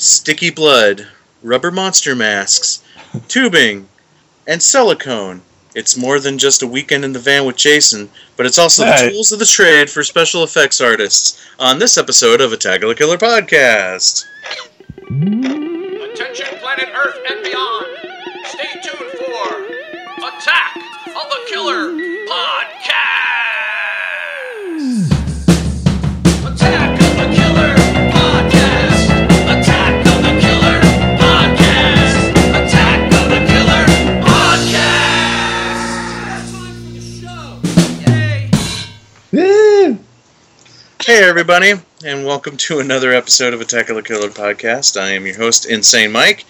sticky blood, rubber monster masks, tubing, and silicone. It's more than just a weekend in the van with Jason, but it's also the tools of the trade for special effects artists on this episode of Attack of the Killer Podcast. Attention, planet Earth and beyond. Stay tuned for Attack of the Killer Podcast. Hey, everybody, and welcome to another episode of Attack of the Killer Podcast. I am your host, Insane Mike,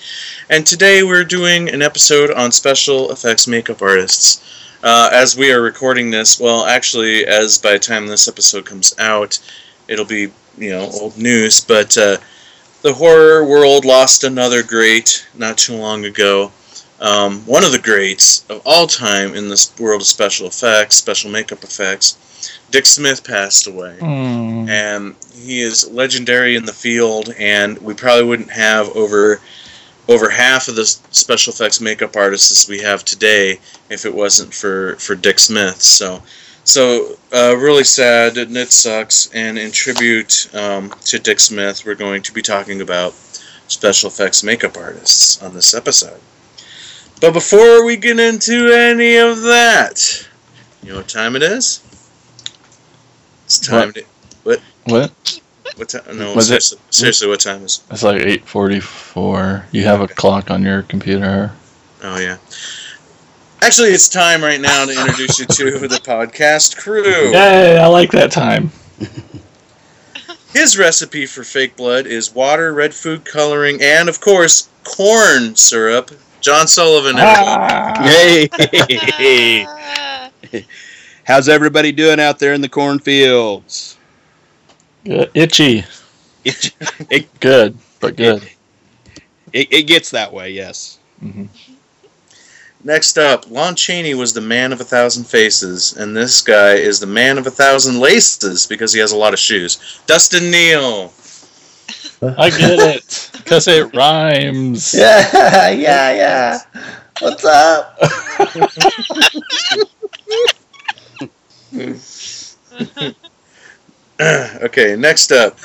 and today we're doing an episode on special effects makeup artists. Uh, as we are recording this, well, actually, as by the time this episode comes out, it'll be, you know, old news, but uh, the horror world lost another great not too long ago. Um, one of the greats of all time in this world of special effects, special makeup effects, Dick Smith passed away. Hmm. and he is legendary in the field and we probably wouldn't have over over half of the special effects makeup artists we have today if it wasn't for for Dick Smith. So so uh, really sad and it sucks. And in tribute um, to Dick Smith we're going to be talking about special effects makeup artists on this episode but before we get into any of that you know what time it is it's time What? to What? what What time? No, Was it- seriously, seriously, what time is? It? It's like 8:44. You have a clock on your computer. Oh yeah. Actually, it's time right now to introduce you to the podcast crew. Yay! I like that time. His recipe for fake blood is water, red food coloring, and of course, corn syrup. John Sullivan. everyone. Ah! Hey, how's everybody doing out there in the cornfields? Good. Itchy. It, it, Good, but good. it, it gets that way, yes. hmm Next up, Lon Chaney was the man of a thousand faces, and this guy is the man of a thousand laces because he has a lot of shoes. Dustin Neal. I get it because it rhymes. Yeah, yeah, yeah. What's up? okay, next up.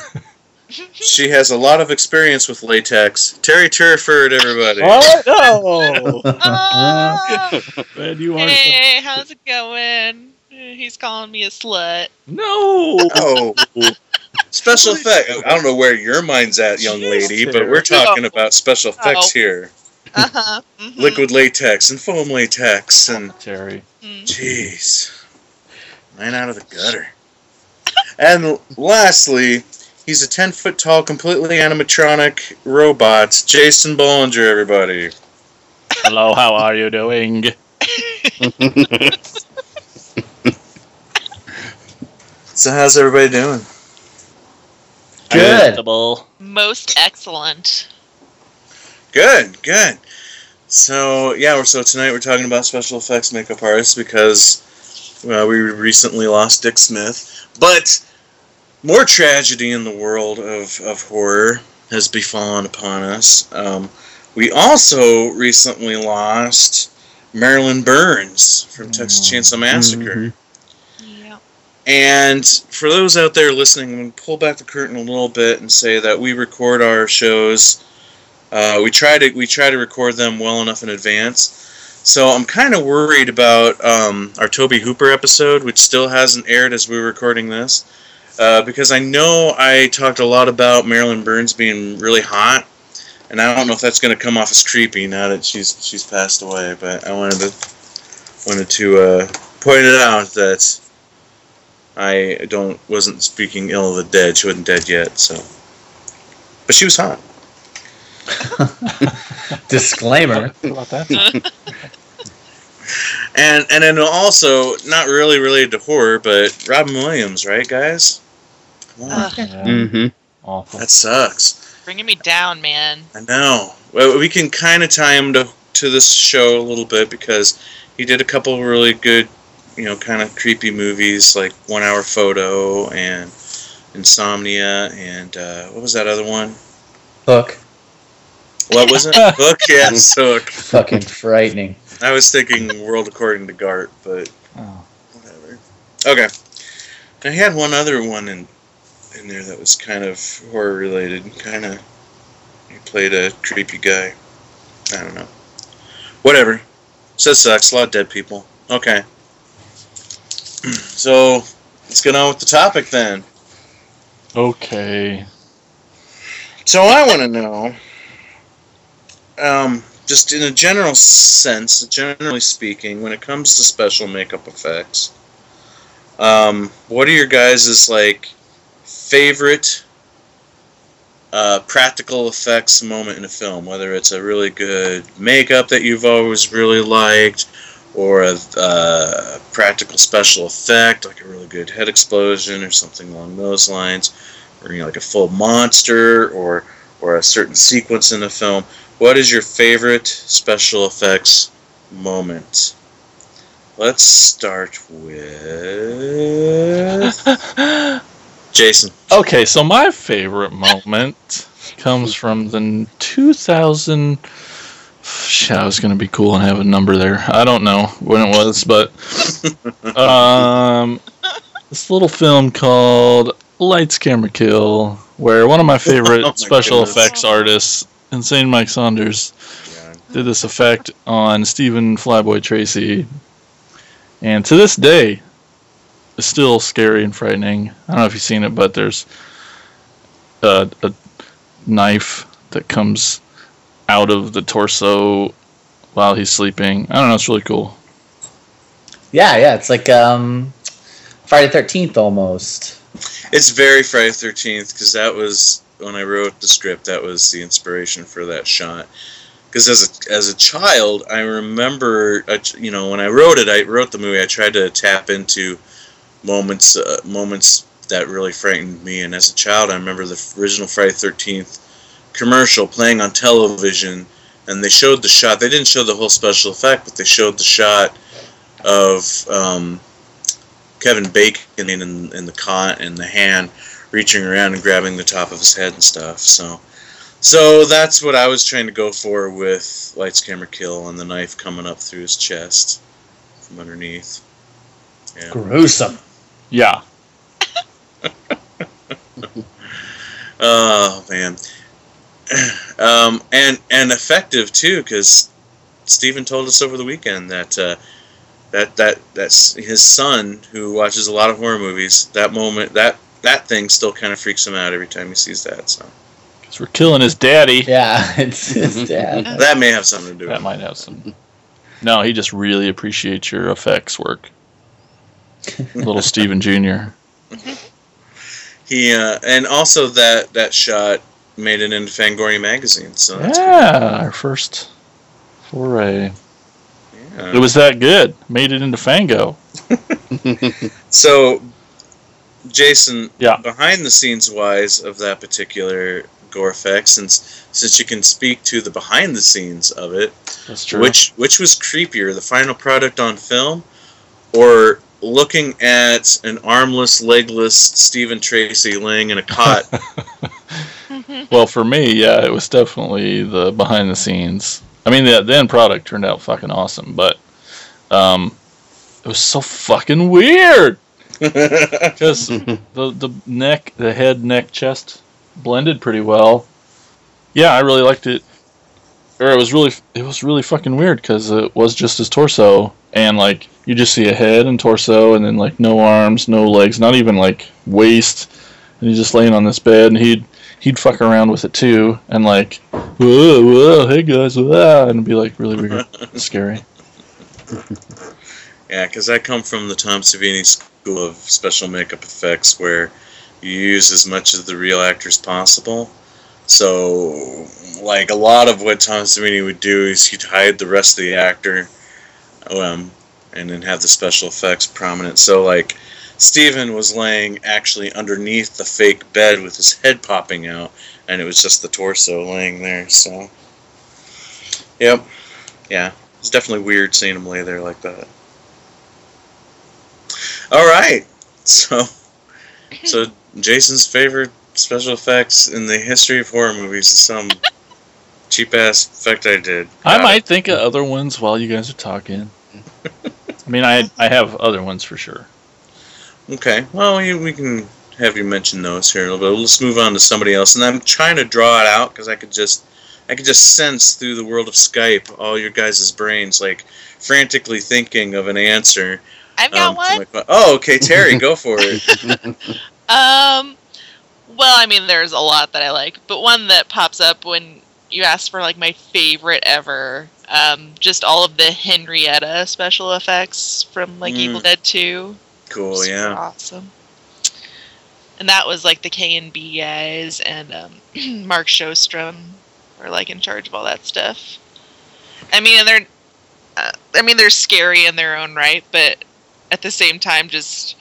She has a lot of experience with latex. Terry Turford, everybody. What? No. Oh, Man, you are. hey, how's it going? He's calling me a slut. No. Oh, special effect. I don't know where your mind's at, young lady, but we're talking about special effects here. Uh huh. Mm-hmm. Liquid latex and foam latex and Terry. Mm. jeez, man out of the gutter. And lastly, he's a ten foot tall, completely animatronic robot, Jason Bollinger. Everybody. Hello, how are you doing? So how's everybody doing? Good. Most excellent. Good, good. So yeah, so tonight we're talking about special effects makeup artists because well, we recently lost Dick Smith, but more tragedy in the world of, of horror has befallen upon us. Um, we also recently lost Marilyn Burns from Texas Chainsaw Massacre. Yeah. And for those out there listening, I'm going to pull back the curtain a little bit and say that we record our shows. Uh, we try to we try to record them well enough in advance. So I'm kind of worried about um, our Tobe Hooper episode, which still hasn't aired as we're recording this, uh, because I know I talked a lot about Marilyn Burns being really hot, and I don't know if that's going to come off as creepy now that she's she's passed away. But I wanted to wanted to uh, point it out that I don't wasn't speaking ill of the dead. She wasn't dead yet, so. But she was hot. Disclaimer. What about that? And and then also not really related to horror, but Robin Williams, right, guys? Come Yeah, Mm-hmm. Awful. That sucks. bringing me down, man. I know. Well, we can kind of tie him to to this show a little bit because he did a couple really good, you know, kind of creepy movies like One Hour Photo and Insomnia and uh, what was that other one? Hook. What was it? Hook, yes, Hook. Fucking frightening. I was thinking World According to Garp, but Oh. whatever. Okay. I had one other one in in there that was kind of horror related. Kind of, he played a creepy guy. I don't know. Whatever. Says sucks. A lot of dead people. Okay. So let's get on with the topic then. Okay. So I want to know, um, just in a general sense, generally speaking, when it comes to special makeup effects, um, what are your guys' like favorite uh, practical effects moment in a film? Whether it's a really good makeup that you've always really liked, or a uh, practical special effect like a really good head explosion or something along those lines or you know like a full monster or or a certain sequence in a film what is your favorite special effects moment let's start with jason okay, so my favorite moment comes from the 2000. Shit, I was gonna be cool and have a number there. I don't know when it was, but um, this little film called Lights, Camera, Kill, where one of my favorite Oh my special goodness. effects artists, Insane Mike Saunders, Yeah. did this effect on Stephen Flyboy Tracy, and to this day, it's still scary and frightening. I don't know if you've seen it, but there's a, a knife that comes out of the torso while he's sleeping. I don't know. It's really cool. Yeah, yeah. It's like um, Friday Thirteenth almost. it's very friday 13th because that was when i wrote the script that was the inspiration for that shot because as a, as a child i remember uh, you know when i wrote it i wrote the movie i tried to tap into moments uh, moments that really frightened me and as a child i remember the original friday 13th commercial playing on television and they showed the shot they didn't show the whole special effect but they showed the shot of um, kevin bacon in, in the cot and the hand reaching around and grabbing the top of his head and stuff so so that's what i was trying to go for with lights camera kill and the knife coming up through his chest from underneath yeah. Gruesome. Yeah. Oh man, um, and and effective too, because Stephen told us over the weekend that uh, that that that's his son who watches a lot of horror movies. That moment, that that thing still kind of freaks him out every time he sees that. So Because we're killing his daddy. Yeah, it's his dad. that may have something to do with That it. might have some. No, he just really appreciates your effects work. Little Stephen Jr. He uh, and also that that shot made it into Fangoria magazine. So that's Yeah, our first foray. yeah. It was that good. Made it into Fango. So, Jason, Yeah. behind the scenes wise of that particular gore effect, since since you can speak to the behind the scenes of it, That's true. which which was creepier, the final product on film, or looking at an armless, legless Stephen Tracy laying in a cot? well, for me, yeah, it was definitely the behind the scenes. I mean, the, the end product turned out fucking awesome, but um, it was so fucking weird because the the neck, the head, neck, chest blended pretty well. Yeah, I really liked it. Or it was really it was really fucking weird because it was just his torso and like you just see a head and torso and then like no arms, no legs, not even like waist, and he's just laying on this bed and he'd he'd fuck around with it too and like whoa whoa hey guys whoa, and be like really weird, scary. Yeah, because I come from the Tom Savini school of special makeup effects where you use as much of the real actor as possible. So, like, a lot of what Tom Savini would do is he'd hide the rest of the actor um, and then have the special effects prominent. So, like, Steven was laying actually underneath the fake bed with his head popping out, and it was just the torso laying there. So, yep. Yeah. It's definitely weird seeing him lay there like that. All right. So, so Jason's favorite special effects in the history of horror movies is some cheap ass effect I did. I Got might think of other ones while you guys are talking. I mean, I I have other ones for sure. It. Okay, well we, we can have you mention those here a little bit. Let's move on to somebody else, and I'm trying to draw it out because I could just I could just sense through the world of Skype all your guys' brains like frantically thinking of an answer. I've got um, one. my oh, okay, Terry, go for it. Um, well, I mean, there's a lot that I like, but one that pops up when you ask for like my favorite ever, um, just all of the Henrietta special effects from like Mm. Evil Dead 2. Cool, Super yeah. awesome. And that was like the K and B guys and um, Mark Shostrom were like in charge of all that stuff. I mean, and they're, uh, I mean, they're scary in their own right, but at the same time, just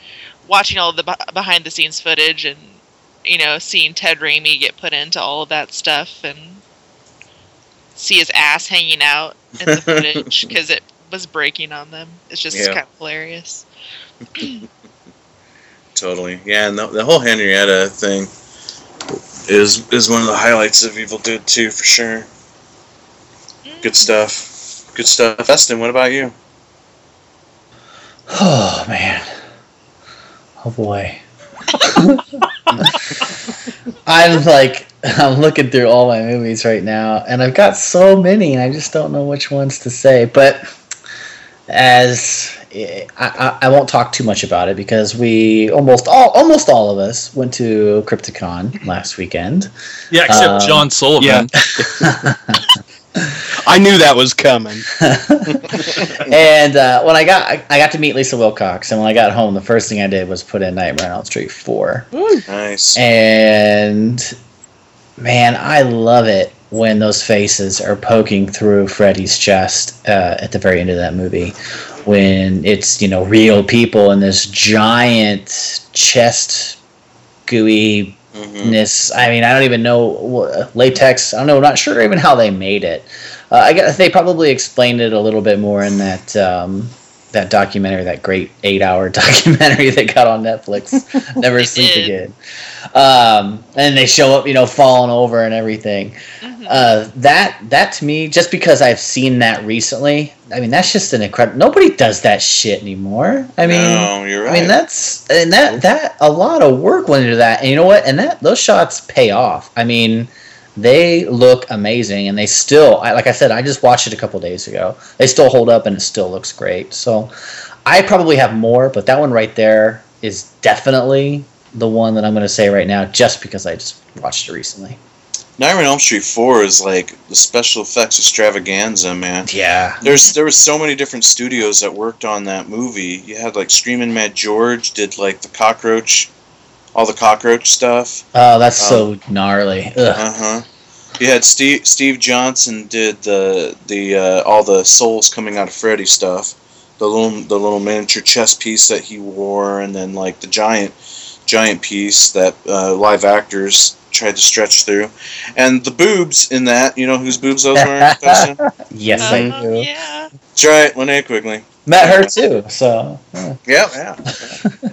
watching all the beh- behind the scenes footage and you know seeing Ted Raimi get put into all of that stuff and see his ass hanging out in the footage because it was breaking on them. It's just Yeah. kind of hilarious. Totally, yeah. And the, the whole Henrietta thing is is one of the highlights of Evil Dead 2 for sure. Good stuff. Good stuff. Dustin, what about you? Oh man. Oh boy. I'm like I'm looking through all my movies right now and I've got so many and I just don't know which ones to say. But as I, I, I won't talk too much about it because we almost all almost all of us went to Crypticon last weekend. Yeah, except Um, John Sullivan. I knew that was coming. and uh, when I got I, I got to meet Lisa Wilcox, and when I got home, the first thing I did was put in Nightmare on Elm Street four. Nice. And man, I love it when those faces are poking through Freddy's chest uh, at the very end of that movie. When it's you know real people in this giant chest gooey Mhm. I mean, I don't even know latex. I don't know. Not sure even how they made it. Uh, I guess they probably explained it a little bit more in that um, that documentary, that great eight-hour documentary that got on Netflix. Never sleep did. again. Um, and they show up, you know, falling over and everything. Uh, that that to me, just because I've seen that recently, I mean, that's just an incredible. Nobody does that shit anymore. I mean, no, you're right. I mean that's and that that a lot of work went into that, and you know what? And that those shots pay off. I mean, they look amazing, and they still, I, like I said, I just watched it a couple days ago. They still hold up, and it still looks great. So, I probably have more, but that one right there is definitely the one that I'm going to say right now, just because I just watched it recently. Nightmare on Elm Street 4 is like the special effects extravaganza, man. Yeah, There's there was so many different studios that worked on that movie. You had like Screaming Mad George did like the cockroach, all the cockroach stuff. oh, that's so gnarly. Uh huh. You had Steve Steve Johnson did the the uh, all the souls coming out of Freddy stuff. The little the little miniature chess piece that he wore, and then like the giant giant piece that uh, live actors tried to stretch through, and the boobs in that. You know whose boobs those were? Dustin? yes, I Uh-huh, do. yeah. That's right, Linnea Quigley. Met her too, so yeah. Yeah, yeah.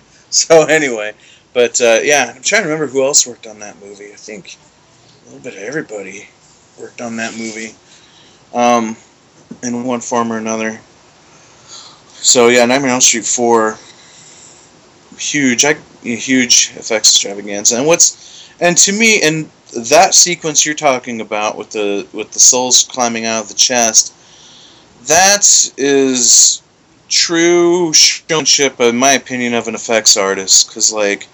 so anyway, but uh, yeah, I'm trying to remember who else worked on that movie. I think a little bit of everybody worked on that movie, um, in one form or another. So yeah, Nightmare on Elm Street four, huge, huge effects extravaganza, and what's, and to me, and that sequence you're talking about with the with the souls climbing out of the chest, that is true showmanship, in my opinion, of an effects artist. Because, like,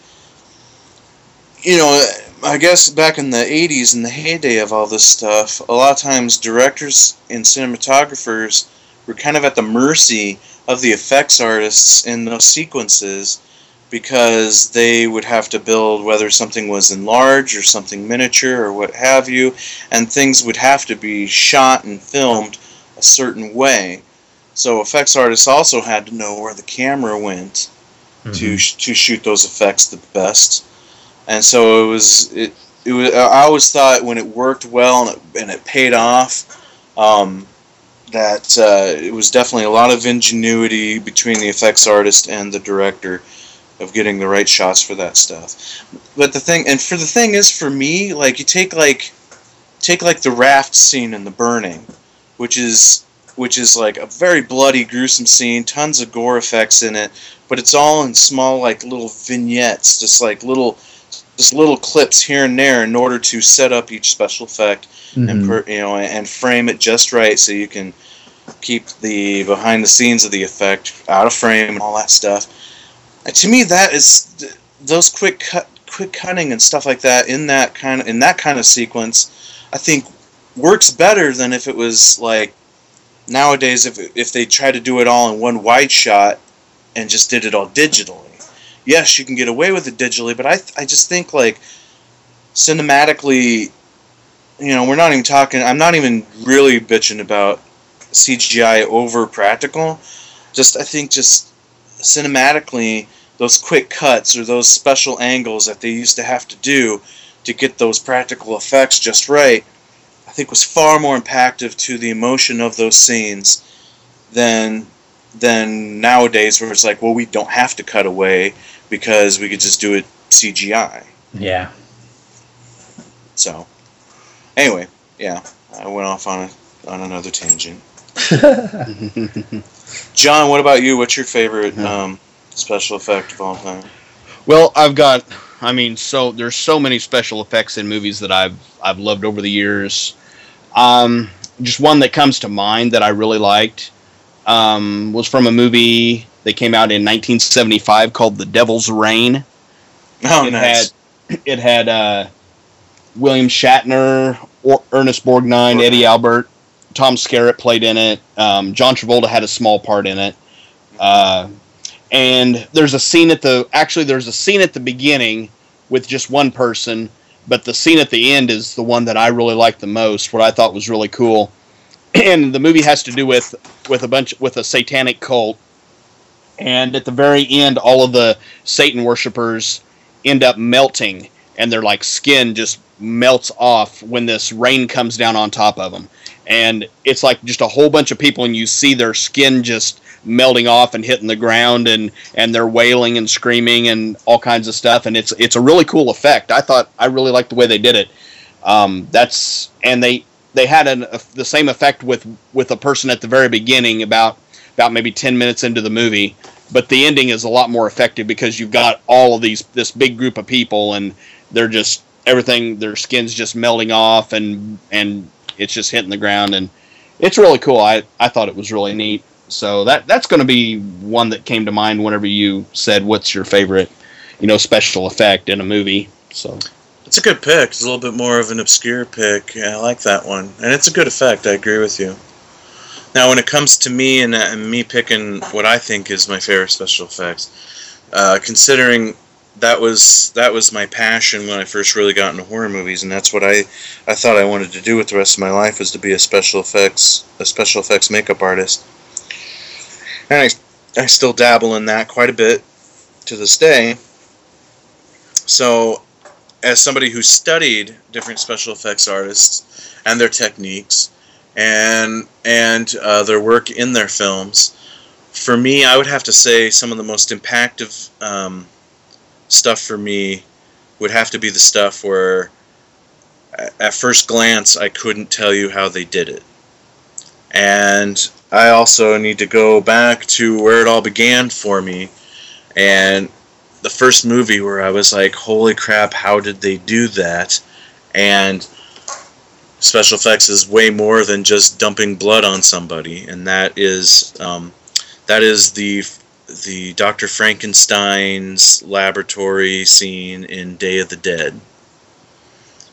you know, I guess back in the 80s, in the heyday of all this stuff, a lot of times directors and cinematographers were kind of at the mercy of the effects artists in those sequences because they would have to build whether something was enlarged or something miniature or what have you, and things would have to be shot and filmed a certain way. So effects artists also had to know where the camera went to to shoot those effects the best. And so it was it it was I always thought when it worked well and it, and it paid off um, that uh, it was definitely a lot of ingenuity between the effects artist and the director of getting the right shots for that stuff. But the thing and for the thing is for me like you take like take like the raft scene in The Burning, which is which is like a very bloody, gruesome scene, tons of gore effects in it, but it's all in small like little vignettes, just like little just little clips here and there in order to set up each special effect and Mhm. per, you know and frame it just right so you can keep the behind the scenes of the effect out of frame and all that stuff. To me, that is those quick cut, quick cutting and stuff like that in that kind of in that kind of sequence. I think works better than if it was like nowadays if if they try to do it all in one wide shot and just did it all digitally. Yes, you can get away with it digitally, but I I just think like cinematically you know, we're not even talking. I'm not even really bitching about CGI over practical. Just I think just cinematically, those quick cuts or those special angles that they used to have to do to get those practical effects just right, I think was far more impactful to the emotion of those scenes than than nowadays where it's like, well, we don't have to cut away because we could just do it CGI. Yeah. So, anyway, yeah, I went off on a, on another tangent. John, what about you? What's your favorite um, special effect of all time? Well, I've got. I mean, so there's so many special effects in movies that I've I've loved over the years. Um, just one that comes to mind that I really liked um, was from a movie that came out in 1975 called The Devil's Rain. Oh, it nice. had it had uh, William Shatner, or Ernest Borgnine, Borgnine. Eddie Albert, Tom Skerritt played in it. Um, John Travolta had a small part in it. Uh, and there's a scene at the actually there's a scene at the beginning with just one person, but the scene at the end is the one that I really liked the most. What I thought was really cool, and the movie has to do with with a bunch with a satanic cult. And at the very end, all of the Satan worshippers end up melting and their like skin just melts off when this rain comes down on top of them and it's like just a whole bunch of people and you see their skin just melting off and hitting the ground and and they're wailing and screaming and all kinds of stuff and it's it's a really cool effect. I thought i really liked the way they did it. Um, that's and they they had an, a, the same effect with with a person at the very beginning about about maybe 10 minutes into the movie but the ending is a lot more effective because you've got all of these this big group of people and they're just everything their skin's just melting off and and it's just hitting the ground and it's really cool i i thought it was really neat so that that's going to be one that came to mind whenever you said what's your favorite you know special effect in a movie so It's a good pick. It's a little bit more of an obscure pick. Yeah, I like that one, and it's a good effect. I agree with you. Now, when it comes to me and, and me picking what I think is my favorite special effects, uh, considering that was that was my passion when I first really got into horror movies, and that's what I I thought I wanted to do with the rest of my life was to be a special effects a special effects makeup artist. And I I still dabble in that quite a bit to this day. So as somebody who studied different special effects artists and their techniques and and uh, their work in their films, for me, I would have to say some of the most impactful um, stuff for me would have to be the stuff where, at first glance, I couldn't tell you how they did it, and I also need to go back to where it all began for me, and the first movie where I was like, holy crap, how did they do that? And special effects is way more than just dumping blood on somebody, and that is um, that is the the Dr. Frankenstein's laboratory scene in Day of the Dead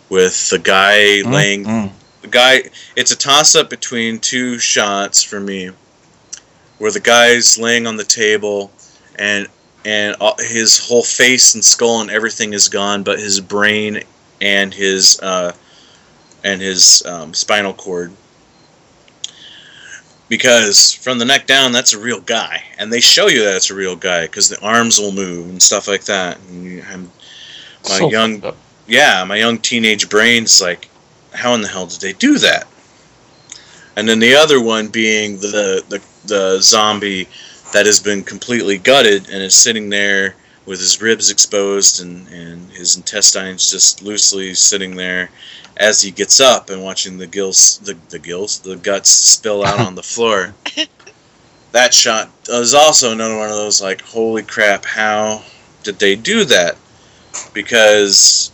with the guy laying Mm. the guy it's a toss up between two shots for me where the guy's laying on the table and and his whole face and skull and everything is gone but his brain and his uh, and his um, spinal cord because from the neck down that's a real guy. And they show you that it's a real guy because the arms will move and stuff like that. And my So young yeah, my young teenage brain's like, how in the hell did they do that? And then the other one being the the, the zombie that has been completely gutted and is sitting there with his ribs exposed and, and his intestines just loosely sitting there as he gets up and watching the gills the, the gills the guts spill out on the floor. That shot is also another one of those like holy crap how did they do that? Because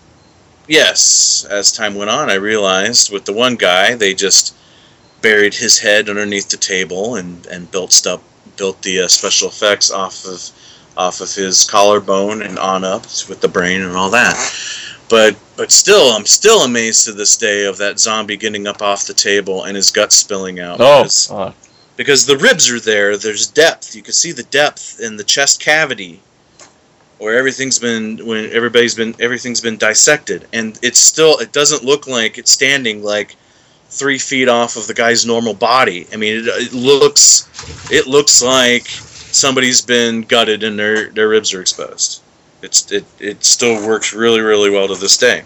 yes as time went on i realized with the one guy they just buried his head underneath the table and, and built stuff built the uh, special effects off of off of his collarbone and on up with the brain and all that but but still i'm still amazed to this day of that zombie getting up off the table and his guts spilling out Oh, because- because the ribs are there. There's depth. You can see the depth in the chest cavity, where everything's been when everybody's been everything's been dissected, and it's still it doesn't look like it's standing like three feet off of the guy's normal body. I mean, it, it looks it looks like somebody's been gutted and their their ribs are exposed. It's it it still works really really well to this day.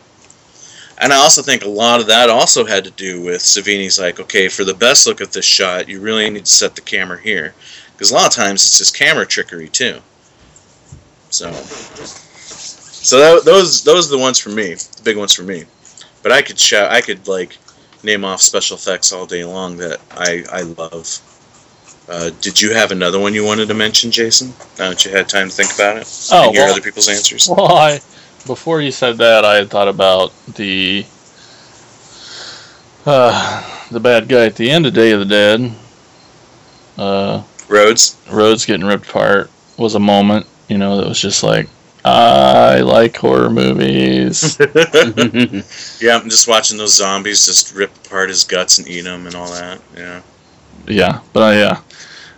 And I also think a lot of that also had to do with Savini's like, okay, for the best look at this shot, you really need to set the camera here, because a lot of times it's just camera trickery too. So, so that, those those are the ones for me, the big ones for me. But I could shout, I could like name off special effects all day long that I I love. Uh, did you have another one you wanted to mention, Jason? Now that you had time to think about it Oh, and hear well- other people's answers. Well, I before you said that, I had thought about the uh, the bad guy at the end of Day of the Dead. Uh, Roads. Rhodes getting ripped apart was a moment, you know, that was just like, I like horror movies. Yeah, I'm just watching those zombies just rip apart his guts and eat them and all that. Yeah. yeah, but I, yeah. Uh,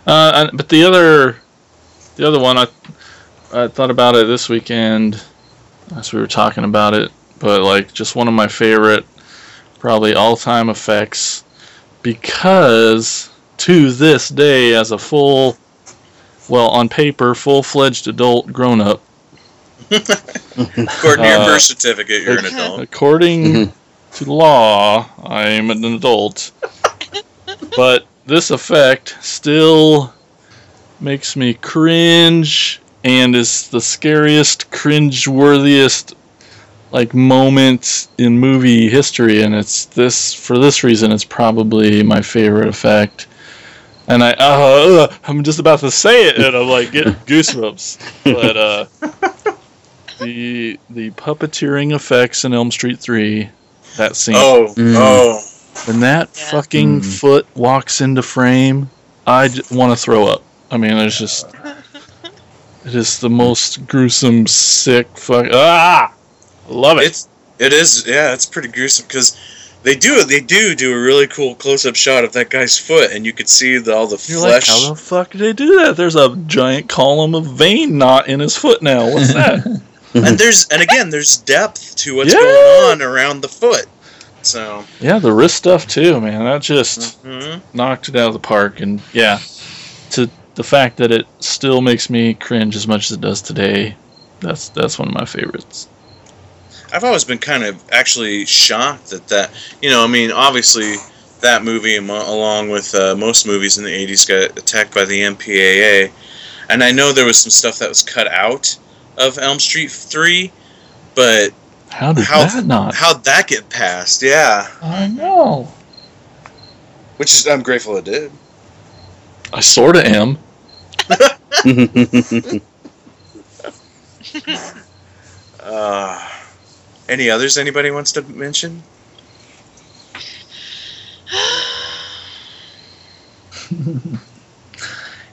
and- but the other, the other one, I, I thought about it this weekend as we were talking about it. But like, just one of my favorite, probably all-time effects, because to this day, as a full, well, on paper, full-fledged adult grown-up, According to your Uh, birth certificate, you're an adult. According to law, I'm an adult. but this effect still makes me cringe and is the scariest, cringe worthiest like moment in movie history and it's this for this reason it's probably my favorite effect. And I uh, uh, I'm just about to say it and I'm like getting goosebumps. But uh the the puppeteering effects in Elm Street 3 that scene Oh, Mm. oh. When that Yeah. fucking Mm. foot walks into frame I want to throw up I mean it's just it is the most gruesome sick fuck ah love it It's it is yeah, it's pretty gruesome because they do they do do a really cool close up shot of that guy's foot, and you could see the, all the You're like, flesh. how the fuck did they do that? There's a giant column of vein knot in his foot now. What's that? and there's and again, there's depth to what's Yeah. going on around the foot. So yeah, the wrist stuff too, man. That just mhm. knocked it out of the park. And yeah, to the fact that it still makes me cringe as much as it does today, that's that's one of my favorites. I've always been kind of actually shocked that that you know I mean obviously that movie along with uh, most movies in the 80s got attacked by the MPAA and I know there was some stuff that was cut out of Elm Street 3 but How did How- that not? how'd that get passed yeah I know. which is I'm grateful it did I sort of am. uh, any others anybody wants to mention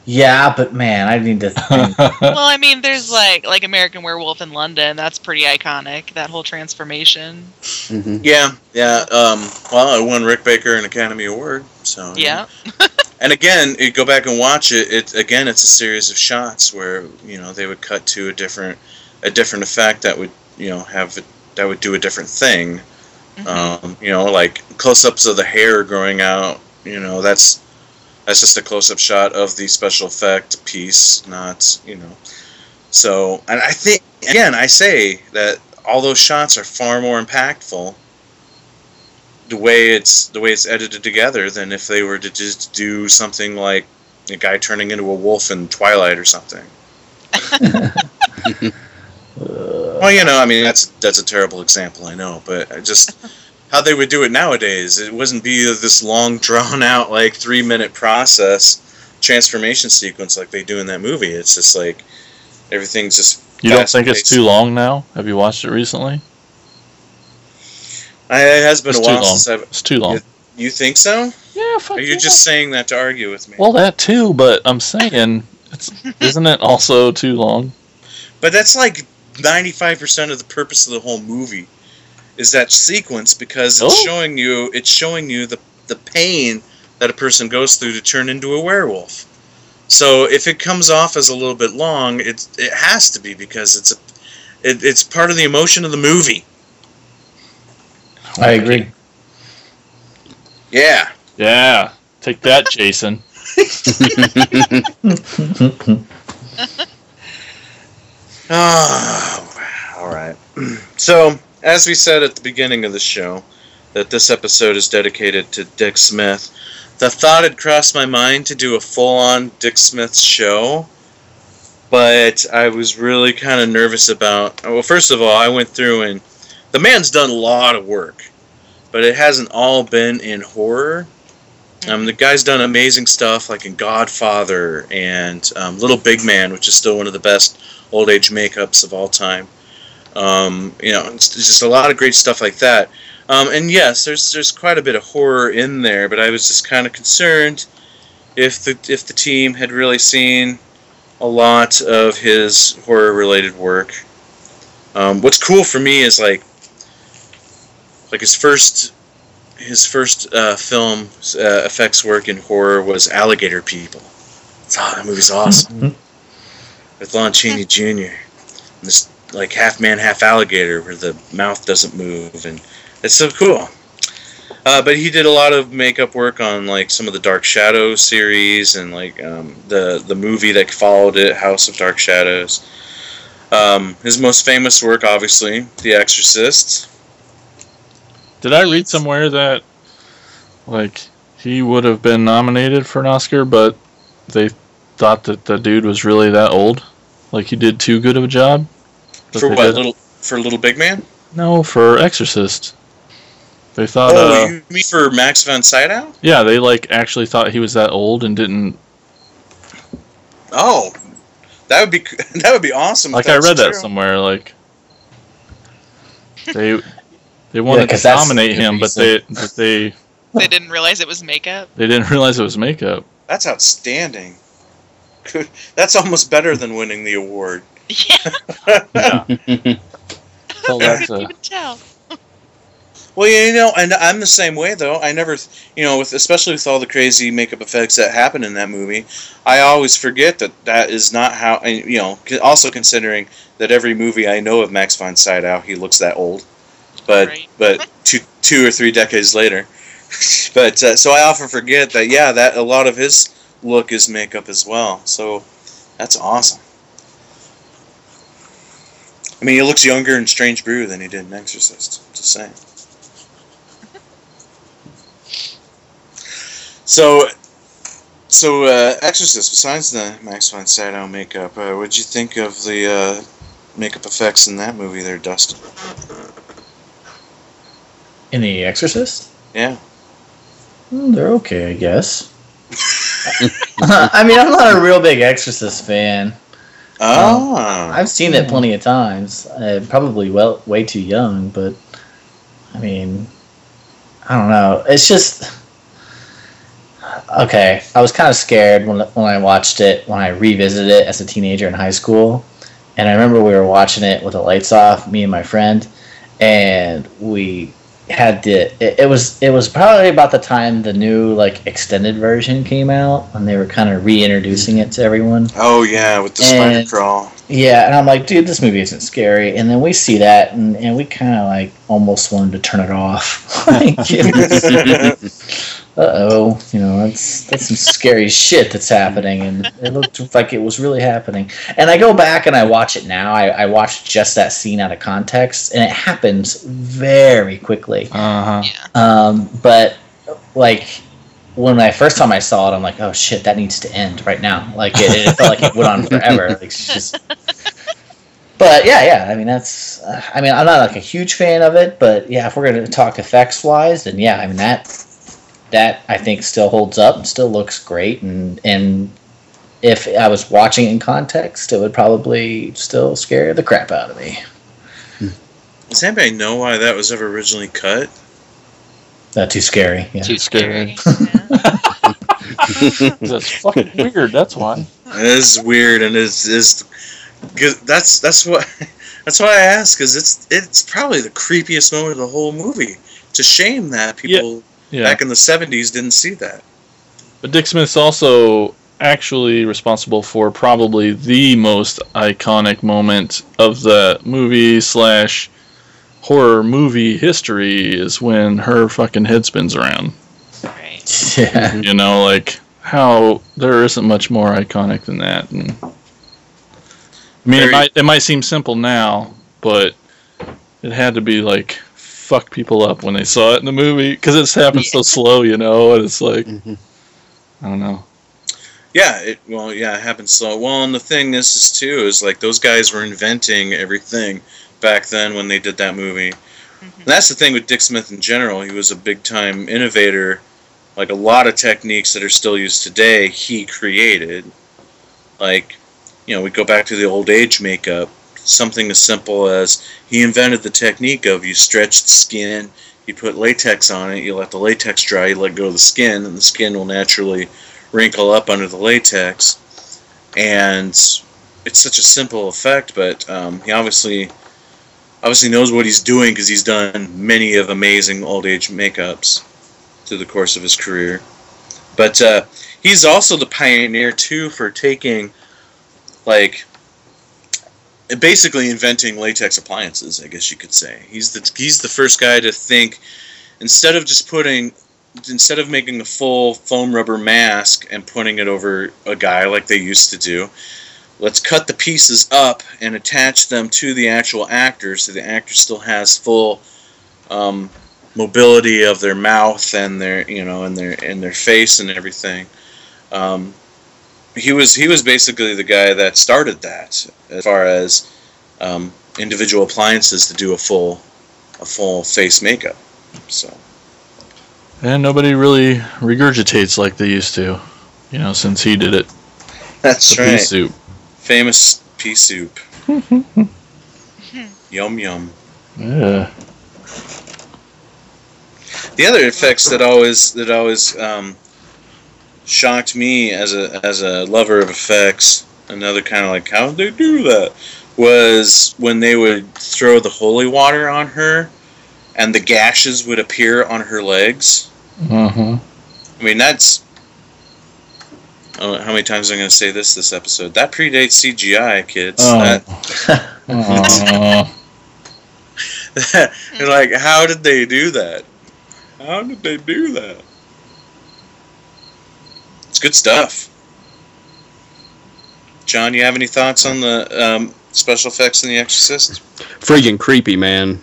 yeah, but man, I need to think. Well, I mean, there's like like American Werewolf in London. That's pretty iconic. That whole transformation. Mhm. yeah yeah um, well it won Rick Baker an Academy Award so Yeah. and again you go back and watch it it again it's a series of shots where you know they would cut to a different a different effect that would you know have it, that would do a different thing Mhm. um, you know like close-ups of the hair growing out you know that's that's just a close-up shot of the special effect piece not you know. So and i think again i say that all those shots are far more impactful the way it's the way it's edited together than if they were to just do something like a guy turning into a wolf in twilight or something. Well, you know, I mean, that's that's a terrible example, I know, but I just how they would do it nowadays. It wouldn't be this long, drawn out, like three minute process transformation sequence like they do in that movie. It's just like everything's just. You don't think it's too long now? Have you watched it recently? I, it has been It's a too while long. since I've. It's too long. You think so? Yeah, fuck Or you're yeah. just saying that to argue with me? Well, that too, but I'm saying, it's isn't it also too long? But that's like 95% of the purpose of the whole movie is that sequence because it's Oh. showing you it's showing you the the pain that a person goes through to turn into a werewolf. So if it comes off as a little bit long, it it has to be because it's a it, it's part of the emotion of the movie. I agree. Yeah. Yeah, take that, Jason. Ah, all right. So, as we said at the beginning of the show, that this episode is dedicated to Dick Smith, the thought had crossed my mind to do a full on Dick Smith show, but I was really kind of nervous about. Well, first of all, I went through and the man's done a lot of work, but it hasn't all been in horror. Um, the guy's done amazing stuff like in Godfather and um, Little Big Man, which is still one of the best old age makeups of all time. Um, you know, it's just a lot of great stuff like that. Um, and yes, there's there's quite a bit of horror in there, but I was just kind of concerned if the if the team had really seen a lot of his horror related work. Um, what's cool for me is like like his first his first uh, film uh, effects work in horror was Alligator People. Oh, that movie's awesome with Lon Chaney Jr. And this like half man, half alligator, where the mouth doesn't move, and it's so cool. Uh, but he did a lot of makeup work on like some of the Dark Shadows series and like um, the the movie that followed it, House of Dark Shadows. Um, his most famous work, obviously, The Exorcist. Did I read somewhere that like he would have been nominated for an Oscar, but they thought that the dude was really that old? Like he did too good of a job? That For they what did- little for Little Big Man? No, for Exorcist. They thought oh, uh, you mean for Max von Sydow? yeah, they like actually thought he was that old and didn't Oh, that would be that would be awesome. if like I that's read that somewhere like they they wanted 'cause to that's nominate the him, but they but they They didn't realize it was makeup. they didn't realize it was makeup. That's outstanding. Good- That's almost better than winning the award. Yeah, Yeah. so I that's couldn't a, even tell. Well, you know, and I'm the same way though. I never, you know, with especially with all the crazy makeup effects that happen in that movie, I always forget that that is not how. And you know, also considering that every movie I know of Max von Sydow, he looks that old, but Right. but two two or three decades later. but uh, so I often forget that yeah, that a lot of his look is makeup as well. So that's awesome. I mean, he looks younger in Strange Brew than he did in Exorcist. Just saying. So, so uh, Exorcist. Besides the Max von Sydow makeup, uh, what'd you think of the uh, makeup effects in that movie, there, Dustin? In The Exorcist? Yeah. Mm, they're okay, I guess. I mean, I'm not a real big Exorcist fan. Oh. I've seen it plenty of times. Uh, probably well, way too young, but I mean, I don't know. It's just okay. I was kind of scared when when I watched it when I revisited it as a teenager in high school, and I remember we were watching it with the lights off, me and my friend, and we had the it, it was it was probably about the time the new like extended version came out when they were kind of reintroducing it to everyone oh yeah, with the And- spider crawl. Yeah, and I'm like, dude, this movie isn't scary. And then we see that, and, and we kind of like almost wanted to turn it off. like, uh oh, you know, that's that's some scary shit that's happening, and it looked like it was really happening. And I go back and I watch it now. I, I watched just that scene out of context, and it happens very quickly. uh huh. Yeah. Um, but like when I first time I saw it, I'm like, oh shit, that needs to end right now. Like it, it felt like it went on forever. Like it's just But yeah, yeah. I mean, that's. Uh, I mean, I'm not like a huge fan of it, but yeah, if we're gonna talk effects wise, then yeah, I mean that that I think still holds up and still looks great, and and if I was watching in context, it would probably still scare the crap out of me. Does anybody know why that was ever originally cut? Not too scary. Yeah. Too scary. That's fucking weird. That's why. It is weird, and it's is that's that's what that's why I ask because it's it's probably the creepiest moment of the whole movie. It's a shame that people Yeah. back in the '70s didn't see that. But Dick Smith's also actually responsible for probably the most iconic moment of the movie slash horror movie history is when her fucking head spins around. Right. Yeah. You know, like how there isn't much more iconic than that. And I mean, Very- it might it might seem simple now, but it had to be like fuck people up when they saw it in the movie because it's happened so slow, you know. And it's like Mhm. I don't know. Yeah, it well, yeah, it happens slow. Well, and the thing is, is too, is like those guys were inventing everything back then when they did that movie. And that's the thing with Dick Smith in general. He was a big time innovator. Like a lot of techniques that are still used today, he created. Like, you know, we go back to the old age makeup. Something as simple as he invented the technique of you stretch the skin, you put latex on it, you let the latex dry, you let go of the skin, and the skin will naturally wrinkle up under the latex. And it's such a simple effect, but um, he obviously obviously knows what he's doing because he's done many of amazing old age makeups through the course of his career. But uh, he's also the pioneer too for taking like basically inventing latex appliances. I guess you could say he's the he's the first guy to think instead of just putting instead of making a full foam rubber mask and putting it over a guy like they used to do let's cut the pieces up and attach them to the actual actor so the actor still has full um, mobility of their mouth and their you know and their and their face and everything um, he was he was basically the guy that started that as far as um, individual appliances to do a full a full face makeup so And nobody really regurgitates like they used to, you know, since he did it. that's The pea soup. famous pea soup yum yum Yeah. The other effects that always that always um, shocked me as a as a lover of effects, another kind of like how did they do that, was when they would throw the holy water on her, and the gashes would appear on her legs. Uh-huh. I mean that's. I how many times am I'm going to say this this episode? That predates CGI, kids. Oh. That, Aw. Like, how did they do that? How did they do that? It's good stuff. John, you have any thoughts on the um, special effects in The Exorcist? Friggin' creepy, man.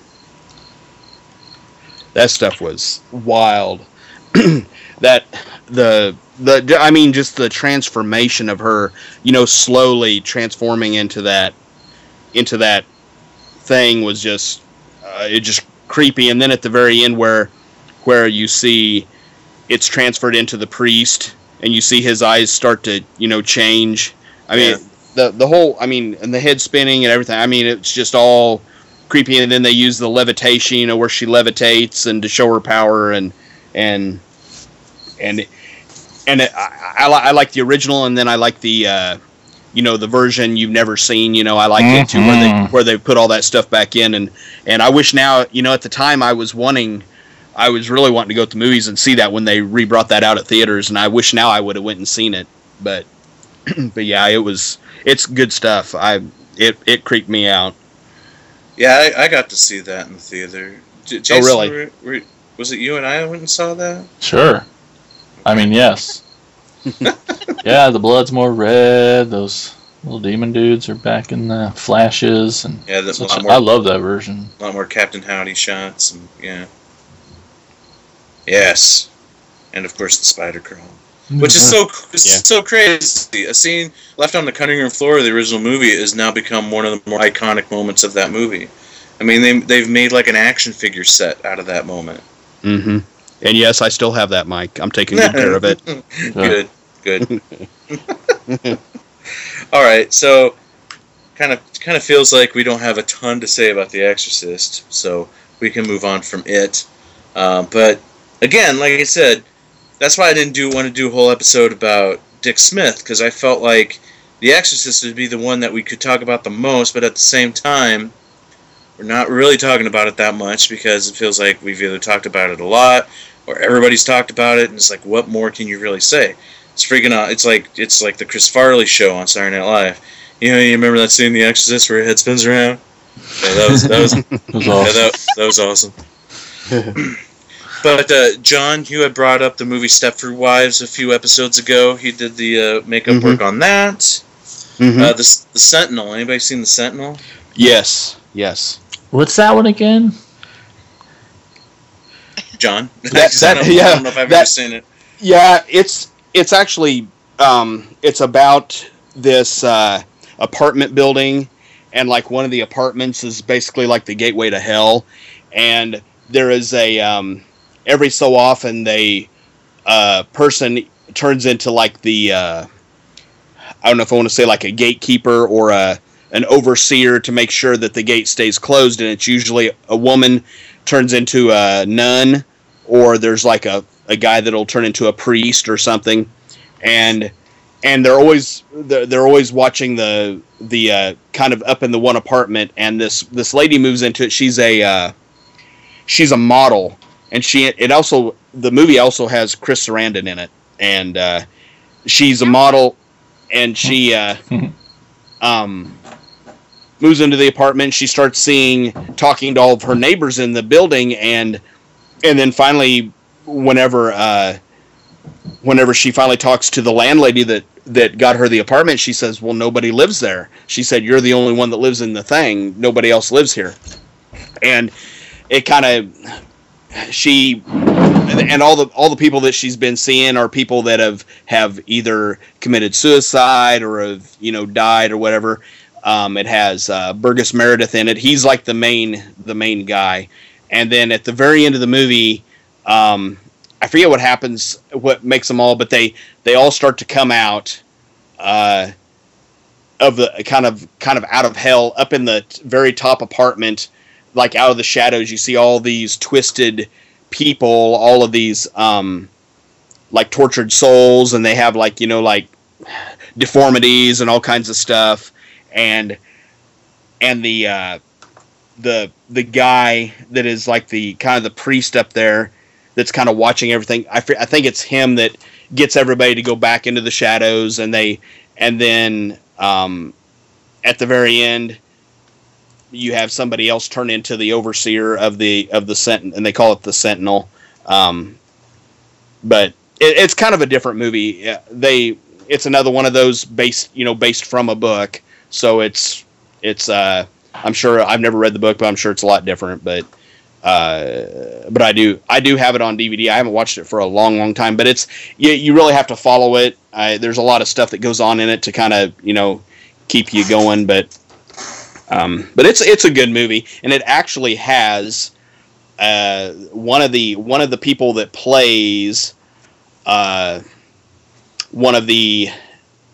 That stuff was wild. that the the I mean, just the transformation of her, you know, slowly transforming into that into that thing was just uh, it just creepy. And then at the very end, where where you see it's transferred into the priest, and you see his eyes start to you know change. I mean, Yeah. the the whole I mean, and the head spinning and everything. I mean, it's just all creepy. And then they use the levitation, you know, where she levitates and to show her power and and and and it, I, I, I like the original, and then I like the uh, you know the version you've never seen. You know, I like it too, where they Mhm. where they put all that stuff back in, and and I wish now, you know, at the time I was wanting. I was really wanting to go to the movies and see that when they re-brought that out at theaters, and I wish now I would have went and seen it. But, but yeah, it was it's good stuff. I it it creeped me out. Yeah, I, I got to see that in the theater. J- oh, Jason, Oh, really? were- were- was it you and I went and saw that? Sure. I mean, yes. yeah, the blood's more red. Those little demon dudes are back in the flashes, and Yeah, that's a such a- more, I love that version. A lot more Captain Howdy shots, and yeah. Yes, and of course the spider crawl. which is so it's Yeah. so crazy. A scene left on the cutting room floor of the original movie has now become one of the more iconic moments of that movie. I mean, they they've made like an action figure set out of that moment. Mm-hmm. And yes, I still have that mic. I'm taking good care of it. good, good. All right, so kind of kind of feels like we don't have a ton to say about The Exorcist, so we can move on from it. Uh, but again, like I said, that's why I didn't do want to do a whole episode about Dick Smith because I felt like The Exorcist would be the one that we could talk about the most, but at the same time, we're not really talking about it that much because it feels like we've either talked about it a lot or everybody's talked about it, and it's like, what more can you really say? It's freaking out. It's like it's like the Chris Farley show on Saturday Night Live. You know, you remember that scene in The Exorcist where your head spins around? Yeah, that was that was It was yeah, that, that was awesome. but uh, John, you had brought up the movie Stepford Wives a few episodes ago. He did the uh, makeup Mhm. work on that. Mhm. Uh, the the Sentinel. Anybody seen the Sentinel? yes, yes. What's that one again? John. That- 'Cause I that- don't- yeah, I don't know if I've that- ever seen it. Yeah, it's it's actually um, it's about this uh, apartment building, and like one of the apartments is basically like the gateway to hell, and there is a um, every so often they uh, person turns into like the uh, I don't know if I want to say like a gatekeeper or a an overseer to make sure that the gate stays closed, and it's usually a woman turns into a nun, or there's like a, a guy that'll turn into a priest or something, and and they're always they're, they're always watching the the uh, kind of up in the one apartment, and this this lady moves into it. She's a uh, she's a model, and she it also the movie also has Chris Sarandon in it, and uh, she's a model, and she uh, um, moves into the apartment. She starts seeing talking to all of her neighbors in the building, and and then finally, whenever uh, whenever she finally talks to the landlady that that got her the apartment, she says, "Well, nobody lives there." She said, "You're the only one that lives in the thing. Nobody else lives here." And it kind of she and all the all the people that she's been seeing are people that have have either committed suicide or have you know died or whatever. Um, it has uh, Burgess Meredith in it. He's like the main the main guy. And then at the very end of the movie, um, I forget what happens, what makes them all, but they they all start to come out uh, of the kind of kind of out of hell up in the very top apartment, like out of the shadows. You see all these twisted people, all of these um, like tortured souls, and they have like you know like deformities and all kinds of stuff, and and the uh, the the guy that is like the kind of the priest up there that's kind of watching everything. I, I think it's him that gets everybody to go back into the shadows, and they and then um, at the very end you have somebody else turn into the overseer of the of the sentinel, and they call it the sentinel. Um, but it, it's kind of a different movie. They it's another one of those based you know based from a book, so it's it's uh, I'm sure I've never read the book, but I'm sure it's a lot different. But uh, but I do I do have it on DVD. I haven't watched it for a long, long time, but it's you, you really have to follow it. I, there's a lot of stuff that goes on in it to kind of you know keep you going, but um, but it's it's a good movie, and it actually has uh, one of the one of the people that plays uh, one of the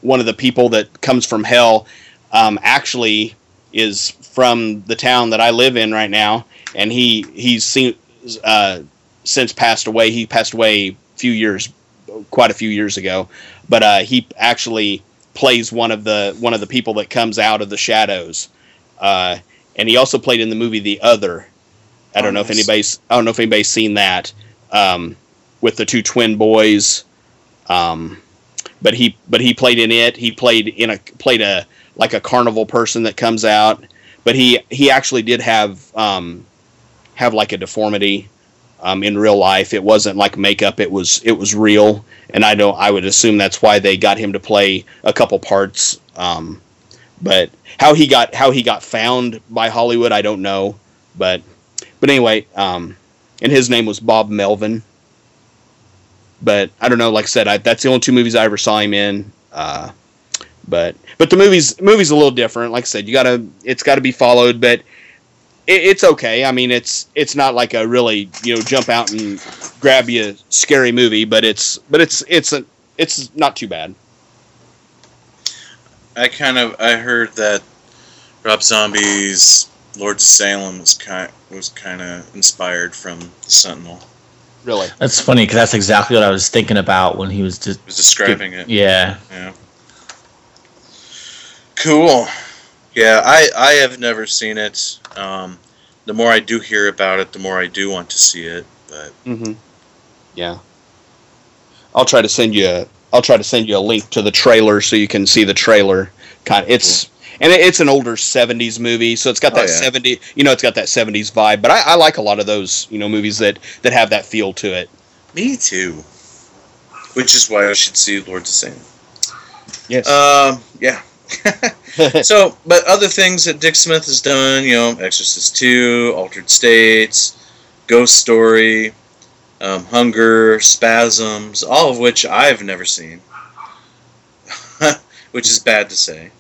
one of the people that comes from hell um, actually is from the town that I live in right now, and he he's seen uh, since passed away. He passed away a few years, quite a few years ago, but uh, he actually plays one of the one of the people that comes out of the shadows, uh, and he also played in the movie The Other. I don't Oh, know if anybody's I don't know if anybody's seen that um, with the two twin boys. Um, but he but he played in it. He played in a played a like a carnival person that comes out. But he he actually did have um, have like a deformity um, in real life. It wasn't like makeup. It was it was real. And I don't I would assume that's why they got him to play a couple parts. Um, but how he got how he got found by Hollywood, I don't know. But but anyway, um, and his name was Bob Melvin. but I don't know. Like I said, I, that's the only two movies I ever saw him in. Uh, but but the movies movies a little different. Like I said, you gotta it's got to be followed, but it, it's okay. I mean, it's it's not like a really you know jump out and grab you scary movie, but it's but it's it's a it's not too bad. I kind of I heard that Rob Zombie's Lords of Salem was kind was kind of inspired from the Sentinel. Really, That's funny because that's exactly what I was thinking about when he was just. He was describing it. Yeah. Yeah. Cool. Yeah, I I have never seen it. Um, the more I do hear about it, the more I do want to see it. But mm-hmm. yeah. I'll try to send you. A, I'll try to send you a link to the trailer so you can see the trailer. Kind, of, it's and it- it's an older '70s movie, so it's got Oh, that yeah. '70. You know, it's got that '70s vibe. But I, I like a lot of those you know movies that that have that feel to it. me too. Which is why I should see Lord of Salem. Yes. Um, yeah. so, but other things that Dick Smith has done, you know, Exorcist 2, Altered States, Ghost Story, um, Hunger, Spasms, all of which I've never seen, which is bad to say.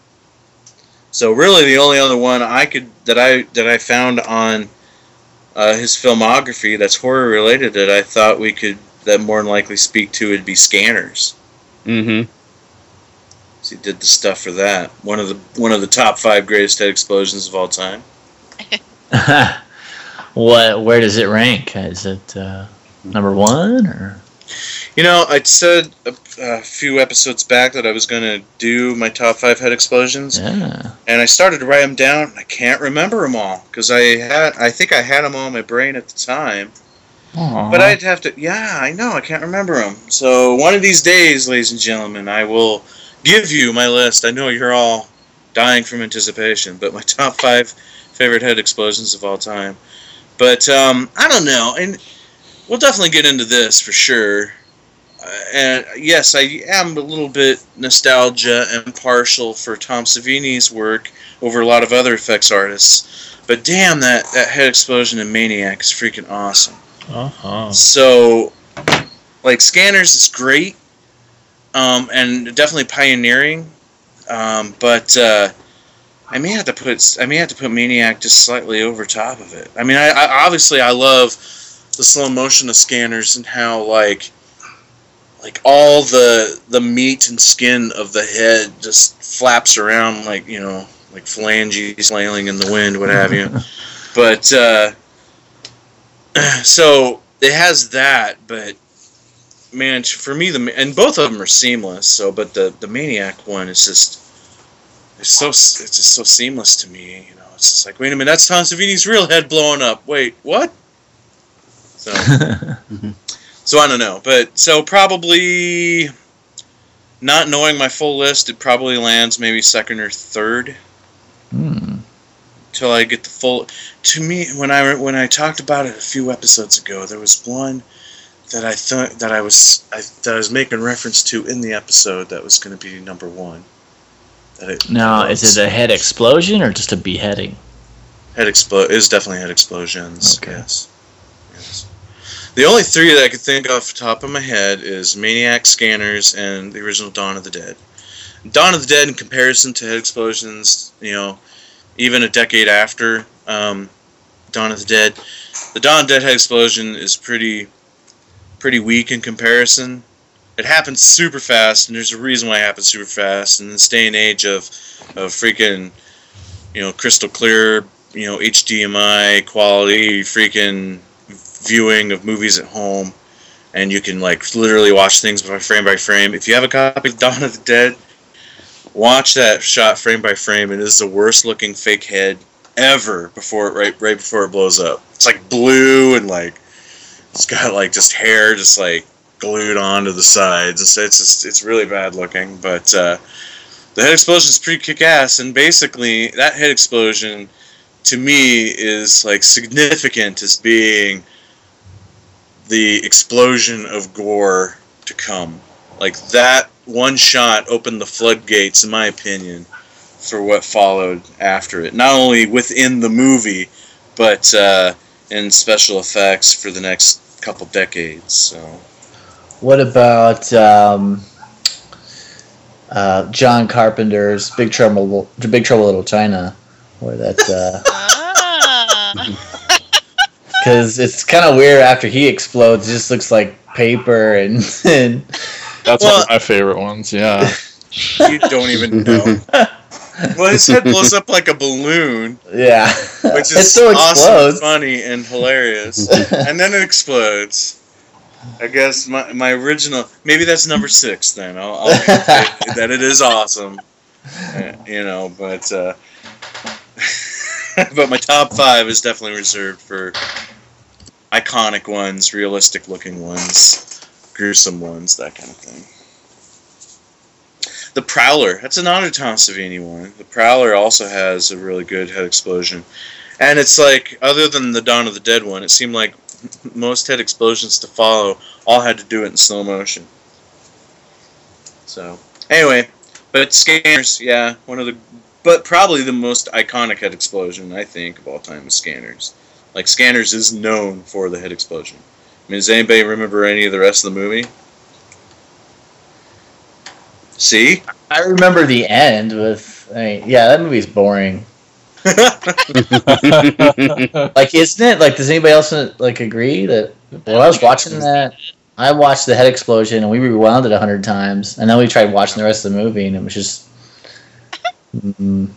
So, really, the only other one I could that I that I found on uh, his filmography that's horror related that I thought we could that more than likely speak to would be Scanners. mm-hmm. So he did the stuff for that. One of the one of the top five greatest head explosions of all time. what? Where does it rank? Is it uh, number one or? You know, I said a, a few episodes back that I was going to do my top five head explosions, Yeah. and I started to write them down. I can't remember them all because I had I think I had them all in my brain at the time, Aw. but I'd have to. Yeah, I know I can't remember them. So one of these days, ladies and gentlemen, I will give you my list. I know you're all dying from anticipation, but my top five favorite head explosions of all time. But um, I don't know, and we'll definitely get into this for sure. Uh, and yes, I am a little bit nostalgia and partial for Tom Savini's work over a lot of other effects artists. But damn, that, that head explosion in Maniac is freaking awesome. Uh-huh. So, like Scanners is great, um, and definitely pioneering. Um, but uh, I may have to put I may have to put Maniac just slightly over top of it. I mean, I, I obviously I love the slow motion of Scanners and how like like all the the meat and skin of the head just flaps around like you know like phalanges flailing in the wind, what have you. But uh, so it has that, but man, for me, the and both of them are seamless. So, but the the maniac one is just it's so it's just so seamless to me. You know, it's just like wait a minute, that's Tom Savini's real head blowing up. Wait, what? So, so I don't know, but so probably not knowing my full list, it probably lands maybe second or third Hmm. till I get the full. To me, when I when I talked about it a few episodes ago, there was one that I thought that I was I, that I was making reference to in the episode that was going to be number one. That it Now, is it a head explosion or just a beheading? head explode? Was definitely head explosions. Okay. Yes. Yes. The only three that I could think off the top of my head is Maniac, Scanners, and the original Dawn of the Dead. Dawn of the Dead, in comparison to Head Explosions, you know, even a decade after um, Dawn of the Dead, the Dawn of the Dead Head Explosion is pretty, pretty weak in comparison. It happens super fast, and there's a reason why it happens super fast. In this day and age of, of freaking, you know, crystal clear, you know, HDMI quality, freaking viewing of movies at home, and you can like literally watch things by frame by frame. If you have a copy of Dawn of the Dead, watch that shot frame by frame. And It is the worst looking fake head ever before it right right before it blows up. It's like blue and like it's got like just hair just like glued onto the sides. It's it's just, it's really bad looking, but uh, the head explosion is pretty kick ass. And basically, that head explosion to me is like significant as being the explosion of gore to come. Like that one shot opened the floodgates, in my opinion, for what followed after it. Not only within the movie, but uh, in special effects for the next couple decades. So what about um, uh, John Carpenter's Big Trouble, Big Trouble in Little China, where that? Ah. Because it's kind of weird after he explodes. It just looks like paper and, and That's Well- one of my favorite ones. Yeah. You don't even know. Well, his head blows up like a balloon, yeah, which it is still awesome, explodes. funny, and hilarious. and then it explodes. I guess my, my original maybe that's number six. Then I'll, I'll that it is awesome, Uh, you know. But uh, but my top five is definitely reserved for iconic ones, realistic looking ones, gruesome ones, that kind of thing. The Prowler, that's another Tom Savini one. The Prowler also has a really good head explosion. And it's like, other than the Dawn of the Dead one, it seemed like most head explosions to follow all had to do it in slow motion. So, anyway, but Scanners, yeah, one of the, but probably the most iconic head explosion, I think, of all time is Scanners. Like, Scanners is known for the head explosion. I mean, does anybody remember any of the rest of the movie? See? I remember the end with, I mean, yeah, that movie's boring. Like, isn't it? Like, does anybody else like agree that? when I was watching that. I watched the head explosion and we rewound it a hundred times, and then we tried watching the rest of the movie, and it was just. Mm,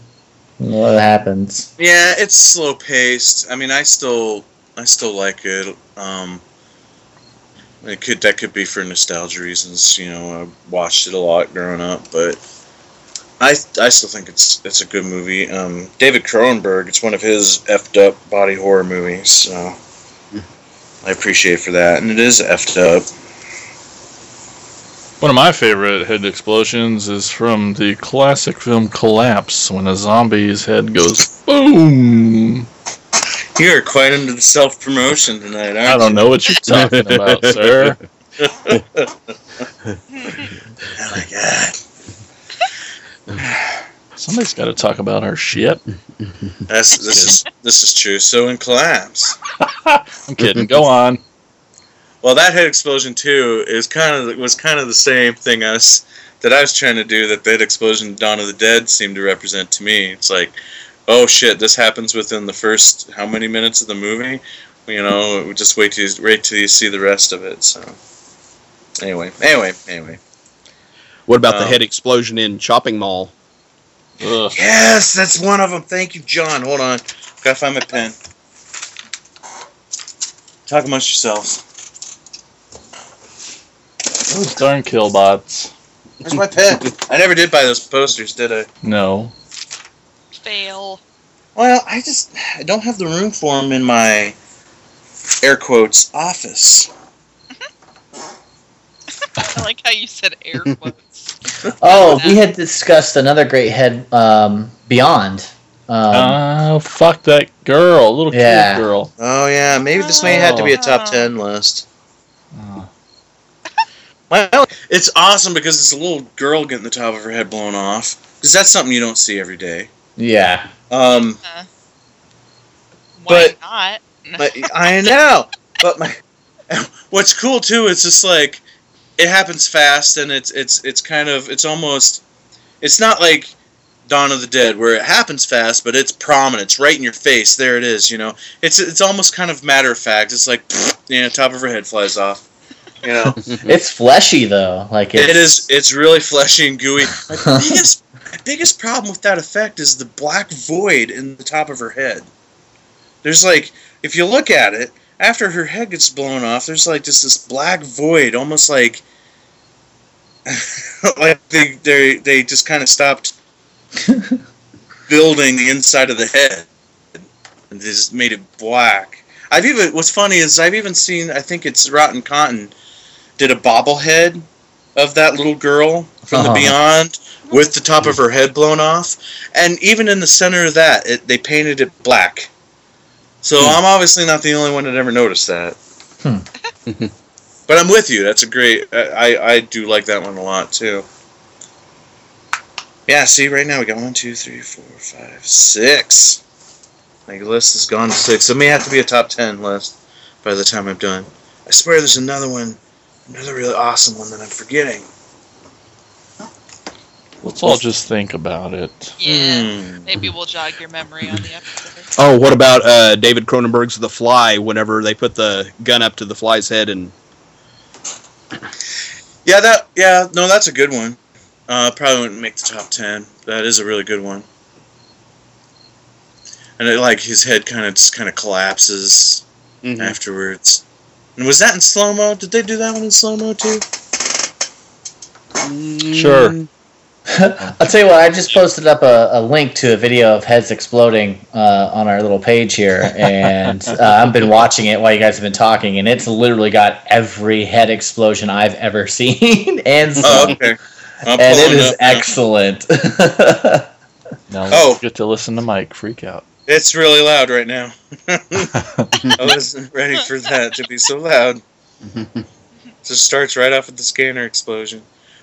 what happens? Yeah, it's slow paced. I mean, I still, I still like it. Um, it could that could be for nostalgia reasons. You know, I watched it a lot growing up, but I, I still think it's it's a good movie. Um, David Cronenberg, it's one of his effed up body horror movies, so I appreciate for that, and it is effed up. One of my favorite head explosions is from the classic film Collapse, when a zombie's head goes boom. You are quite into the self promotion tonight, aren't you? I don't know what you're talking about, sir. Oh my god. Somebody's got to talk about our shit. That's, this is this is true. So in collapse, I'm kidding. Go on. Well, that head explosion too is kind of was kind of the same thing I was that I was trying to do. That the head explosion Dawn of the Dead seemed to represent to me. It's like, oh shit, this happens within the first how many minutes of the movie? You know, just wait till you, wait till you see the rest of it. So anyway, anyway, anyway. What about the Um, head explosion in Chopping Mall? Ugh. Yes, that's one of them. Thank you, John. Hold on, gotta find my pen. Talk amongst yourselves. Those darn killbots. Where's my pen? I never did buy those posters, did I? No. Fail. Well, I just I don't have the room for them in my air quotes office. I like how you said air quotes. Oh, we had discussed another great head, um, Beyond. Um, Oh, fuck that girl. Little Yeah. cute girl. Oh yeah, maybe this may have to be a top Oh. ten list. Oh. Well, it's awesome because it's a little girl getting the top of her head blown off. Because that's something you don't see every day. yeah. Um, Why But- not? but I know. But my, what's cool too is just like it happens fast and it's it's it's kind of it's almost it's not like Dawn of the Dead where it happens fast but it's prominent it's right in your face there it is you know it's it's almost kind of matter of fact it's like you know top of her head flies off you know? It's fleshy though. Like it's, it is it's really fleshy and gooey. My biggest my biggest problem with that effect is the black void in the top of her head. There's like if you look at it after her head gets blown off there's like just this black void almost like like they they they just kind of stopped building the inside of the head and they just made it black. I've even what's funny is i've even seen i think it's rotten cotton did a bobblehead of that little girl from Uh-huh. the beyond with the top of her head blown off. And even in the center of that it, they painted it black. So Hmm. i'm obviously not the only one that ever noticed that. Hmm. but i'm with you. That's a great I, I i do like that one a lot too. Yeah see right now we got one two three four five six. My list has gone to six. It may have to be a top ten list by the time i'm done. I swear there's another one another really awesome one that I'm forgetting. Let's all just think about it. Yeah. Hmm. Maybe we'll jog your memory on the episode. Oh, what about uh, David Cronenberg's The Fly? Whenever they put the gun up to the fly's head and Yeah, that yeah, no, that's a good one. Uh, probably wouldn't make the top ten. That is a really good one. And it, like his head kind of just kind of collapses Mhm. afterwards. And was that in slow mo? Did they do that one in slow mo too? Sure. I'll tell you what. I just posted up a, a link to a video of heads exploding uh, on our little page here, and uh, I've been watching it while you guys have been talking, and it's literally got every head explosion I've ever seen, and Oh, okay. And it pulling is up excellent. Now Oh. get to listen to Mike freak out. It's really loud right now. I wasn't ready for that to be so loud. Just starts right off with the scanner explosion.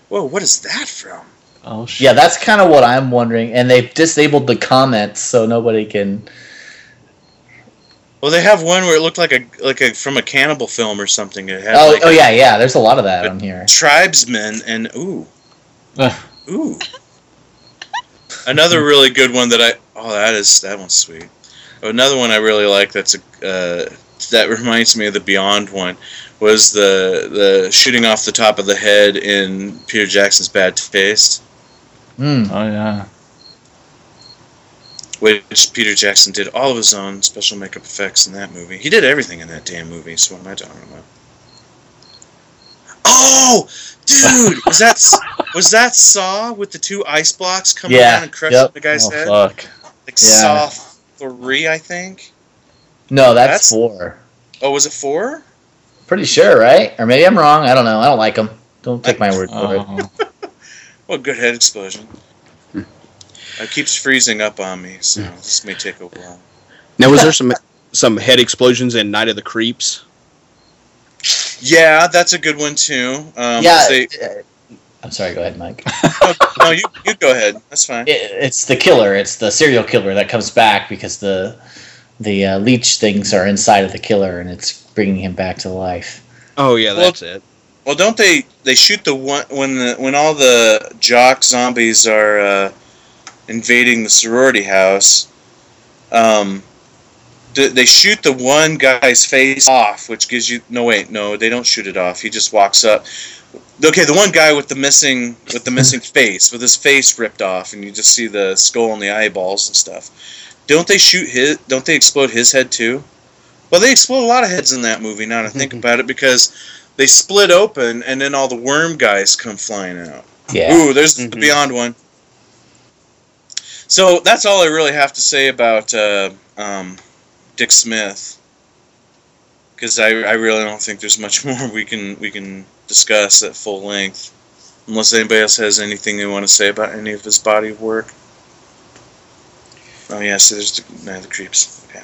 Whoa, what is that from? Oh shit. yeah, that's kind of what I'm wondering, and they've disabled the comments so nobody can. Well, they have one where it looked like a like a from a cannibal film or something. It had Oh, like oh a yeah, yeah. There's a lot of that on here. tribesmen and ooh, Ugh. ooh. Another really good one that I oh that is that one's sweet. Another one I really like that's a uh, that reminds me of the Beyond one was the the shooting off the top of the head in Peter Jackson's Bad Taste. Mm. Oh yeah. which Peter Jackson did all of his own special makeup effects in that movie. He did everything in that damn movie. So what am I talking about? Oh, dude, was that was that Saw with the two ice blocks coming Yeah, down and crushing yep. the guy's oh head? fuck. Like Yeah. Saw three, I think. No, that's, That's- four. Oh, was it four? Pretty sure, right? Or maybe I'm wrong. I don't know. I don't like them. Don't take my word for it. Uh-huh. Oh. Well, good head explosion. It keeps freezing up on me, so this may take a while. Now, was there some some head explosions in Night of the Creeps? Yeah, that's a good one too. Um, yeah. they- uh, I'm sorry. Go ahead, Mike. no, no, you you go ahead. That's fine. It, it's the killer. It's the serial killer that comes back because the the uh, leech things are inside of the killer, and it's bringing him back to life. Oh yeah, Well- that's it. Well, don't they? They shoot the one when the when all the jock zombies are uh, invading the sorority house. Um, th- they shoot the one guy's face off, which gives you no wait, no, they don't shoot it off. He just walks up. Okay, the one guy with the missing with the missing face, with his face ripped off, and you just see the skull and the eyeballs and stuff. Don't they shoot his? Don't they explode his head too? Well, they explode a lot of heads in that movie. Now that I think about it, because they split open and then all the worm guys come flying out. Yeah. Ooh, there's the Mhm. Beyond one. So that's all I really have to say about uh, um, Dick Smith, because I, I really don't think there's much more we can we can discuss at full length, unless anybody else has anything they want to say about any of his body of work. Oh yeah, so there's the, of the Creeps. Okay.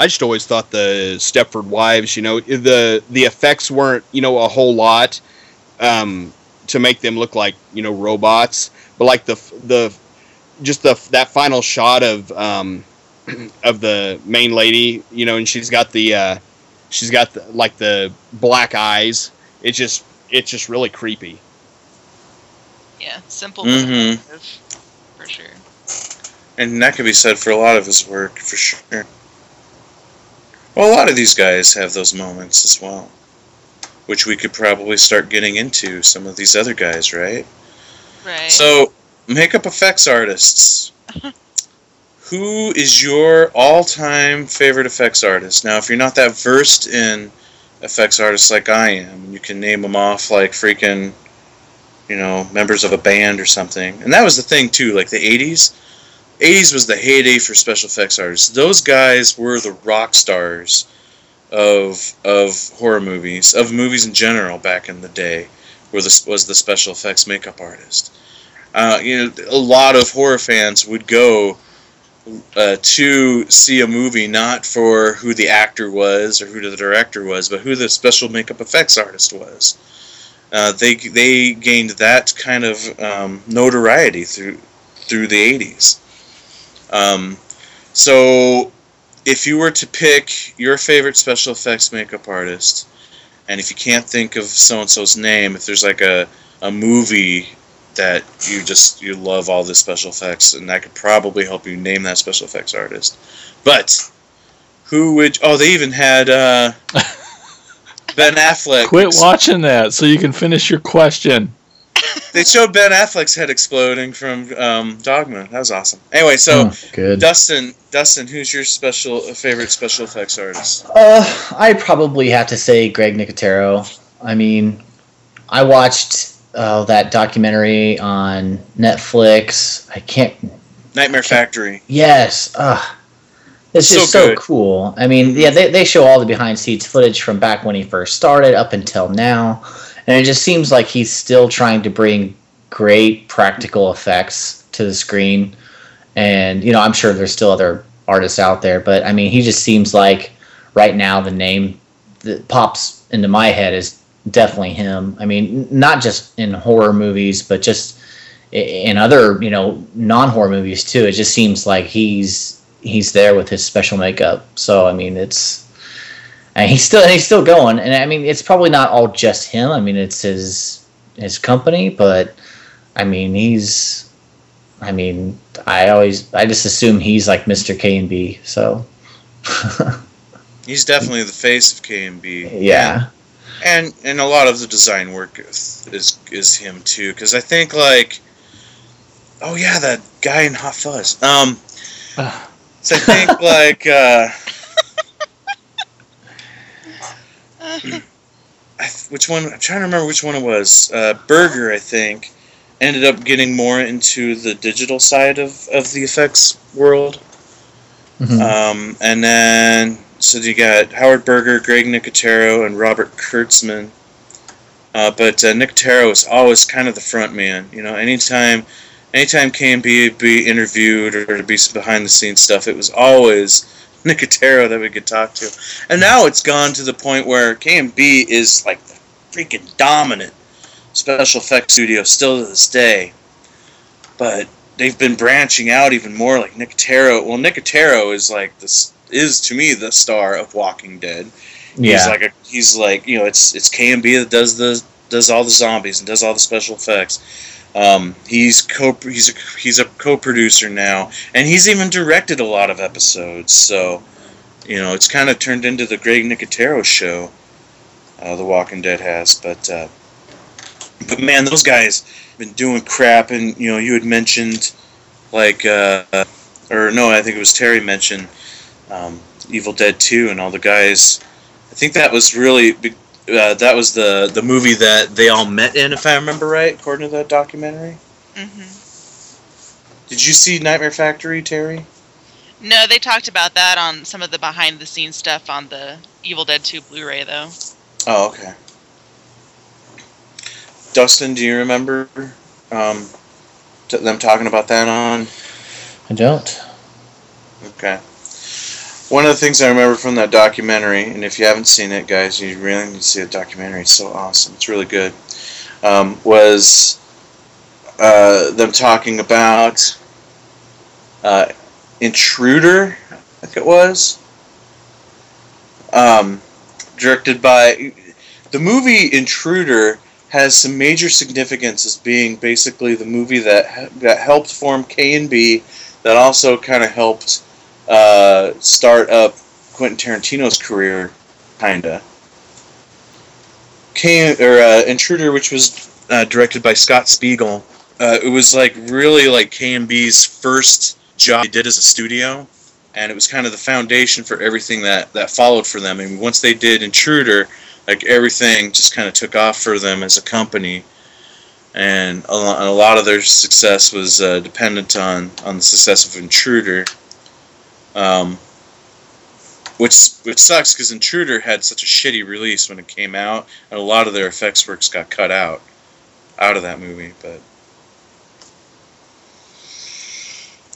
I just always thought the Stepford Wives, you know, the the effects weren't, you know, a whole lot um, to make them look like, you know, robots, but like the the just the that final shot of um, of the main lady, you know, and she's got the uh, she's got the, like the black eyes. It's just it's just really creepy. Yeah, simple mm-hmm. for sure. And that could be said for a lot of his work, for sure. Well, a lot of these guys have those moments as well, which we could probably start getting into some of these other guys, right? Right. So, makeup effects artists. Who is your all-time favorite effects artist? Now, if you're not that versed in effects artists like I am, you can name them off like freaking, you know, members of a band or something. And that was the thing too, like the '80s. '80s was the heyday for special effects artists. Those guys were the rock stars of of horror movies, of movies in general back in the day. Were the, was the special effects makeup artist. Uh, you know, a lot of horror fans would go uh, to see a movie not for who the actor was or who the director was, but who the special makeup effects artist was. Uh, they they gained that kind of um, notoriety through through the 80s. Um, so, if you were to pick your favorite special effects makeup artist, And if you can't think of so and so's name, if there's like a, a movie that you just you love all the special effects, and that could probably help you name that special effects artist. But who would? Oh, they even had uh, Ben Affleck. Quit watching that so you can finish your question. They showed Ben Affleck's head exploding from um, Dogma. That was awesome. Anyway, so Oh, good. Dustin, Dustin, who's your special favorite special effects artist? Uh, I probably have to say Greg Nicotero. I mean, I watched uh, that documentary on Netflix. I can't. Nightmare Factory. Yes. Uh, it's just so, good. cool. I mean, yeah, they, they show all the behind scenes footage from back when he first started up until now. And it just seems like he's still trying to bring great practical effects to the screen. And, you know, I'm sure there's still other artists out there, but I mean, he just seems like right now the name that pops into my head is definitely him. I mean, not just in horror movies, but just in other, you know, non-horror movies too. It just seems like he's he's there with his special makeup. So I mean, it's and he's still he's still going. And I mean, it's probably not all just him. I mean, it's his his company, but I mean, he's I mean, I always I just assume he's like Mr. K and B. So He's definitely the face of K and B. yeah. And and a lot of the design work is is, is him too. Because I think like, oh yeah, that guy in Hot Fuzz. Um, so I think like. Uh, I, which one? I'm trying to remember which one it was. Uh, Berger, I think, ended up getting more into the digital side of, of the effects world. Mhm. Um, and then, so you got Howard Berger, Greg Nicotero, and Robert Kurtzman. Uh, but uh, Nicotero was always kind of the front man. You know, anytime, anytime KNB be interviewed or to be some behind the scenes stuff, it was always Nicotero that we could talk to. And now it's gone to the point where KNB is like the freaking dominant special effects studio still to this day. But they've been branching out even more. Like Nicotero, well, Nicotero is like this is to me the star of Walking Dead. Yeah. He's like a he's like you know it's it's KNB that does the does all the zombies and does all the special effects. Um, he's co he's a he's a co-producer now, and he's even directed a lot of episodes. So, you know, it's kind of turned into the Greg Nicotero show. Uh, the Walking Dead has, but uh, but man, those guys have been doing crap, and you know, you had mentioned like uh, or no, I think it was Terry mentioned um, Evil Dead Two, and all the guys. I think that was really uh, that was the the movie that they all met in, if I remember right, according to that documentary. hmm Did you see Nightmare Factory, Terry? No, they talked about that on some of the behind the scenes stuff on the Evil Dead 2 Blu-ray though. Oh, okay. Dustin, do you remember um, t- them talking about that on? I don't. Okay. One of the things I remember from that documentary, and if you haven't seen it, guys, you really need to see the documentary. It's so awesome. It's really good. Um, was uh, them talking about uh, Intruder, I think it was. Um, directed by. The movie Intruder has some major significance as being basically the movie that, that helped form K and B that also kind of helped uh, start up Quentin Tarantino's career, kinda. Came or uh, Intruder, which was uh, directed by Scott Spiegel. Uh, it was like really like KNB's first job he did as a studio, and it was kind of the foundation for everything that that followed for them. I And once they did Intruder, like everything just kind of took off for them as a company and a a lot of their success was uh, dependent on on the success of Intruder. Um, which which sucks because Intruder had such a shitty release when it came out, and a lot of their effects works got cut out out of that movie. But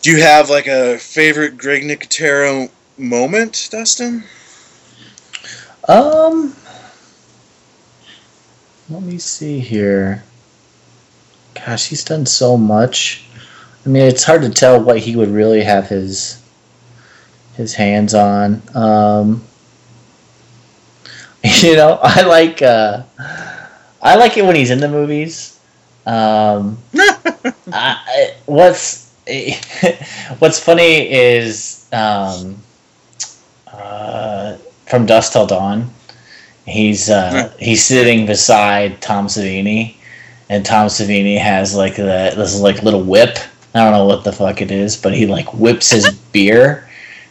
do you have like a favorite Greg Nicotero moment, Dustin? Um, let me see here. Gosh, he's done so much. I mean, it's hard to tell what he would really have his his hands on. Um, you know, I like uh, I like it when he's in the movies. Um, I, what's what's funny is um, uh, from Dusk Till Dawn. He's uh, he's sitting beside Tom Savini, and Tom Savini has like the this like little whip. I don't know what the fuck it is, but he like whips his beer,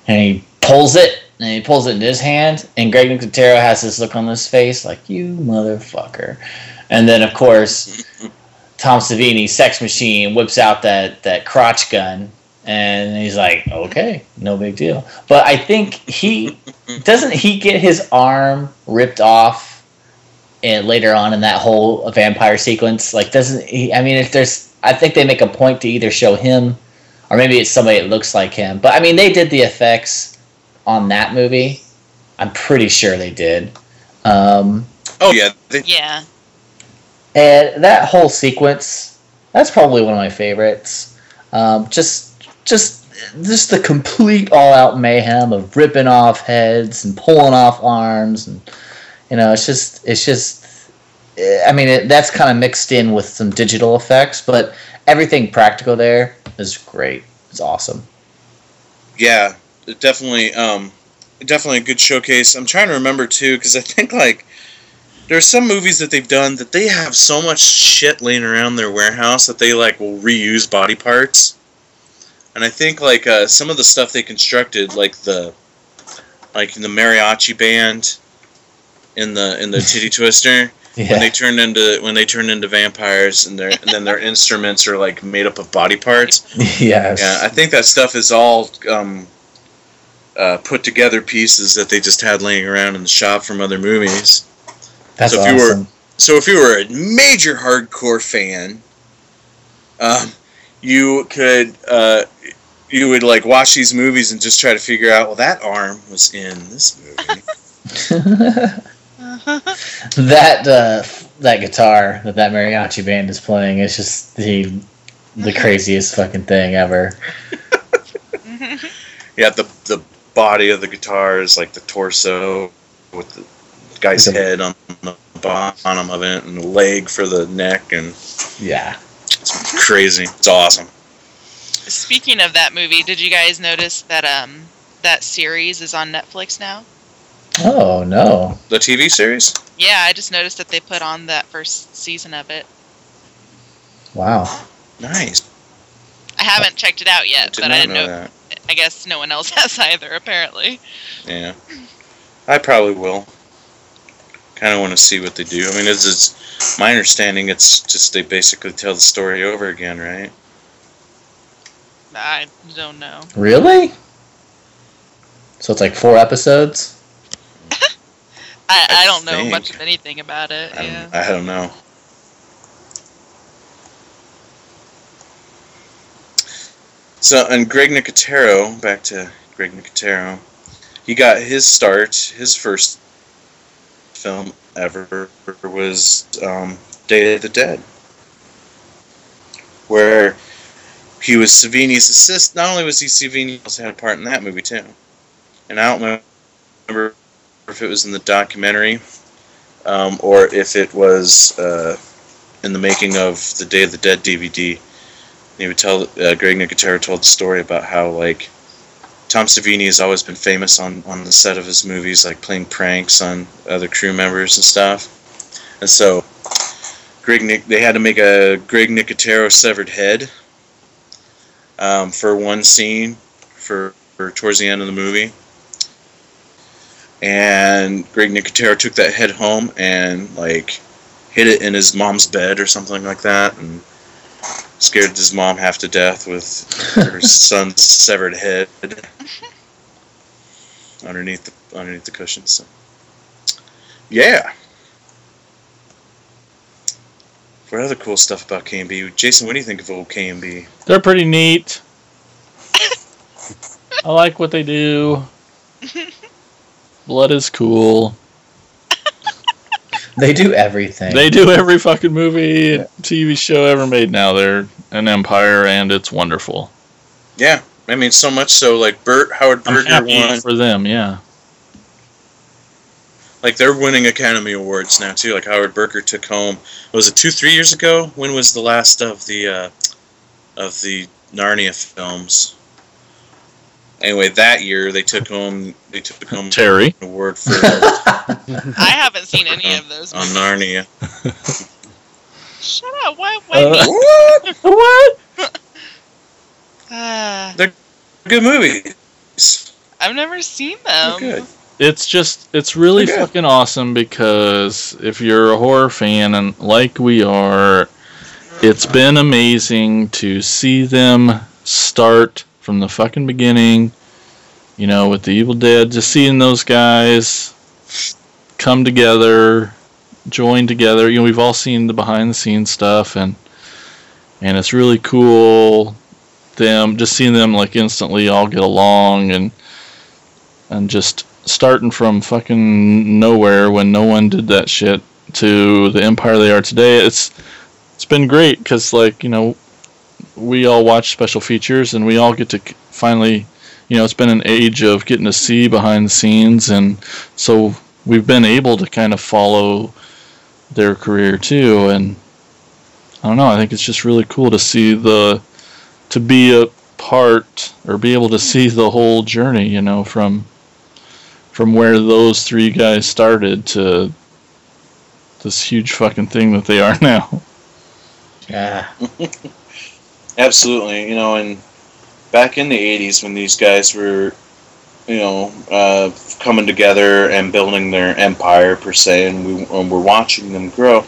and he pulls it, and he pulls it in his hand, and Greg Nicotero has this look on his face like you motherfucker, and then of course Tom Savini, Sex Machine, whips out that that crotch gun, and he's like, "Okay, no big deal." But I think he doesn't he get his arm ripped off, and later on in that whole vampire sequence, like doesn't he? I mean, if there's, I think they make a point to either show him, or maybe it's somebody that looks like him. But I mean, they did the effects on that movie. I'm pretty sure they did. Um, Oh yeah, they, Yeah. and that whole sequence that's probably one of my favorites um, just just just the complete all-out mayhem of ripping off heads and pulling off arms and you know it's just it's just i mean it, that's kind of mixed in with some digital effects but everything practical there is great it's awesome yeah, definitely, um, definitely a good showcase. I'm trying to remember too, because I think like there's some movies that they've done that they have so much shit laying around their warehouse that they like will reuse body parts. And I think like uh, some of the stuff they constructed, like the like in the mariachi band, in the in the titty twister, when they yeah turned into when they turned into vampires, and their and then their instruments are like made up of body parts. yes Yeah, I think that stuff is all um, uh, put together pieces that they just had laying around in the shop from other movies. that's so if you were- awesome So if you were a major hardcore fan, um, you could uh, you would like watch these movies and just try to figure out, well, that arm was in this movie. that uh, that guitar that that mariachi band is playing is just the the craziest fucking thing ever. yeah, the the body of the guitar is like the torso with the guy's the- head on the bottom of it, and the leg for the neck, and Yeah. it's crazy. It's awesome. Speaking of that movie, did you guys notice that um that series is on Netflix now? Oh no. The TV series? Yeah, I just noticed that they put on that first season of it. Wow. Nice. I haven't checked it out yet, Did but not I didn't know. that. I guess no one else has either. Apparently. Yeah, I probably will. Kind of want to see what they do. I mean, it's, it's my understanding. It's just they basically tell the story over again, right? I don't know. Really? So it's like four episodes? I, I, I don't know think. much of anything about it. I Yeah. don't, I don't know. So, and Greg Nicotero, back to Greg Nicotero, he got his start, his first film ever was um, Day of the Dead, where he was Savini's assist. Not only was he Savini, he also had a part in that movie too. And I don't remember if it was in the documentary um, or if it was uh, in the making of the Day of the Dead DVD. He would tell uh, Greg Nicotero told the story about how like Tom Savini has always been famous on on the set of his movies, like playing pranks on other crew members and stuff. And so Greg Nic- they had to make a Greg Nicotero severed head um, for one scene for, for towards the end of the movie. And Greg Nicotero took that head home and like hid it in his mom's bed or something like that, and scared his mom half to death with her son's severed head underneath the underneath the cushions. So. Yeah. What other cool stuff about KNB? Jason, what do you think of old KNB? They're pretty neat. I like what they do. Blood is cool. They do everything. They do every fucking movie, and TV show ever made now. They're an empire, and it's wonderful. Yeah, I mean, so much so like Bert Howard I'm Berger happy won. for them. Yeah, like they're winning Academy Awards now too. Like Howard Berger took home. Was it two, three years ago? When was the last of the uh, of the Narnia films? Anyway, that year they took home they took home Terry. an award for I haven't seen any of those. on movies. Narnia. Shut up! What? Why Uh, me? What? Ah, Good movies. I've never seen They're them. good. It's just it's really Okay. fucking awesome because if you're a horror fan and like we are, it's been amazing to see them start from the fucking beginning. You know, with the Evil Dead, just seeing those guys come together, join together. You know, we've all seen the behind the scenes stuff and and it's really cool them just seeing them like instantly all get along and and just starting from fucking nowhere when no one did that shit to the empire they are today it's it's been great because like you know we all watch special features and we all get to finally you know it's been an age of getting to see behind the scenes and so we've been able to kind of follow their career too and i don't know i think it's just really cool to see the to be a part or be able to see the whole journey you know from from where those three guys started to this huge fucking thing that they are now. Yeah. Absolutely, you know, and back in the '80s when these guys were, you know, uh, coming together and building their empire per se, and we and we're watching them grow.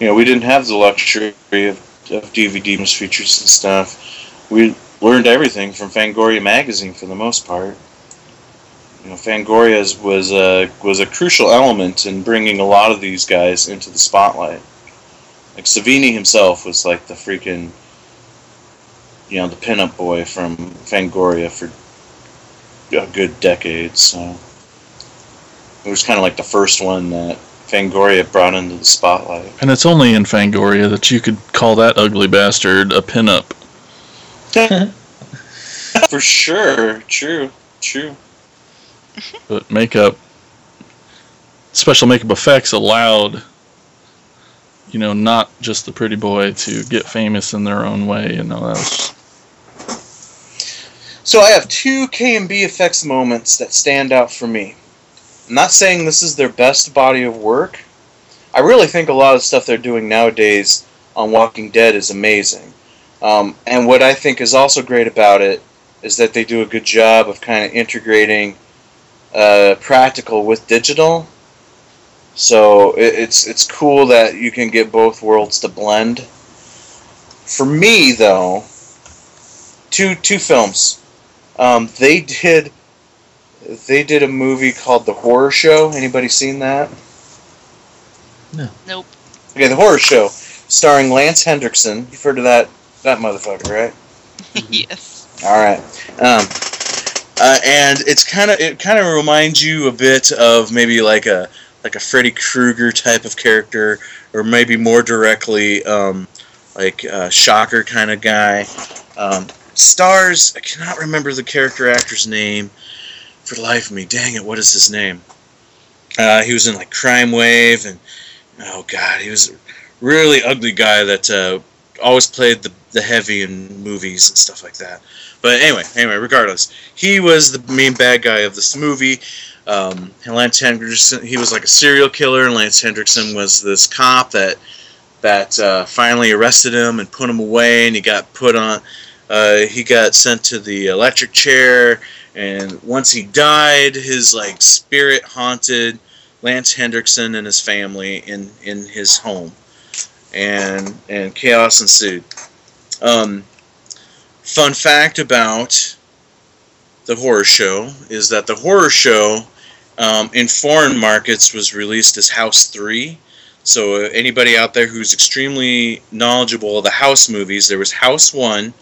You know, we didn't have the luxury of, of DVDs, features, and stuff. We learned everything from Fangoria magazine for the most part. You know, Fangoria was a was a crucial element in bringing a lot of these guys into the spotlight. Like Savini himself was like the freaking you know, the pinup boy from Fangoria for a good decade. So it was kind of like the first one that Fangoria brought into the spotlight. And it's only in Fangoria that you could call that ugly bastard a pinup. for sure. True. True. But makeup, special makeup effects allowed, you know, not just the pretty boy to get famous in their own way. You know, that was So I have two K and B effects moments that stand out for me. I'm not saying this is their best body of work. I really think a lot of stuff they're doing nowadays on Walking Dead is amazing. Um, and what I think is also great about it is that they do a good job of kind of integrating uh, practical with digital. So it, it's it's cool that you can get both worlds to blend. For me, though, two two films. Um, they did they did a movie called The Horror Show. Anybody seen that? No. Nope. Okay, The Horror Show, starring Lance Hendrickson. You've heard of that that motherfucker, right? yes. All right. Um, uh, and it's kind of it kind of reminds you a bit of maybe like a like a Freddy Krueger type of character, or maybe more directly um, like a Shocker kind of guy. Um, stars. I cannot remember the character actor's name for the life of me. Dang it! What is his name? Uh, he was in like Crime Wave, and oh god, he was a really ugly guy that uh, always played the the heavy in movies and stuff like that. But anyway, anyway, regardless, he was the main bad guy of this movie. Um, Lance Hendrickson, he was like a serial killer, and Lance Hendrickson was this cop that that uh, finally arrested him and put him away, and he got put on. Uh, he got sent to the electric chair, and once he died, his like spirit haunted Lance Hendrickson and his family in in his home, and and chaos ensued. Um, fun fact about the horror show is that the horror show um, in foreign markets was released as House 3. So, uh, anybody out there who's extremely knowledgeable of the House movies, there was House 1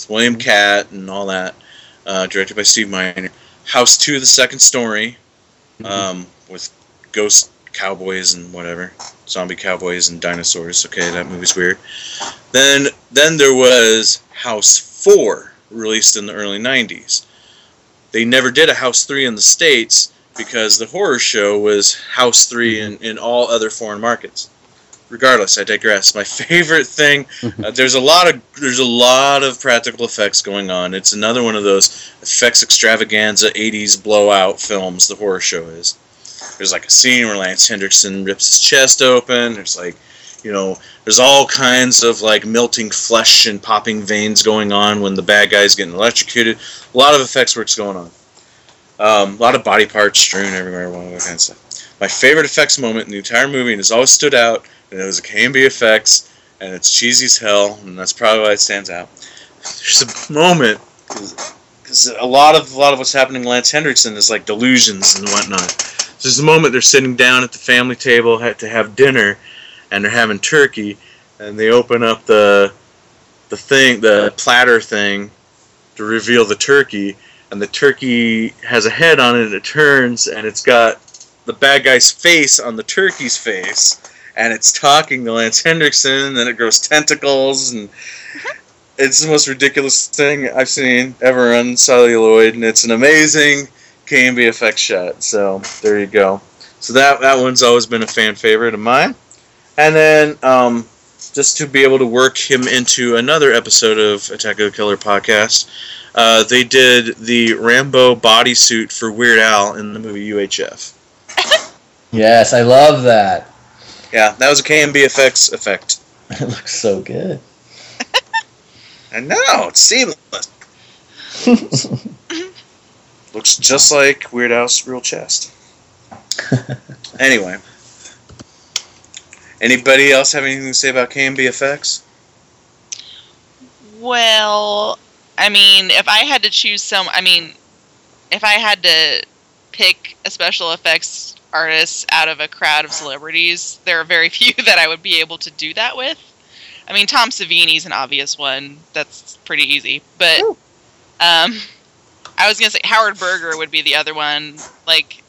with William Katt and all that, uh, directed by Steve Miner. House 2, The Second Story, um, with ghost cowboys and whatever. Zombie cowboys and dinosaurs. Okay, that movie's weird. Then then there was House 4 released in the early 90s. They never did a House 3 in the states because the horror show was House 3 in, in all other foreign markets. Regardless, I digress. My favorite thing, uh, there's a lot of there's a lot of practical effects going on. It's another one of those effects extravaganza 80s blowout films the horror show is. There's like a scene where Lance Hendrickson rips his chest open. There's like, you know, there's all kinds of like melting flesh and popping veins going on when the bad guy's getting electrocuted. A lot of effects works going on. Um, a lot of body parts strewn everywhere, all that kind of stuff. My favorite effects moment in the entire movie, and it's always stood out, and it was a KNB effects, and it's cheesy as hell, and that's probably why it stands out. There's a moment because a lot of a lot of what's happening Lance Hendrickson is like delusions and whatnot. There's a moment they're sitting down at the family table to have dinner, and they're having turkey, and they open up the the thing, the platter thing, to reveal the turkey, and the turkey has a head on it. and It turns, and it's got the bad guy's face on the turkey's face, and it's talking to Lance Hendrickson. And then it grows tentacles, and it's the most ridiculous thing I've seen ever on celluloid, and it's an amazing KNB effect shot. So there you go. So that that one's always been a fan favorite of mine. And then um, just to be able to work him into another episode of Attack of the Killer podcast, uh, they did the Rambo bodysuit for Weird Al in the movie UHF. Yes, I love that. Yeah, that was a KNB effects effect. It looks so good. And now it's seamless. Looks just like Weird Al's real chest. anyway. Anybody else have anything to say about KNB effects? Well, I mean, if I had to choose some, I mean, if I had to pick a special effects artist out of a crowd of celebrities, there are very few that I would be able to do that with. I mean, Tom Savini's an obvious one. That's pretty easy. But um, I was gonna say Howard Berger would be the other one. Like,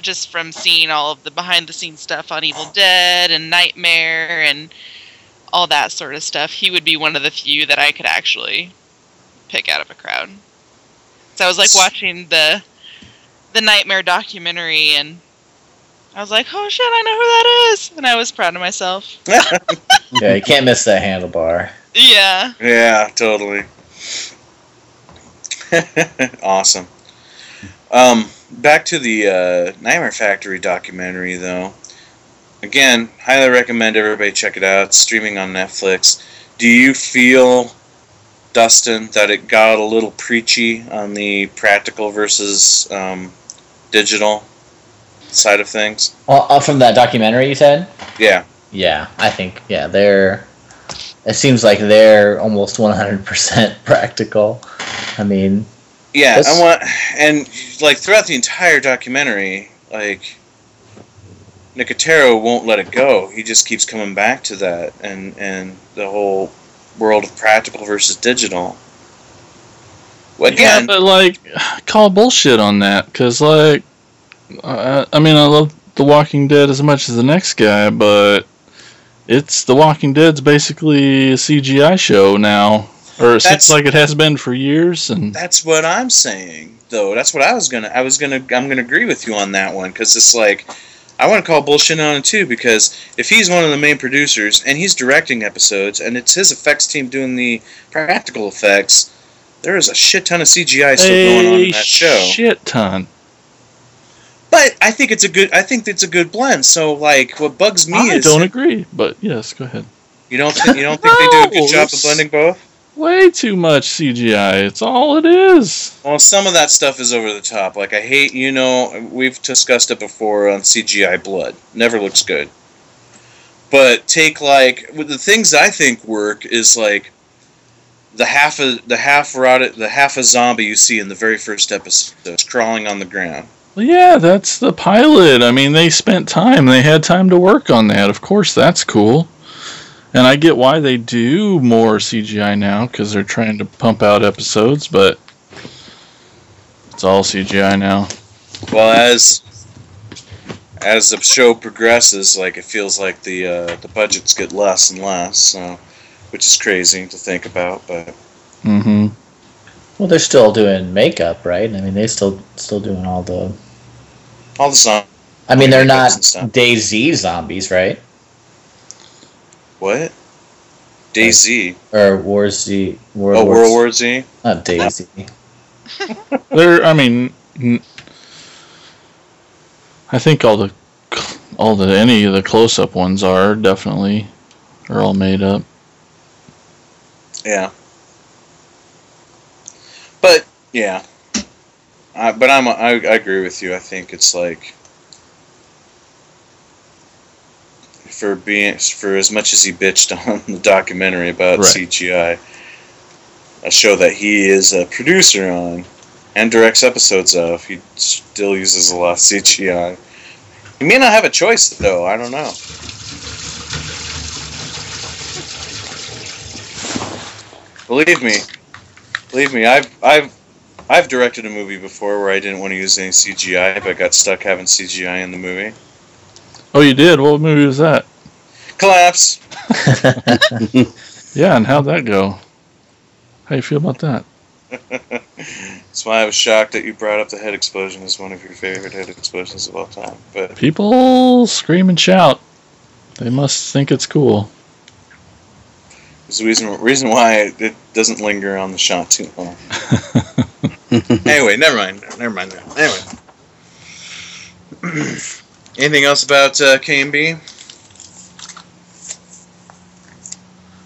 just from seeing all of the behind the scenes stuff on Evil Dead and Nightmare and all that sort of stuff, he would be one of the few that I could actually pick out of a crowd. So I was like watching the the Nightmare documentary and I was like, "Oh shit, I know who that is," and I was proud of myself. Yeah, you can't miss that handlebar. Yeah. Yeah, totally. awesome. Um, back to the uh, Nightmare Factory documentary, though. Again, highly recommend everybody check it out. It's streaming on Netflix. Do you feel, Dustin, that it got a little preachy on the practical versus um, digital side of things? Well, uh, from that documentary you said? Yeah. Yeah, I think yeah, they're. It seems like they're almost 100% practical. I mean, Yeah, That's- I want, and like throughout the entire documentary, like Nicotero won't let it go. He just keeps coming back to that, and and the whole world of practical versus digital. Well, Yeah, again, but like, call bullshit on that because like, uh, I mean, I love The Walking Dead as much as the next guy, but it's The Walking Dead's basically a CGI show now, or it That's- seems like it has been for years. And that's what I'm saying, though. That's what I was gonna. I was gonna. I'm gonna agree with you on that one because it's like. I want to call bullshit on it too because if he's one of the main producers and he's directing episodes and it's his effects team doing the practical effects, there is a shit ton of CGI still going on in that show. shit ton. But I think it's a good. I think it's a good blend. So like, what bugs me I is don't agree, but yes, go ahead. you don't think you don't think they do a good job of blending both. Way too much CGI. It's all it is. Well, some of that stuff is over the top. Like I hate, you know, we've discussed it before on CGI blood. Never looks good. But take like the things I think work is like the half of the half rotted the half a zombie you see in the very first episode it's crawling on the ground. Well, yeah, that's the pilot. I mean, they spent time. They had time to work on that. Of course, that's cool. And I get why they do more CGI now because they're trying to pump out episodes, but it's all CGI now. Well, as as the show progresses, like it feels like the uh, the budgets get less and less, so, which is crazy to think about. But hmm well, they're still doing makeup, right? I mean, they still still doing all the All the zombies. I mean, they're not stuff. DayZ zombies, right? What? DayZ. Or War Z. World Oh, War World War Z. Not DayZ. They're, I mean, I think all the, all the any of the close-up ones are definitely are all made up. Yeah. But yeah, I, but I'm I, I agree with you. I think it's like for being for as much as he bitched on the documentary about Right. CGI, a show that he is a producer on and directs episodes of, he still uses a lot of CGI. He may not have a choice though. I don't know. Believe me, believe me, I've I've I've directed a movie before where I didn't want to use any CGI, but got stuck having CGI in the movie. Oh, you did? What movie was that? Collapse. Yeah, and how'd that go? How you feel about that? That's why I was shocked that you brought up the head explosion as one of your favorite head explosions of all time. But People scream and shout. They must think it's cool. There's a reason reason why it, it doesn't linger on the shot too long. anyway, never mind. Never mind. Anyway. Anything else about uh, K&B?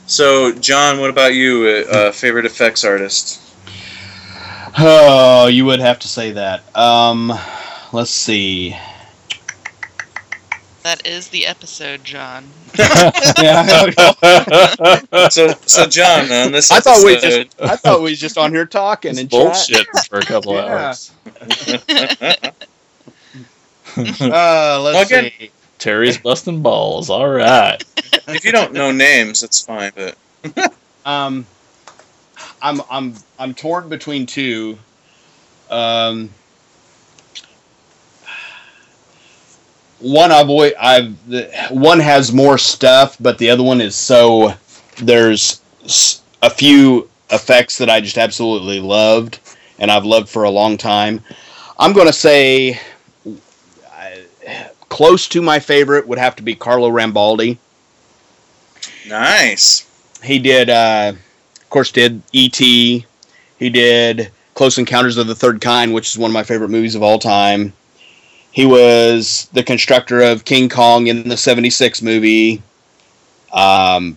So, John, what about you? Uh, uh, favorite effects artist? Oh, you would have to say that. Um, let's see. That is the episode, John. Yeah, So, so John, on this I thought we just I thought we was just on here talking and chat. bullshit for a couple Yeah. hours. Uh, let's Well, again- see. Terry's busting balls. All right. if you don't know names, that's fine. But Um, I'm I'm I'm torn between two. Um, one I've always, I've the, one has more stuff, but the other one is so there's a few effects that I just absolutely loved, and I've loved for a long time. I'm gonna say. I- Close to my favorite would have to be Carlo Rambaldi nice. he did uh of course did et he did close encounters of the third kind which is one of my favorite movies of all time he was the constructor of king kong in the 76 movie um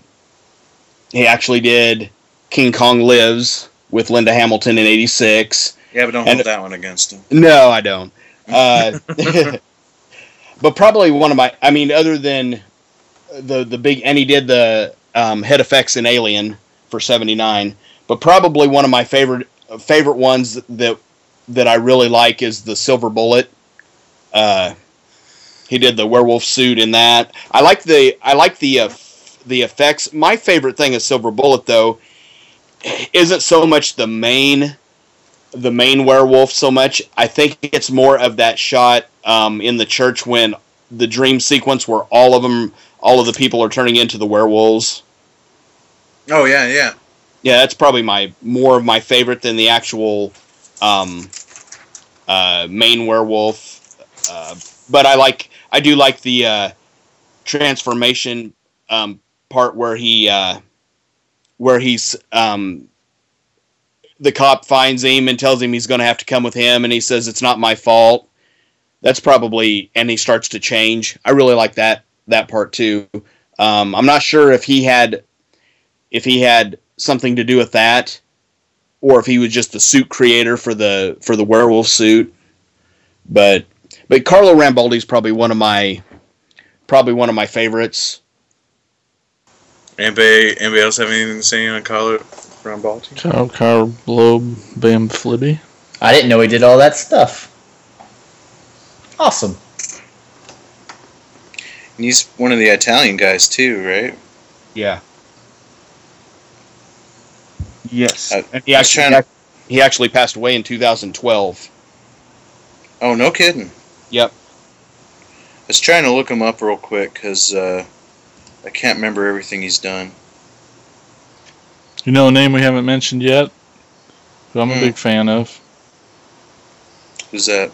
he actually did king kong lives with linda hamilton in 86 Yeah, but don't And- hold that one against him. no, I don't. Uh, but probably one of my. I mean, other than the the big, and he did the um, head effects in Alien for '79. But probably one of my favorite favorite ones that that I really like is the Silver Bullet. Uh, he did the werewolf suit in that. I like the I like the uh, the effects. My favorite thing of Silver Bullet though isn't so much the main the main werewolf so much. I think it's more of that shot um, in the church when the dream sequence where all of them, all of the people are turning into the werewolves. Oh yeah, yeah. Yeah, that's probably my more of my favorite than the actual um, uh, main werewolf. Uh, but I like, I do like the uh, transformation um, part where he, uh, where he's um, the cop finds him and tells him he's going to have to come with him, and he says it's not my fault. That's probably, and he starts to change. I really like that that part too. Um, I'm not sure if he had if he had something to do with that, or if he was just the suit creator for the for the werewolf suit. But but Carlo Rambaldi's probably one of my probably one of my favorites. Anybody, anybody else have anything to say on Carlo Rambaldi? Cow, cow, blobe, bam, flibby. I didn't know he did all that stuff. Awesome. And he's one of the Italian guys too, right? Yeah. Yes. Uh, and he actually trying to- he actually passed away in 2012. Oh, no kidding. Yep. I was trying to look him up real quick because uh, I can't remember everything he's done. You know a name we haven't mentioned yet? Who I'm a Hmm. big fan of. Who's that?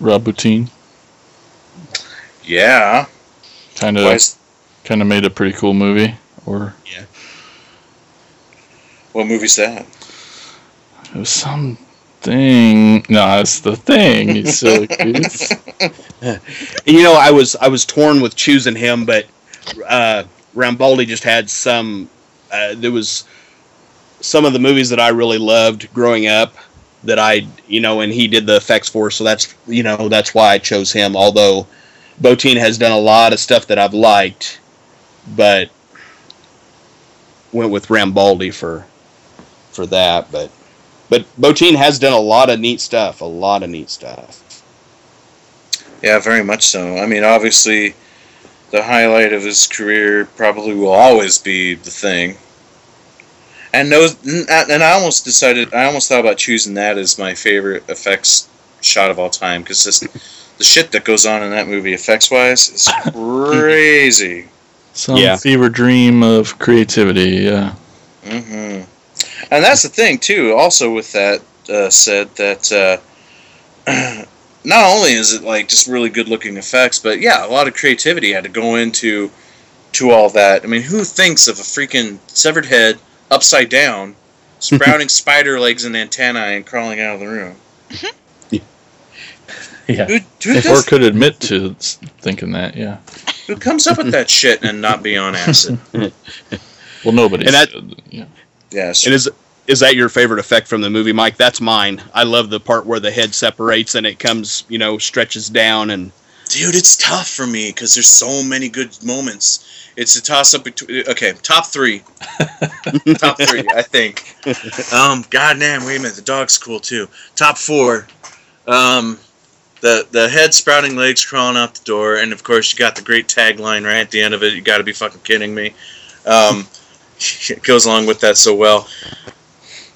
Rob Bottin. Yeah. Kind of, kind of made a pretty cool movie. Or Yeah. what movie's that? it was something. No, it's the thing. You silly goose. You know, I was I was torn with choosing him, but uh, Rambaldi just had some. Uh, there was some of the movies that I really loved growing up that I, you know, and he did the effects for. So that's you know that's why I chose him. Although Bottin has done a lot of stuff that I've liked, but went with Rambaldi for for that. But but Bottin has done a lot of neat stuff. A lot of neat stuff. Yeah, very much so. I mean, obviously, the highlight of his career probably will always be the thing. And those, and I almost decided, I almost thought about choosing that as my favorite effects shot of all time because just the shit that goes on in that movie, effects wise, is crazy. Some Yeah. fever dream of creativity. Yeah. hmm And that's the thing too. Also, with that uh, said, that uh, not only is it like just really good looking effects, but yeah, a lot of creativity had to go into to all that. I mean, who thinks of a freaking severed head upside down, sprouting spider legs and antennae and crawling out of the room? Yeah. Who, who, Or could admit to thinking that. Yeah. who comes up with that shit and not be on acid? Well, nobody. And that- yeah. Yes. And is is that your favorite effect from the movie, Mike? That's mine. I love the part where the head separates and it comes, you know, stretches down and Dude, it's tough for me because there's so many good moments. It's a toss up between. Okay, top three. top three, I think. Um, God damn, wait a minute. The dog's cool too. Top four. Um, the the head sprouting legs crawling out the door, and of course you got the great tagline right at the end of it. You got to be fucking kidding me. Um, goes along with that so well.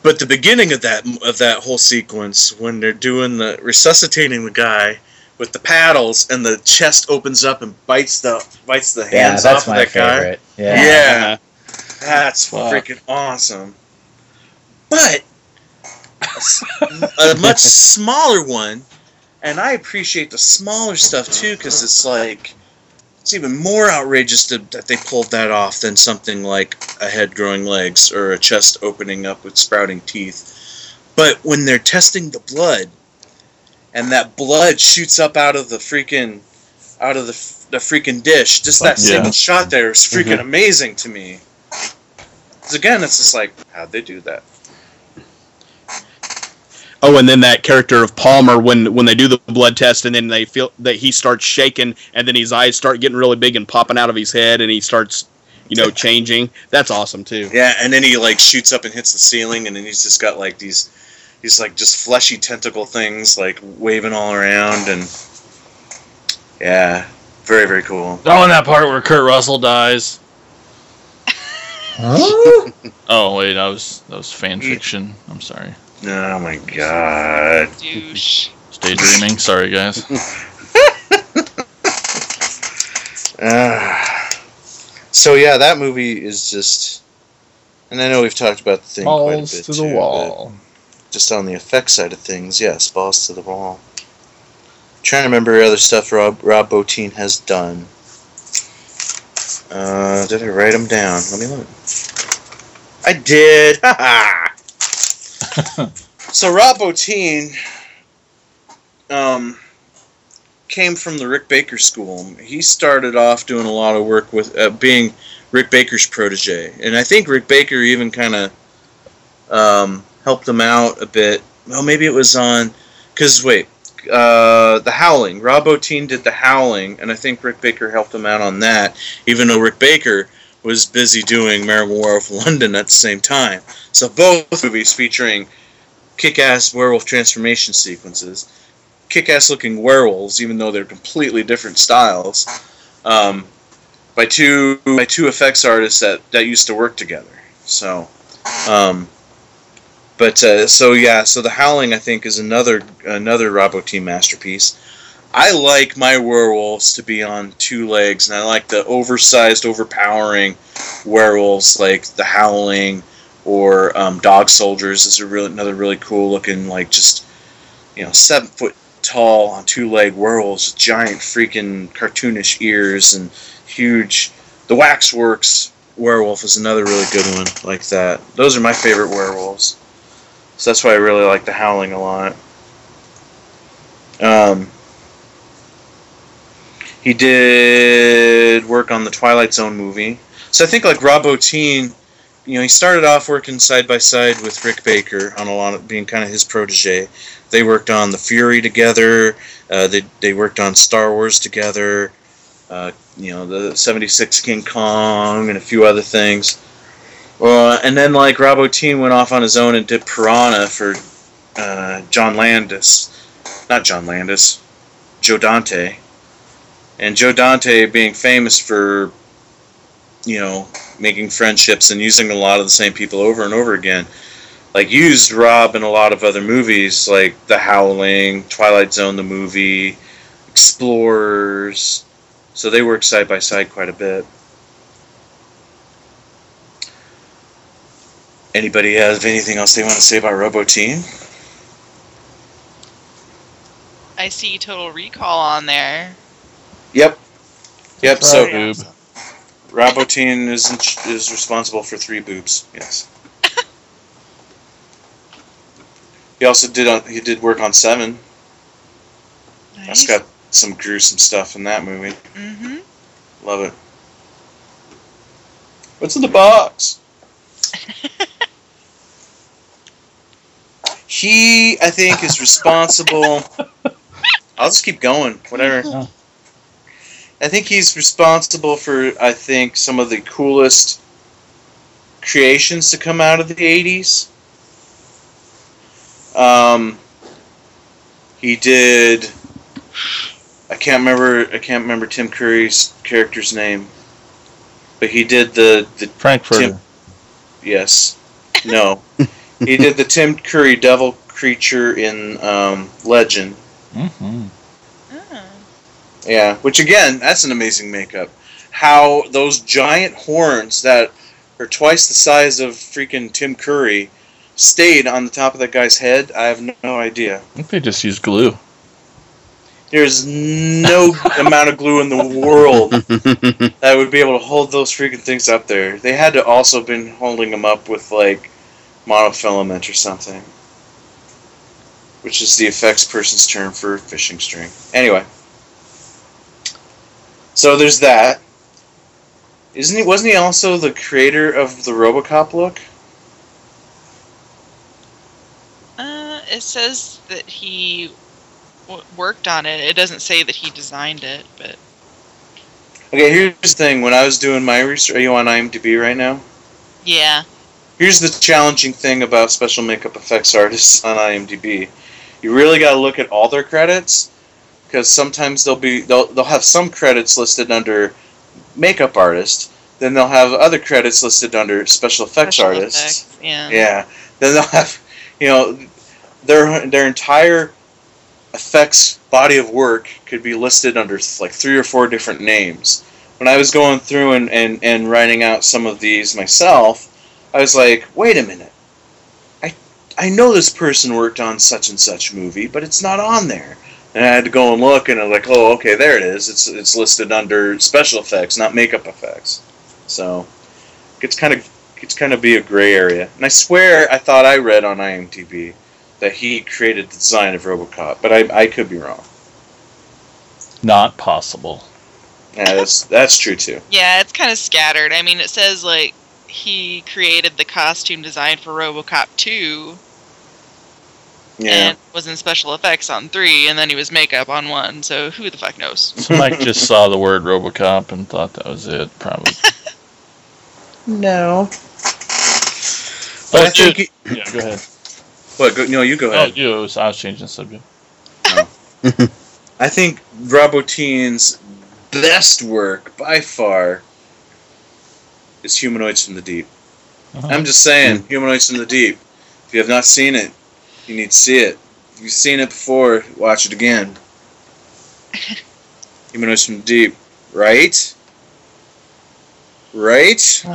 But the beginning of that of that whole sequence when they're doing the resuscitating the guy with the paddles and the chest opens up and bites the bites the hands that's off of my that guy. Yeah. Yeah. Uh-huh. That's Fuck. freaking awesome. But a much smaller one, and I appreciate the smaller stuff too because it's like it's even more outrageous to, that they pulled that off than something like a head growing legs or a chest opening up with sprouting teeth. But when they're testing the blood, and that blood shoots up out of the freaking out of the, the freaking dish, just that Yeah. single shot there is freaking mm-hmm. amazing to me. Because again, it's just like, how'd they do that? Oh, and then that character of Palmer when when they do the blood test and then they feel that he starts shaking and then his eyes start getting really big and popping out of his head and he starts, you know, changing. That's awesome too. Yeah, and then he like shoots up and hits the ceiling, and then he's just got like these, these like just fleshy tentacle things like waving all around, and yeah, very very cool. Oh, and that part where Kurt Russell dies. Huh? Oh wait, that was that was fan fiction. I'm sorry. Oh my god. Douche. Stay dreaming. Sorry, guys. Ah. so yeah, that movie is just, and I know we've talked about the thing quite a Balls bit to the too, wall. Just on the effects side of things, yes, balls to the wall. trying to remember other stuff Rob Rob Bottin has done. Uh, did I write them down? Let me look. I did. So Rob Bottin, um, came from the Rick Baker School. He started off doing a lot of work with uh, being Rick Baker's protege, and I think Rick Baker even kind of um, helped him out a bit. Well, maybe it was on because wait, uh, the Howling. Rob Bottin did the Howling, and I think Rick Baker helped him out on that, even though Rick Baker was busy doing Werewolf London at the same time. So both movies featuring kick-ass werewolf transformation sequences kick-ass looking werewolves, even though they're completely different styles, um, by two by two effects artists that, that used to work together. So, um, but uh, so yeah, so the Howling I think is another another Rob Bottin masterpiece. I like my werewolves to be on two legs, and I like the oversized, overpowering werewolves like the Howling or um, Dog Soldiers This is really another really cool looking like just you know seven foot tall on two leg werewolves with giant freaking cartoonish ears and huge. The Waxworks werewolf is another really good one like that. Those are my favorite werewolves. So that's why I really like the Howling a lot. Um, he did work on the Twilight Zone movie. So I think like Rob Bottin, you know, he started off working side by side with Rick Baker on a lot of being kind of his protege. They worked on The Fury together. Uh, they they worked on Star Wars together. Uh, you know, the '76 King Kong and a few other things. Uh, and then like Rob Bottin went off on his own and did Piranha for uh, John Landis, not John Landis, Joe Dante. And Joe Dante being famous for, you know, making friendships and using a lot of the same people over and over again, like used Rob in a lot of other movies like The Howling, Twilight Zone the movie, Explorers. So they work side by side quite a bit. Anybody have anything else they want to say about Rob Bottin? I see Total Recall on there. Yep. Yep. So Boob. Rob Bottin is in, is responsible for three boobs. Yes. he also did on, he did work on Seven. That's got some gruesome stuff in that movie. hmm Love it. What's in the box? he, I think, is responsible. I'll just keep going. Whatever. I think he's responsible for, I think, some of the coolest creations to come out of the 80s. Um, he did. I can't remember. I can't remember Tim Curry's character's name, but he did the the Frankfurter. Tim- yes, no, he did the Tim Curry devil creature in um, Legend. hmm Ah. Yeah, which again, that's an amazing makeup. How those giant horns that are twice the size of freaking Tim Curry stayed on the top of that guy's head, I have no idea. I think they just used glue. There's no amount of glue in the world that would be able to hold those freaking things up there. They had to also been holding them up with like monofilament or something, which is the effects person's term for fishing string. Anyway, so there's that. Isn't he? Wasn't he also the creator of the RoboCop look? Uh, it says that he w- worked on it. It doesn't say that he designed it, but Okay, here's the thing. When I was doing my research, are you on IMDb right now? yeah. Here's the challenging thing about special makeup effects artists on IMDb. You really got to look at all their credits because sometimes they'll be they'll they'll have some credits listed under makeup artist, then they'll have other credits listed under special effects Special artists. effects, Yeah. Yeah. Then they'll have you know their their entire effects body of work could be listed under like three or four different names. When I was going through and, and, and writing out some of these myself, I was like, wait a minute. I I know this person worked on such and such movie, but it's not on there. And I had to go and look and I'm like, oh okay, there it is. It's it's listed under special effects, not makeup effects. So it's kind of it's kind of be a gray area. And I swear I thought I read on IMDb that he created the design of RoboCop, but I, I could be wrong. Not possible. Yeah, that's that's true too. Yeah, it's kind of scattered. I mean, it says like he created the costume design for RoboCop 2 Yeah. and was in special effects on 3 and then he was makeup on 1. So who the fuck knows? So Mike just saw the word RoboCop and thought that was it, probably. No. But I Well, think he- yeah, go ahead. what? Go, no, you go Oh, ahead. you. it was- I was changing the subject. I think Rob Bottin's best work by far is Humanoids from the Deep. Uh-huh. I'm just saying, Humanoids from the Deep. If you have not seen it, you need to see it. If you've seen it before, watch it again. Humanoids from the Deep, right? Right?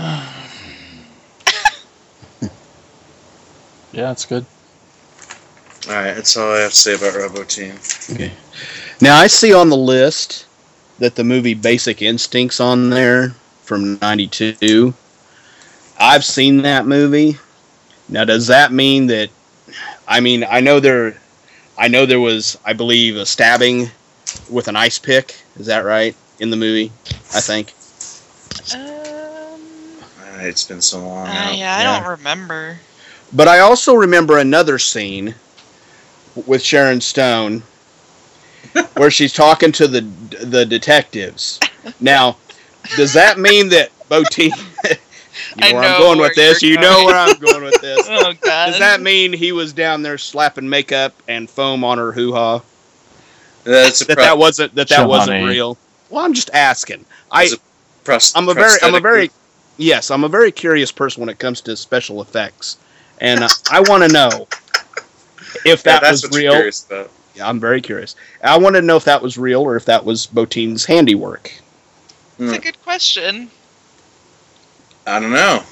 yeah, it's good. All right, that's all I have to say about Rob Bottin. Now I see on the list that the movie Basic Instincts on there from '92. I've seen that movie. Now, does that mean that? I mean, I know there, I know there was, I believe, a stabbing with an ice pick. Is that right in the movie? I think. Um, it's been so long. uh, now. yeah, I yeah. don't remember. But I also remember another scene with Sharon Stone where she's talking to the the detectives. Now, does that mean that Bottin? You know I where know I'm going where with this. you're You know where I'm going with this. Oh god. Does that mean he was down there slapping makeup and foam on her hoo ha? That's That pro- that wasn't that that Johnny. wasn't real. Well, I'm just asking. I pros- I'm a very I'm a prosthetic very yes I'm a very curious person when it comes to special effects, and uh, I want to know if Yeah, that that's was real. curious about. Yeah, I'm very curious. I want to know if that was real or if that was Bottin's handiwork. It's a good question. I don't know.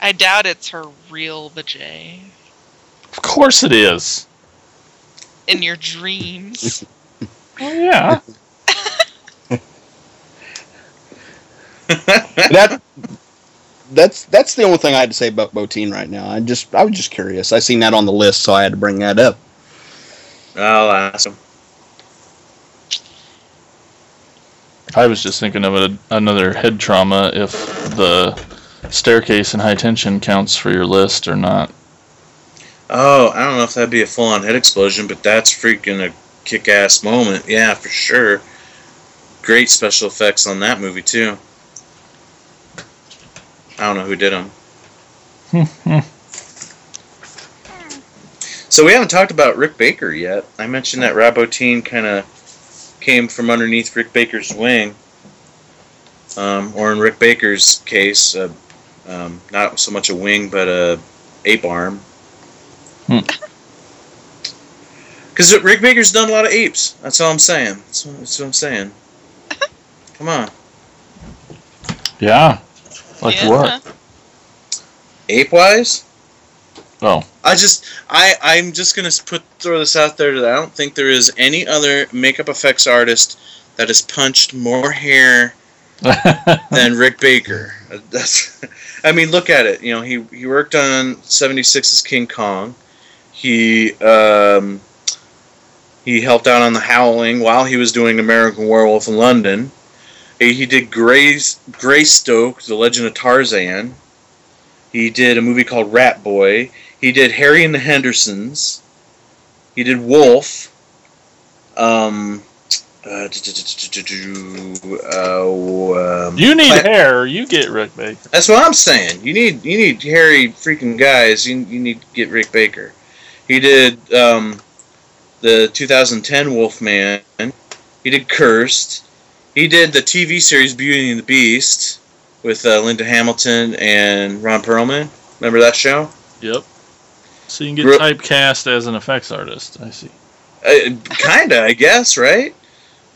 I doubt it's her real vajay. Of course it is. In your dreams. Oh yeah. that that's that's the only thing I had to say about Bottin right now. I just I was just curious. I seen that on the list, so I had to bring that up. I'll ask him. I was just thinking of a, another head trauma if the staircase and high tension counts for your list or not. Oh, I don't know if that'd be a full-on head explosion, but that's freaking a kick-ass moment. Yeah, for sure. Great special effects on that movie too. I don't know who did them. So we haven't talked about Rick Baker yet. I mentioned that Rob Bottin kind of came from underneath Rick Baker's wing, um, or in Rick Baker's case, uh, um, not so much a wing, but a ape arm. Because Rick Baker's done a lot of apes. That's all I'm saying. That's what, that's what I'm saying. Come on, Yeah. Like Yeah. what? ape wise. Oh. I just I I'm just gonna put throw this out there that I don't think there is any other makeup effects artist that has punched more hair than Rick Baker. Uh, That's I mean look at it. You know he he worked on 76's King Kong. He um he helped out on The Howling while he was doing American Werewolf in London. He he did Gray's Greystoke, The Legend of Tarzan. He did a movie called Rat Boy. He did Harry and the Hendersons. He did Wolf. Um, uh, uh, um, you need Plant- hair, you get Rick Baker. That's what I'm saying. You need you need hairy freaking guys. You, you need to get Rick Baker. He did um, the 2010 Wolfman. He did Cursed. He did the TV series Beauty and the Beast with uh, Linda Hamilton and Ron Perlman. Remember that show? Yep. So you can get Ri- typecast as an effects artist. I see. Uh, kinda, I guess, right?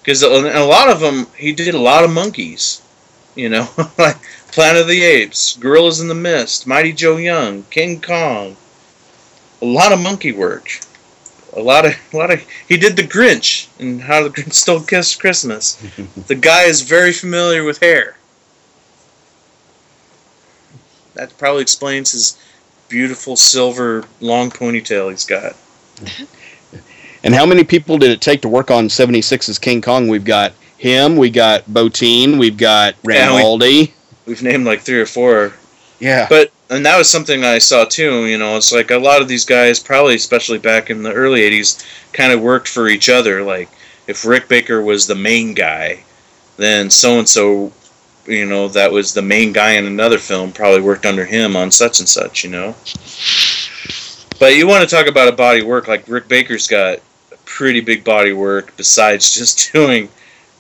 Because a a lot of them, he did a lot of monkeys. You know, like Planet of the Apes, Gorillas in the Mist, Mighty Joe Young, King Kong. A lot of monkey work. A lot of, a lot of. He did the Grinch and How the Grinch Stole Kiss Christmas. the guy is very familiar with hair. That probably explains his beautiful silver long ponytail he's got. And how many people did it take to work on 76's King Kong? We've got him, we got Bottin, we've got Yeah, we- We've named like three or four Yeah. But and that was something I saw too. You know, it's like a lot of these guys, probably especially back in the early '80s, kind of worked for each other. Like if Rick Baker was the main guy, then so and so, you know, that was the main guy in another film, probably worked under him on such and such. You know. But you want to talk about a body work like Rick Baker's got a pretty big body work besides just doing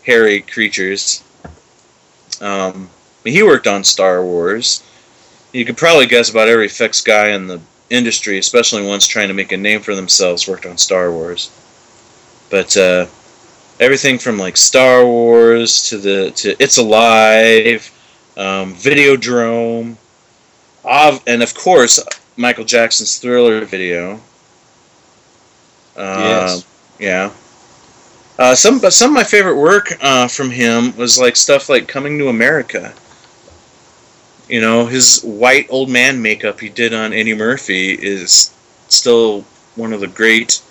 hairy creatures. Um, he worked on Star Wars. You could probably guess about every effects guy in the industry, especially ones trying to make a name for themselves, worked on Star Wars. But uh, everything from like Star Wars to the to It's Alive, um, Videodrome, of, and of course Michael Jackson's Thriller video. Uh, Yes. Yeah. Uh, some but some of my favorite work uh, from him was like stuff like Coming to America. You know, his white old man makeup he did on Eddie Murphy is still one of the great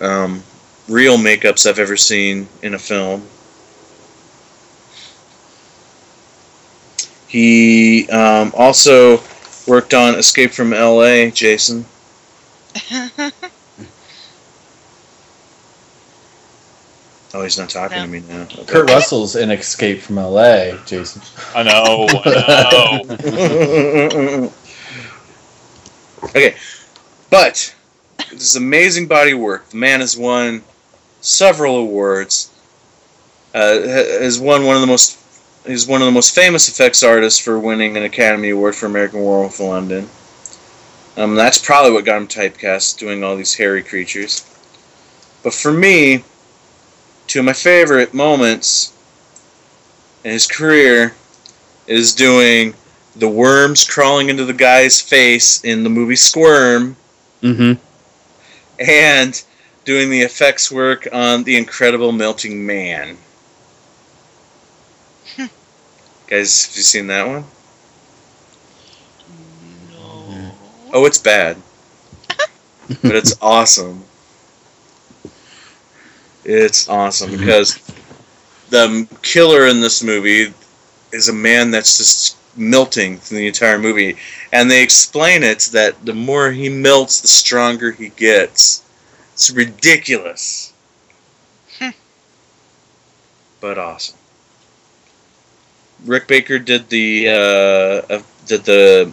um, real makeups I've ever seen in a film. He um, also worked on Escape from L.A. Jason. Oh, he's not talking No. to me now. Okay. Kurt Russell's in Escape from L.A. Jason. I know. I know. okay, but this is amazing body work. The man has won several awards. Uh, has won one of the most. He's one of the most famous effects artists for winning an Academy Award for American Werewolf in London. Um, that's probably what got him typecast, doing all these hairy creatures. But for me, two of my favorite moments in his career is doing the worms crawling into the guy's face in the movie Squirm Mm-hmm. and doing the effects work on The Incredible Melting Man. Hmm. Guys, have you seen that one? no. Oh, it's bad. but it's awesome. It's awesome mm-hmm. because the killer in this movie is a man that's just melting through the entire movie. And they explain it that the more he melts, the stronger he gets. It's ridiculous. but awesome. Rick Baker did the uh, did the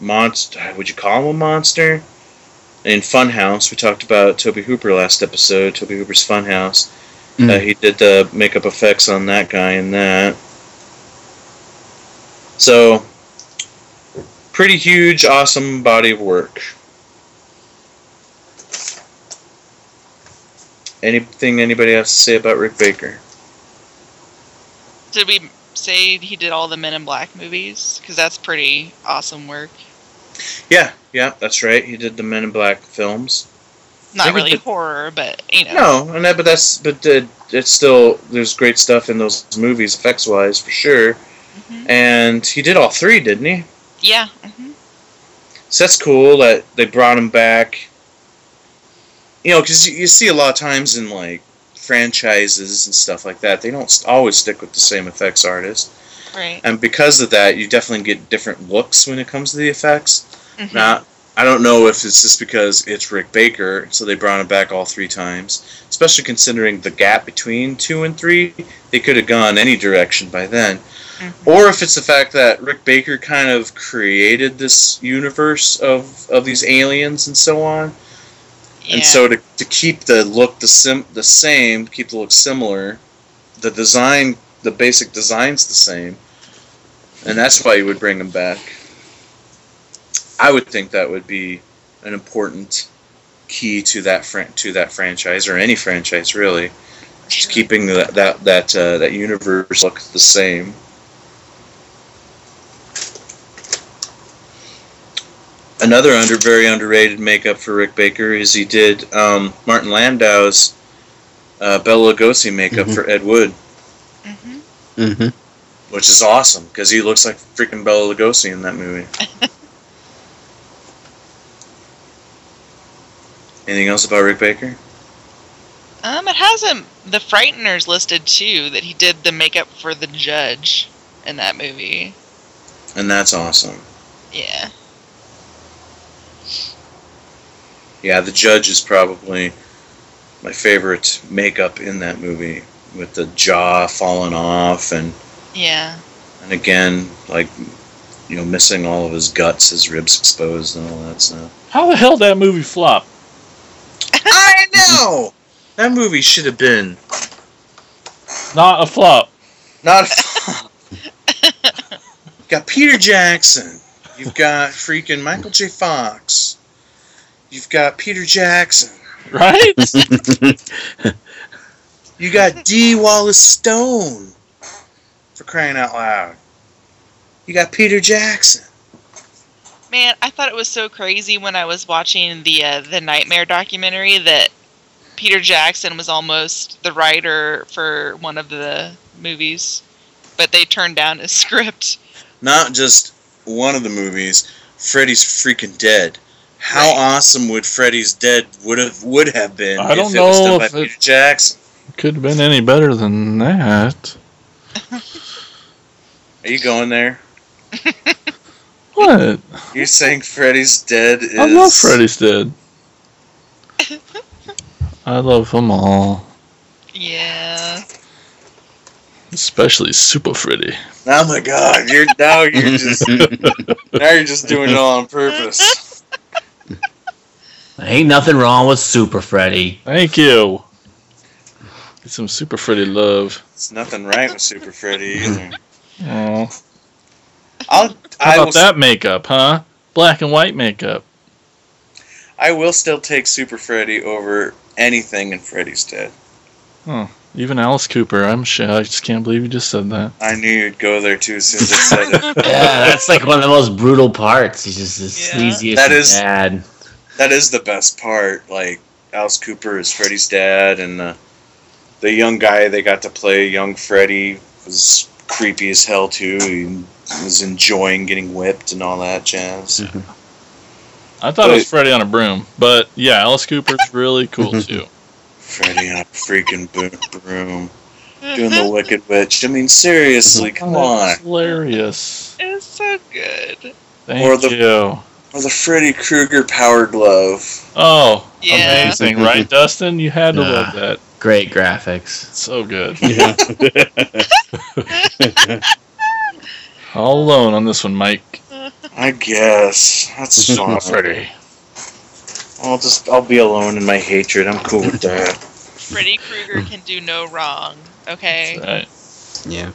monster. Would you call him a monster? In Funhouse, we talked about Tobe Hooper last episode. Tobe Hooper's Funhouse. Mm. Uh, he did the makeup effects on that guy in that. So, pretty huge, awesome body of work. Anything anybody has to say about Rick Baker? Did we say he did all the Men in Black movies? Because that's pretty awesome work. Yeah, yeah, that's right. He did the Men in Black films. Not really horror, but you know. No, and that, but that's but uh, it's still there's great stuff in those movies effects wise for sure. Mhm. And he did all three, didn't he? Yeah. hmm So that's cool that they brought him back. You know, because you, see a lot of times in like franchises and stuff like that, they don't always stick with the same effects artist, Right. and because of that, you definitely get different looks when it comes to the effects. Mhm. Now, I don't know if it's just because it's Rick Baker, so they brought him back all three times. Especially considering the gap between two and three, they could have gone any direction by then. Mhm. Or if it's the fact that Rick Baker kind of created this universe of, of these aliens and so on, Yeah. and so to, to keep the look the sim the same, keep the look similar, the design, the basic design's the same, and that's why you would bring them back. I would think that would be an important key to that fran- to that franchise or any franchise really, just keeping that that that uh, that universe look the same. Another under very underrated makeup for Rick Baker is he did um, Martin Landau's uh, Bela Lugosi makeup Mhm. for Ed Wood, hmm Mm-hmm. which is awesome because he looks like freaking Bela Lugosi in that movie. Anything else about Rick Baker? Um, it has him the Frighteners listed too. That he did the makeup for the judge in that movie. And that's awesome. Yeah. Yeah, the judge is probably my favorite makeup in that movie with the jaw falling off and Yeah. and again like you know missing all of his guts, his ribs exposed and all that stuff. How the hell that movie flop? I know. That movie should have been Not a flop. not. You've got Peter Jackson. You've got freaking Michael J. Fox. You've got Peter Jackson. Right? You got Dee Wallace Stone. For crying out loud. You got Peter Jackson. Man, I thought it was so crazy when I was watching the uh, the Nightmare documentary that Peter Jackson was almost the writer for one of the movies, but they turned down his script. Not just one of the movies. Freddy's freaking dead. How Right. awesome would Freddy's Dead would have would have been I don't if it was know done by if it- Peter Jackson? Could have been any better than that. Are you going there? What? You're saying Freddy's Dead is I love Freddy's Dead. I love them all, Yeah. especially Super Freddy. Oh my god, you're now you're just now you're just doing it all on purpose. Ain't nothing wrong with Super Freddy. Thank you. Get some Super Freddy love. It's nothing right with Super Freddy either. Oh, I'll how I will about that makeup, huh? Black and white makeup. I will still take Super Freddy over anything in Freddy's Dead. Even Alice Cooper. I'm sure. I just can't believe you just said that. I knew you'd go there too as soon as I said it. Yeah, that's like one of the most brutal parts. He's just the Yeah. sleaziest That is- dad. That is the best part. Like Alice Cooper is Freddy's dad, and the the young guy they got to play, young Freddy, was creepy as hell too. He was enjoying getting whipped and all that jazz. Mm-hmm. I thought it was Wait. Freddy on a broom, but yeah, Alice Cooper's really cool mm-hmm. too. Freddy on a freaking broom mm-hmm. doing the Wicked Witch. I mean, seriously, come on. That's hilarious. It's so good. Thank Or the- you. Or the Freddy Krueger Power Glove. Oh, Yeah. amazing, right, Dustin? You had to Yeah. love that. Great graphics. So good. Yeah. All alone on this one, Mike. I guess that's fine. Freddy. I'll just I'll be alone in my hatred. I'm cool with that. Freddy Krueger can do no wrong. Okay. Right. yeah.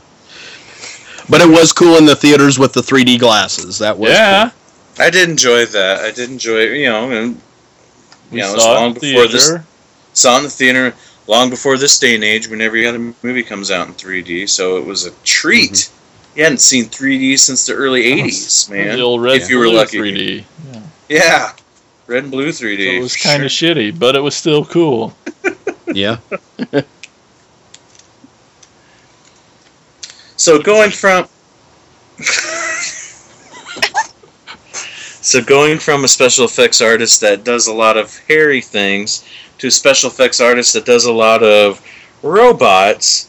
But it was cool in the theaters with the 3D glasses. That was Yeah. I did enjoy that. I did enjoy you know and We Yeah, it was saw long it in before this- saw in the theater long before this day and age. Whenever you had a movie comes out in 3D, so it was a treat. Mm-hmm. You hadn't seen 3D since the early 80s, man. The old red if you were lucky. 3D. Yeah. Yeah, red and blue 3D. So it was kind of sure. shitty, but it was still cool. Yeah. So going from So going from a special effects artist that does a lot of hairy things to a special effects artist that does a lot of robots,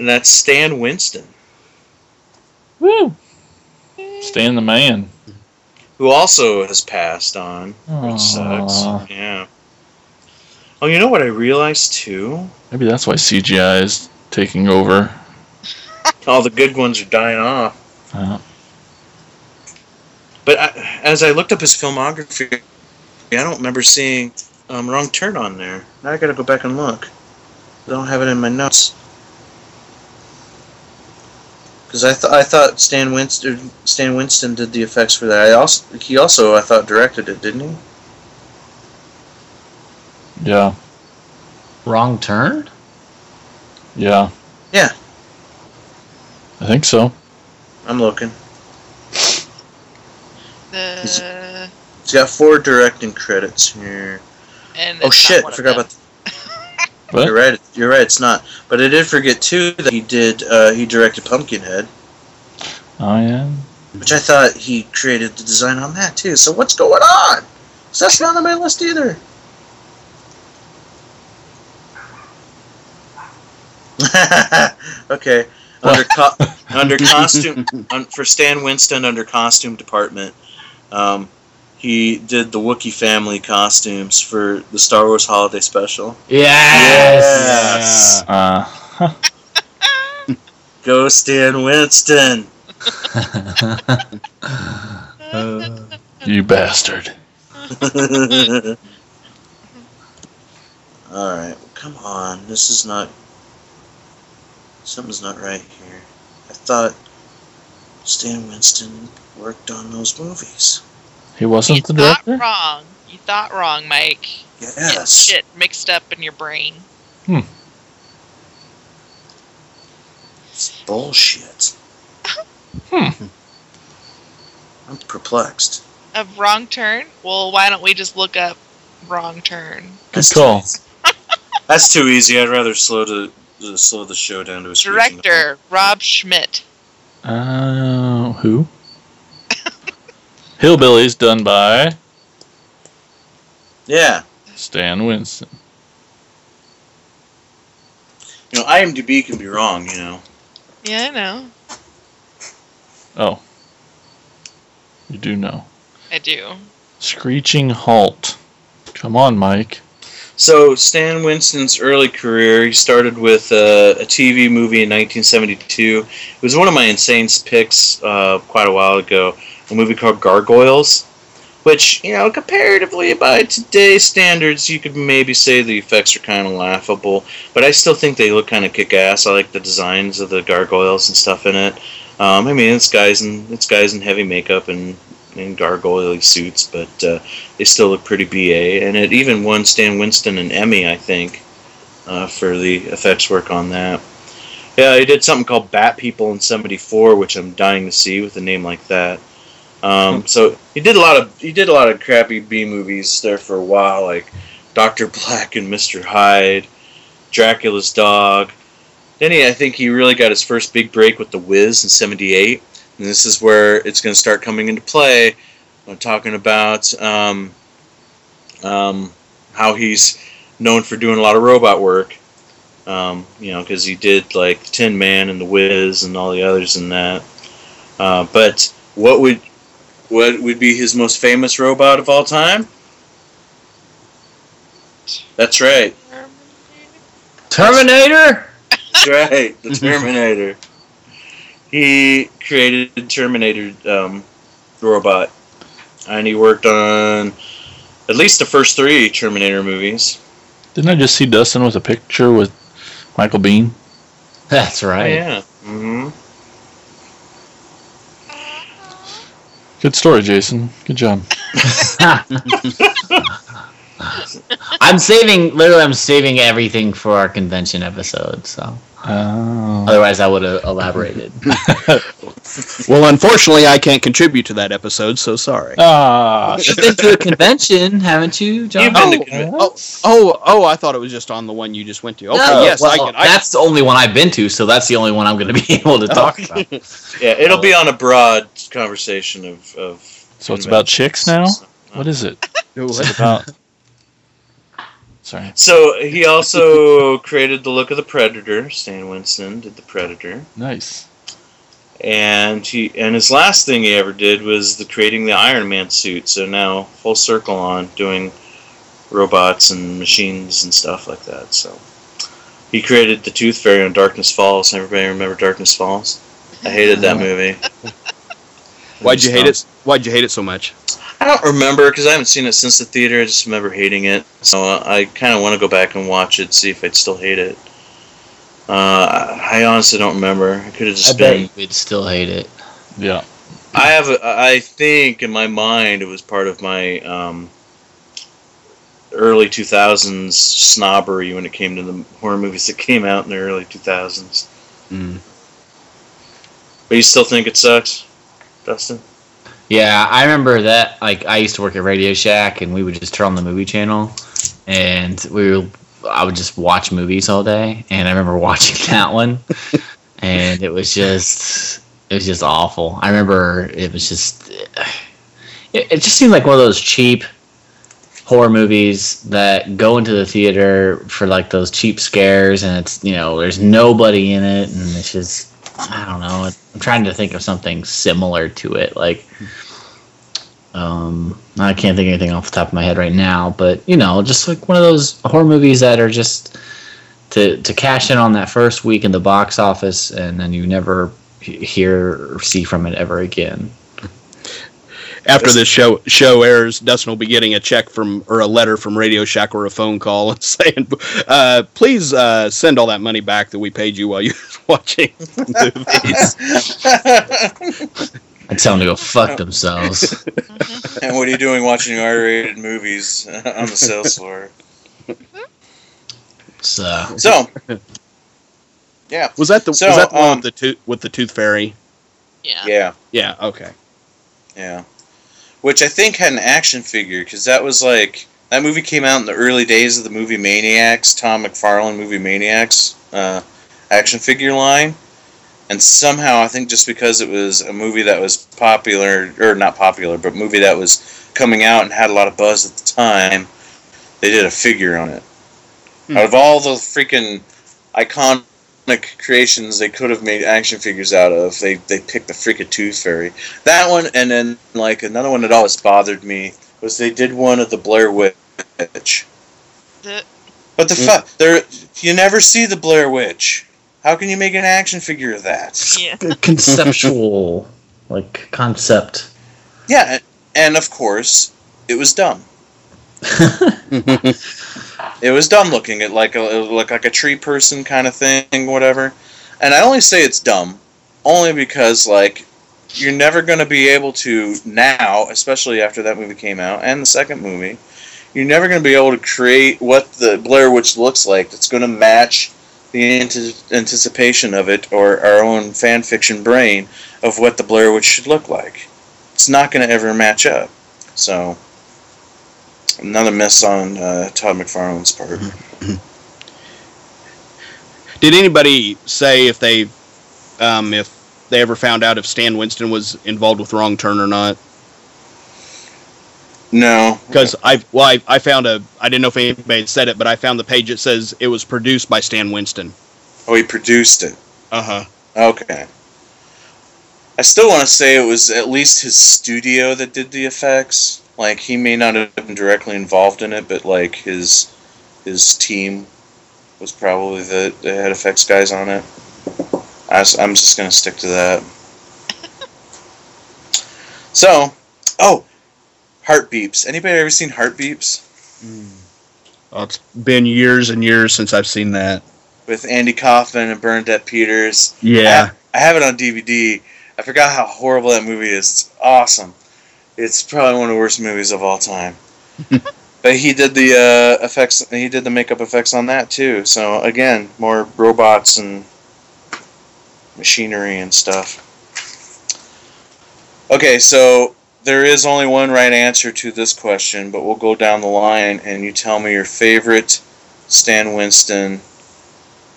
and that's Stan Winston, Woo! Stan the man. who also has passed on, which sucks. Yeah. Oh, you know what I realized too? Maybe that's why CGI is taking over. All the good ones are dying off. Uh, But I, as I looked up his filmography, I don't remember seeing um, Wrong Turn on there. Now I gotta go back and look. I don't have it in my notes. Because I, th- I thought Stan Winston Stan Winston did the effects for that. I also he also I thought directed it, didn't he? yeah. Wrong turn? Yeah. Yeah. I think so. I'm looking. The He's got four directing credits here. and Oh shit! I forgot them. about. What? You're right. You're right. It's not. But I did forget too that he did. Uh, he directed Pumpkinhead. Oh yeah. Which I thought he created the design on that too. So what's going on? 'Cause that's not on my list either. okay. Under co- under costume un, for Stan Winston under costume department, um, he did the Wookiee family costumes for the Star Wars Holiday Special. Yes! Uh, Go Stan Winston. you bastard. All right, come on. This is not. Something's not right here. I thought Stan Winston worked on those movies. He wasn't You the thought director. wrong. You thought wrong, Mike. Get Yes. shit mixed up in your brain. Hmm. It's bullshit. Hmm. I'm perplexed. Of wrong turn? Well, why don't we just look up wrong turn? Good call. That's too easy. I'd rather slow to, to slow the show down to a. Director Rob Schmidt. Uh, who? Hillbillies done by Yeah. Stan Winston. You know, IMDb can be wrong. You know. Yeah, I know. Oh. You do know. I do. Screeching Halt. Come on, Mike. So Stan Winston's early career, he started with a TV movie in 1972. It was one of my insane picks uh, quite a while ago. A movie called Gargoyles, which you know, comparatively by today's standards, you could maybe say the effects are kind of laughable, but I still think they look kind of kick-ass. I like the designs of the gargoyles and stuff in it. Um, I mean, it's guys in it's guys in heavy makeup and in gargoyle suits, but uh, they still look pretty BA. And it even won Stan Winston an Emmy, I think, uh, for the effects work on that. Yeah, he did something called Bat People in '74, which I'm dying to see with a name like that. Um, so he did a lot of he did a lot of crappy B movies there for a while, like Doctor Black and Mister Hyde, Dracula's Dog. Then he, I think he really got his first big break with The Wiz in '78, and this is where it's going to start coming into play. I'm talking about um, um, how he's known for doing a lot of robot work. Um, you know, because he did like the Tin Man and The Wiz and all the others and that. Uh, but what would what would be his most famous robot of all time? That's right. Terminator. That's right. The Terminator. He created the Terminator um, robot, and he worked on at least the first three Terminator movies. Didn't I just see Dustin with a picture with Michael Biehn? That's Oh, right. yeah. hmm Good story, Jason. Good job. I'm saving. Literally, I'm saving everything for our convention episode. So Oh. otherwise, I would have elaborated. Well, unfortunately, I can't contribute to that episode, so sorry. Ah, You've been to a convention, haven't you, John? You've been Oh, to oh, oh, oh! I thought it was just on the one you just went to. Okay, No, yes, well, I can. I, that's the only one I've been to, so that's the only one I'm going to be able to talk about. Yeah, it'll be on a broad conversation of. of So it's about chicks now? what is it? It's about. Sorry. So he also created the look of the Predator. Stan Winston did the Predator, Nice. and he and his last thing he ever did was the creating the Iron Man suit. So now full circle on doing robots and machines and stuff like that. So he created the Tooth Fairy on Darkness Falls. Everybody remember Darkness Falls? I hated that movie. why'd you hate it? Why'd you hate it so much? I don't remember because I haven't seen it since the theater. I just remember hating it. So uh, I kind of want to go back and watch it, see if I'd still hate it. Uh, I honestly don't remember. I could have I just bet been. you would still hate it. Yeah. I have. A, I think in my mind it was part of my um, early 2000s snobbery when it came to the horror movies that came out in the early 2000s. Mm. But you still think it sucks, Dustin? Yeah, I remember that. Like, I used to work at Radio Shack, and we would just turn on the movie channel, and we would, I would just watch movies all day. And I remember watching that one, and it was just, it was just awful. I remember it was just, it, it just seemed like one of those cheap horror movies that go into the theater for like those cheap scares, and it's you know, there's nobody in it, and it's just. I don't know. I'm trying to think of something similar to it. Like, um, I can't think of anything off the top of my head right now, but you know, just like one of those horror movies that are just to to cash in on that first week in the box office, and then you never hear or see from it ever again. After this show show airs, Dustin will be getting a check from or a letter from Radio Shack or a phone call and saying, uh, "Please uh, send all that money back that we paid you while you was watching movies." I'd tell them to go fuck themselves. and what are you doing watching R-rated movies on the sales floor? So So, yeah, Was that the So, was that the one um, with the tooth with the tooth fairy? Yeah. yeah, Yeah. Okay. yeah. Which I think had an action figure because that was like that movie came out in the early days of the movie Maniacs, Todd McFarlane movie Maniacs uh, action figure line, and somehow I think just because it was a movie that was popular or not popular, but movie that was coming out and had a lot of buzz at the time, they did a figure on it. Hmm. Out of all the freaking iconic creations they could have made action figures out of, they they picked the freaking Tooth Fairy. That one, and then like another one that always bothered me was they did one of the Blair Witch. The- But the hmm. fa- there, you never see the Blair Witch. How can you make an action figure of that? Yeah. conceptual like concept. Yeah, and of course, it was dumb. It was dumb looking. It like it looked like a tree person kind of thing, whatever. And I only say it's dumb, only because like you're never going to be able to now, especially after that movie came out and the second movie, you're never going to be able to create what the Blair Witch looks like. That's going to match the ante- anticipation of it or our own fan fiction brain of what the Blair Witch should look like. It's not going to ever match up. So another miss on uh, Todd McFarlane's part. Did anybody say if they, um, if they ever found out if Stan Winston was involved with Wrong Turn or not? No, Because I, well, I, I found a, I didn't know if anybody said it, but I found the page that says it was produced by Stan Winston. oh, he produced it. Uh huh. Okay. I still want to say it was at least his studio that did the effects. Like he may not have been directly involved in it, but like his his team was probably the, the head effects guys on it. I, am just gonna stick to that. so, oh, Heartbeeps. Anybody ever seen Heartbeeps hmm. Well, it's been years and years since I've seen that. with Andy Kaufman and Bernadette Peters? Yeah. I have it on DVD. I forgot how horrible that movie is. It's awesome. It's probably one of the worst movies of all time. but he did the uh, effects. He did the makeup effects on that too. So again, more robots and machinery and stuff. Okay, so there is only one right answer to this question, but we'll go down the line and you tell me your favorite Stan Winston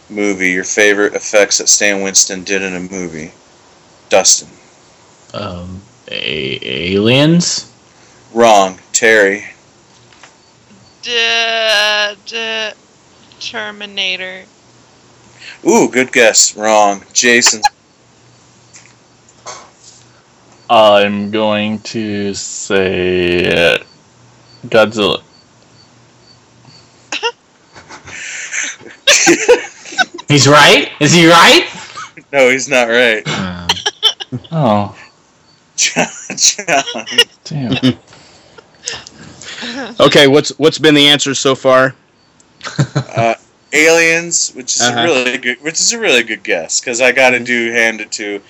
movie, your favorite effects that Stan Winston did in a movie. Dustin. Um, a- aliens. Wrong. Terry. Duh, duh, Terminator. Ooh, good guess. Wrong. Jason. I'm going to say uh, Godzilla. He's right. Is he right? no, he's not right. Uh, Oh, John. John. damn. Okay. What's what's been the answer so far? Uh, Aliens, which is Uh-huh. a really good, which is a really good guess because I got to do hand it to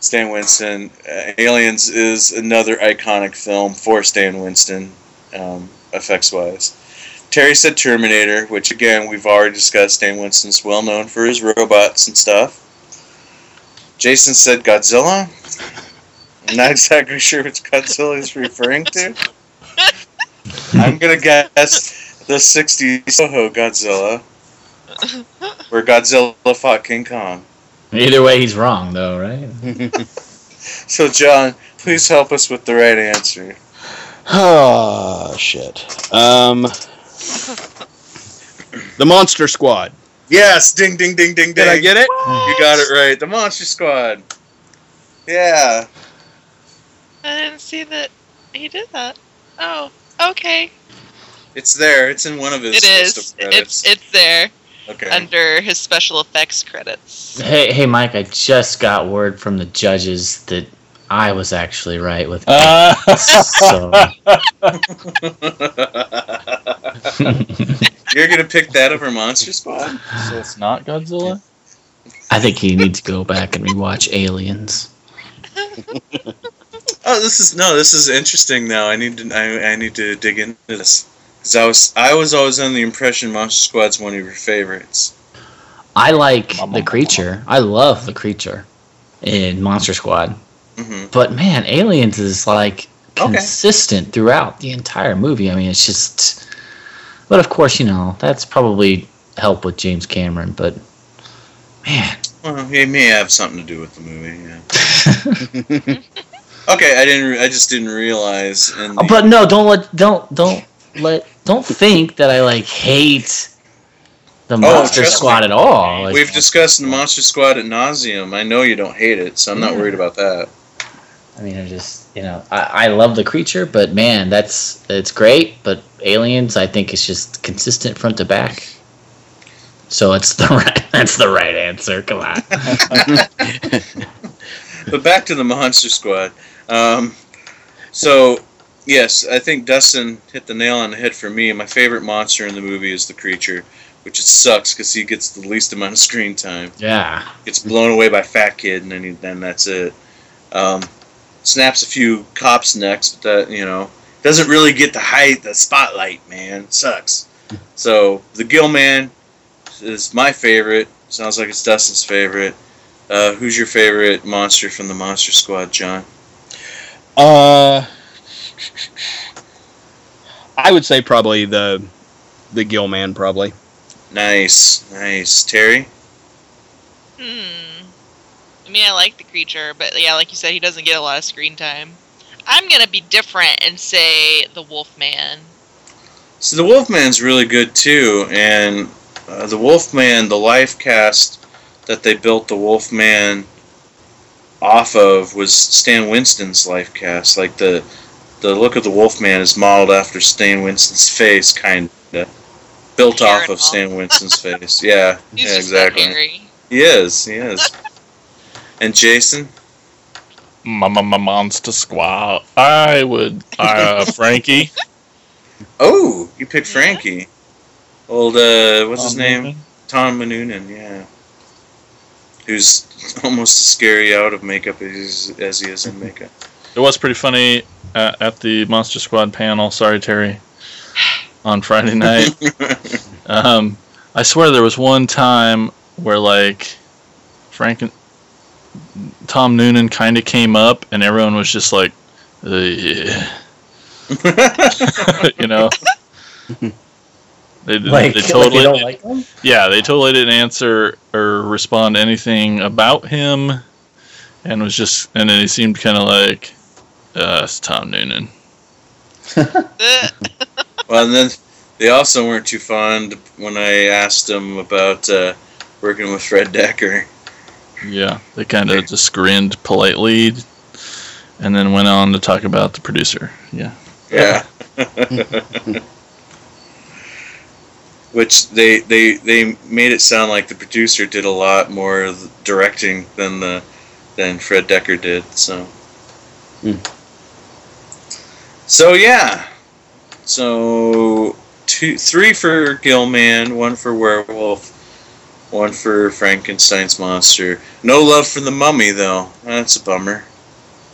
Stan Winston. Uh, Aliens is another iconic film for Stan Winston, um, effects wise. Terry said Terminator, which again we've already discussed. Stan Winston's well known for his robots and stuff. Jason said Godzilla. I'm not exactly sure which Godzilla he's referring to. I'm gonna guess the '60s Toho Godzilla, where Godzilla fought King Kong. either way, he's wrong, though, right? So, John, please help us with the right answer. Oh shit. Um. The Monster Squad. Yes, ding, ding, ding, ding, ding. Did I get it? You got it right. The Monster Squad. Yeah. I didn't see that he did that. Oh, okay. It's there. It's in one of his It list of credits. It's it's there okay. under his special effects credits. Hey, hey, Mike. I just got word from the judges that I was actually right with. Uh, so You're gonna pick that over Monster Squad? so it's not Godzilla? I think you need to go back and rewatch Aliens. Oh, this is no. This is interesting. Now I need to. I, I need to dig into this because I was. I was always under the impression Monster Squad's one of your favorites. I like Mama, the mama. creature. I love the creature in Monster Squad. hmm But man, Aliens is like Okay. consistent throughout the entire movie. I mean, it's just. But of course, you know that's probably help with James Cameron. But man, Well, he may have something to do with the movie. Yeah. okay, I didn't. I just didn't realize. The, but no, don't let don't don't let don't think that I like hate the oh, Monster Oh, Squad me. at all. Like, we've discussed the Monster Squad at nauseum. I know you don't hate it, so I'm not Yeah. worried about that. I mean, I just you know I, I love the creature, but man, that's it's great. But Aliens, I think it's just consistent front to back. So it's the right. That's the right answer. Come on. But back to the Monster Squad. Um, so, yes, I think Dustin hit the nail on the head for me. My favorite monster in the movie is the creature, which it sucks because he gets the least amount of screen time. yeah. Gets blown away by Fat Kid, and then he, then that's it. Um, snaps a few cops' necks, but that you know doesn't really get the height, the spotlight. Man, sucks. So the Gill Man is my favorite. Sounds like it's Dustin's favorite. Uh, who's your favorite monster from the Monster Squad, John? Uh, I would say probably the the Gill Man, probably. Nice, nice. Terry? Hmm. I mean, I like the creature, but yeah, like you said, he doesn't get a lot of screen time. I'm gonna be different and say the Wolfman. So the Wolfman's really good too, and uh, the Wolfman, the life cast that they built the Wolfman off of was Stan Winston's life cast. Like the the look of the Wolfman is modeled after Stan Winston's face, kind of built Hair off of all. Stan Winston's face. Yeah, He's yeah, just that exactly. hairy. He is, he is. and Jason, Mama Monster Squad. I would uh Frankie. oh, you picked Yeah. Frankie. Old, uh, what's his name? Noonan. Tom Noonan, yeah. Who's almost as scary out of makeup as, as he is in makeup. It was pretty funny uh, at the Monster Squad panel. Sorry, Terry. On Friday night, um, I swear there was one time where like Frank and Tom Noonan kind of came up, and everyone was just like, uh, yeah. you know. They, Like, they like totally you don't like them? yeah, they totally didn't answer or respond to anything about him, and was just, and then he seemed kind of like, uh, it's Tom Noonan. Well, and then they also weren't too fond when I asked them about uh, working with Fred Dekker. Yeah, they kind of just grinned politely, and then went on to talk about the producer. Yeah, Yeah. Which they, they they made it sound like the producer did a lot more directing than the than Fred Dekker did. So. Hmm. So yeah. So two three for Gilman, one for Werewolf, one for Frankenstein's monster. No love for the Mummy though. That's a bummer.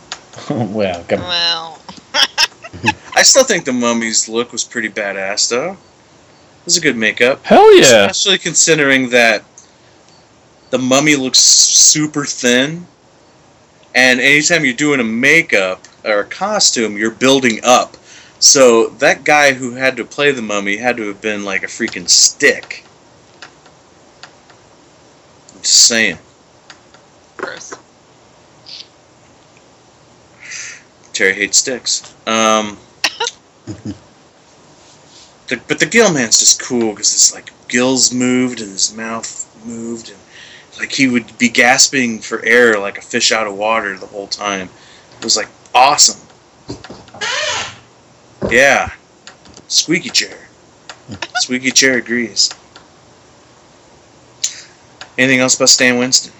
well, come on. well, I still think the Mummy's look was pretty badass though. It was a good makeup. hell yeah, Especially considering that the mummy looks super thin, and anytime you're doing a makeup or a costume, you're building up. So that guy who had to play the mummy had to have been like a freaking stick. I'm just saying. gross. Terry hates sticks. Um, the, but the gill man's just cool because his like gills moved and his mouth moved and like he would be gasping for air like a fish out of water the whole time. It was like awesome. Yeah, squeaky chair. Squeaky chair agrees. Anything else about Stan Winston?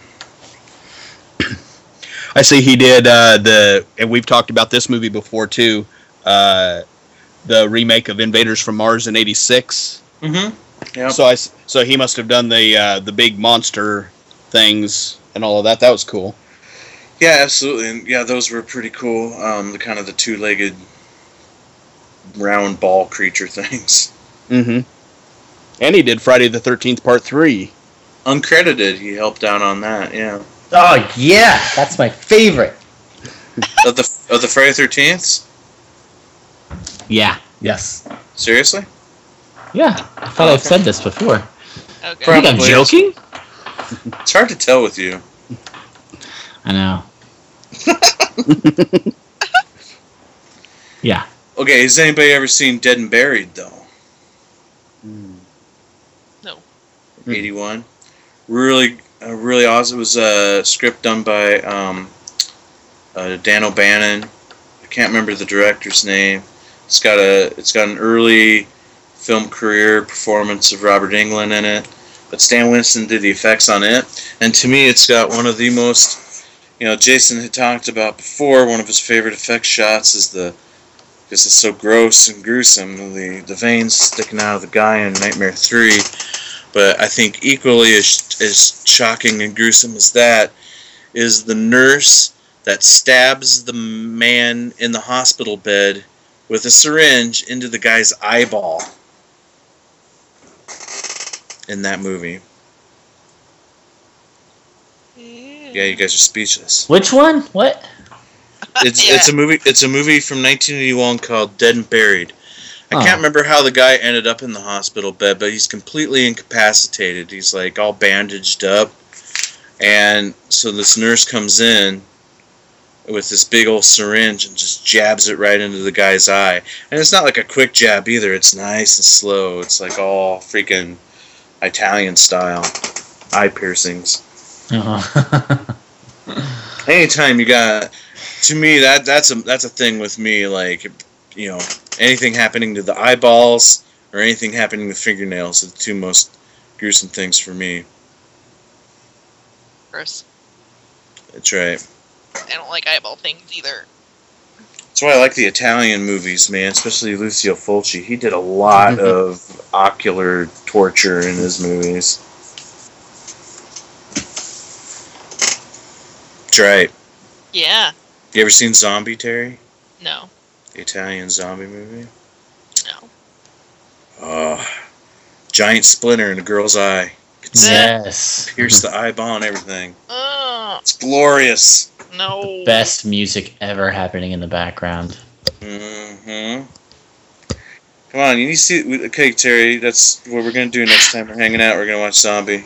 I see he did uh, the, and we've talked about this movie before too. Uh, the remake of Invaders from Mars in '86. Mm-hmm. Yep. So I, s- so he must have done the uh, the big monster things and all of that. That was cool. Yeah, absolutely, and yeah, those were pretty cool. Um, the kind of the two-legged round ball creature things. Mm-hmm. And he did Friday the Thirteenth Part Three. Uncredited, he helped out on that. Yeah, Oh yeah, that's my favorite. of the of the Friday Thirteenth. Yeah. Yes. Seriously? Yeah. I thought I've said this before. Okay. You think I'm Probably. joking? It's hard to tell with you. I know. yeah. Okay, has anybody ever seen Dead and Buried though? No. Eighty one. Really, uh, really awesome. It was a script done by um, uh, Dan O'Bannon. I can't remember the director's name. It's got a it's got an early film career performance of Robert Englund in it, but Stan Winston did the effects on it. And to me, it's got one of the most, you know, Jason had talked about before. One of his favorite effect shots is the because it's so gross and gruesome. The the veins sticking out of the guy in Nightmare Three, but I think equally as as shocking and gruesome as that is the nurse that stabs the man in the hospital bed with a syringe into the guy's eyeball in that movie. Hmm. Yeah, you guys are speechless. Which one? What? It's Yeah. it's a movie. It's a movie from 1981 called Dead and Buried. I Oh. can't remember how the guy ended up in the hospital bed, but he's completely incapacitated. He's like all bandaged up, and so this nurse comes in with this big old syringe and just jabs it right into the guy's eye. And it's not like a quick jab either. It's nice and slow. It's like all freaking Italian style eye piercings Uh-huh. anytime you got to me that that's a that's a thing with me like you know anything happening to the eyeballs or anything happening to fingernails are the two most gruesome things for me Gross. that's right I don't like eyeball things either. that's why i like the italian movies man especially lucio fulci he did a lot mm-hmm. of ocular torture in his movies that's right Yeah. you ever seen zombie terry No. the italian zombie movie No. Oh, giant splinter in a girl's eye. Could see- yes. pierce the eyeball and everything. Oh It's glorious. no. Best music ever happening in the background. hmm Come on, you need to see. we- Okay, Terry, that's what we're gonna do next time we're hanging out. We're gonna watch Zombie.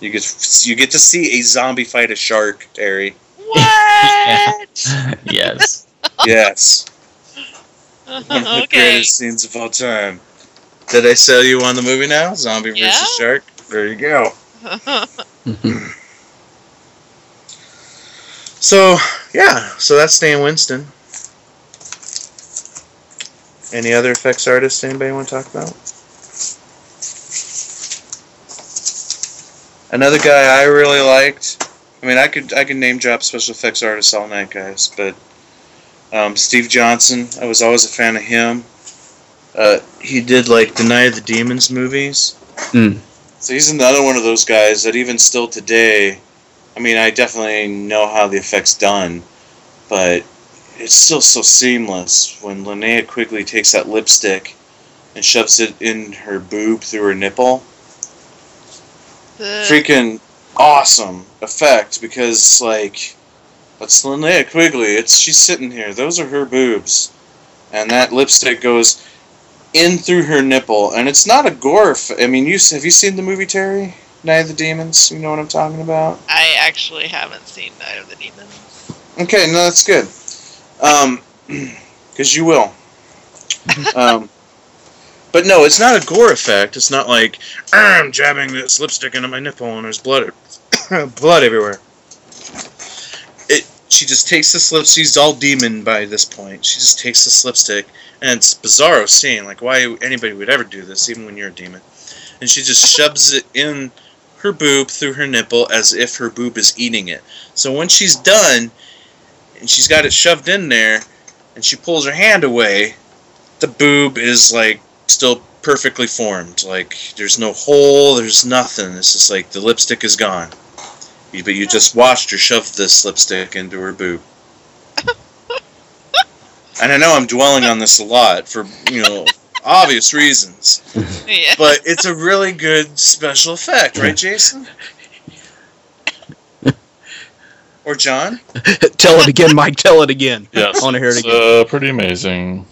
You get you get to see a zombie fight a shark, Terry. What? yes. Yes, one of the okay. greatest scenes of all time. Did I sell you on the movie now? Zombie Yeah. versus shark. There you go. So yeah, so that's Stan Winston. Any other effects artists anybody want to talk about? Another guy I really liked. I mean, I could I could name drop special effects artists all night, guys, but um, Steve Johnson. I was always a fan of him. Uh, he did like the Night of the Demons movies. Mm. So he's another one of those guys that even still today, I mean, I definitely know how the effect's done, but it's still so seamless when Linnea Quigley takes that lipstick and shoves it in her boob through her nipple. The- Freaking awesome effect because like that's Linnea Quigley. It's she's sitting here. Those are her boobs, and that lipstick goes in through her nipple, and it's not a gore. F- I mean, you have you seen the movie Terry? Night of the Demons. You know what I'm talking about? I actually haven't seen Night of the Demons. Okay, no, that's good. Um, because you will. um, but no, it's not a gore effect. It's not like "Ah, I'm jabbing this lipstick into my nipple and there's blood, blood everywhere. She just takes this lip. She's all demon by this point. She just takes this lipstick, and it's bizarro scene. Like why anybody would ever do this, even when you're a demon. And she just shoves it in her boob through her nipple as if her boob is eating it. So when she's done, and she's got it shoved in there, and she pulls her hand away, the boob is like still perfectly formed. Like there's no hole, there's nothing. It's just like the lipstick is gone. You- But you just watched her shove this lipstick into her boob. and I know I'm dwelling on this a lot for you know obvious reasons, Yeah. but it's a really good special effect, right, Jason? Or John? tell it again, Mike. Tell it again. Yes. I want to hear it again. Uh, pretty amazing.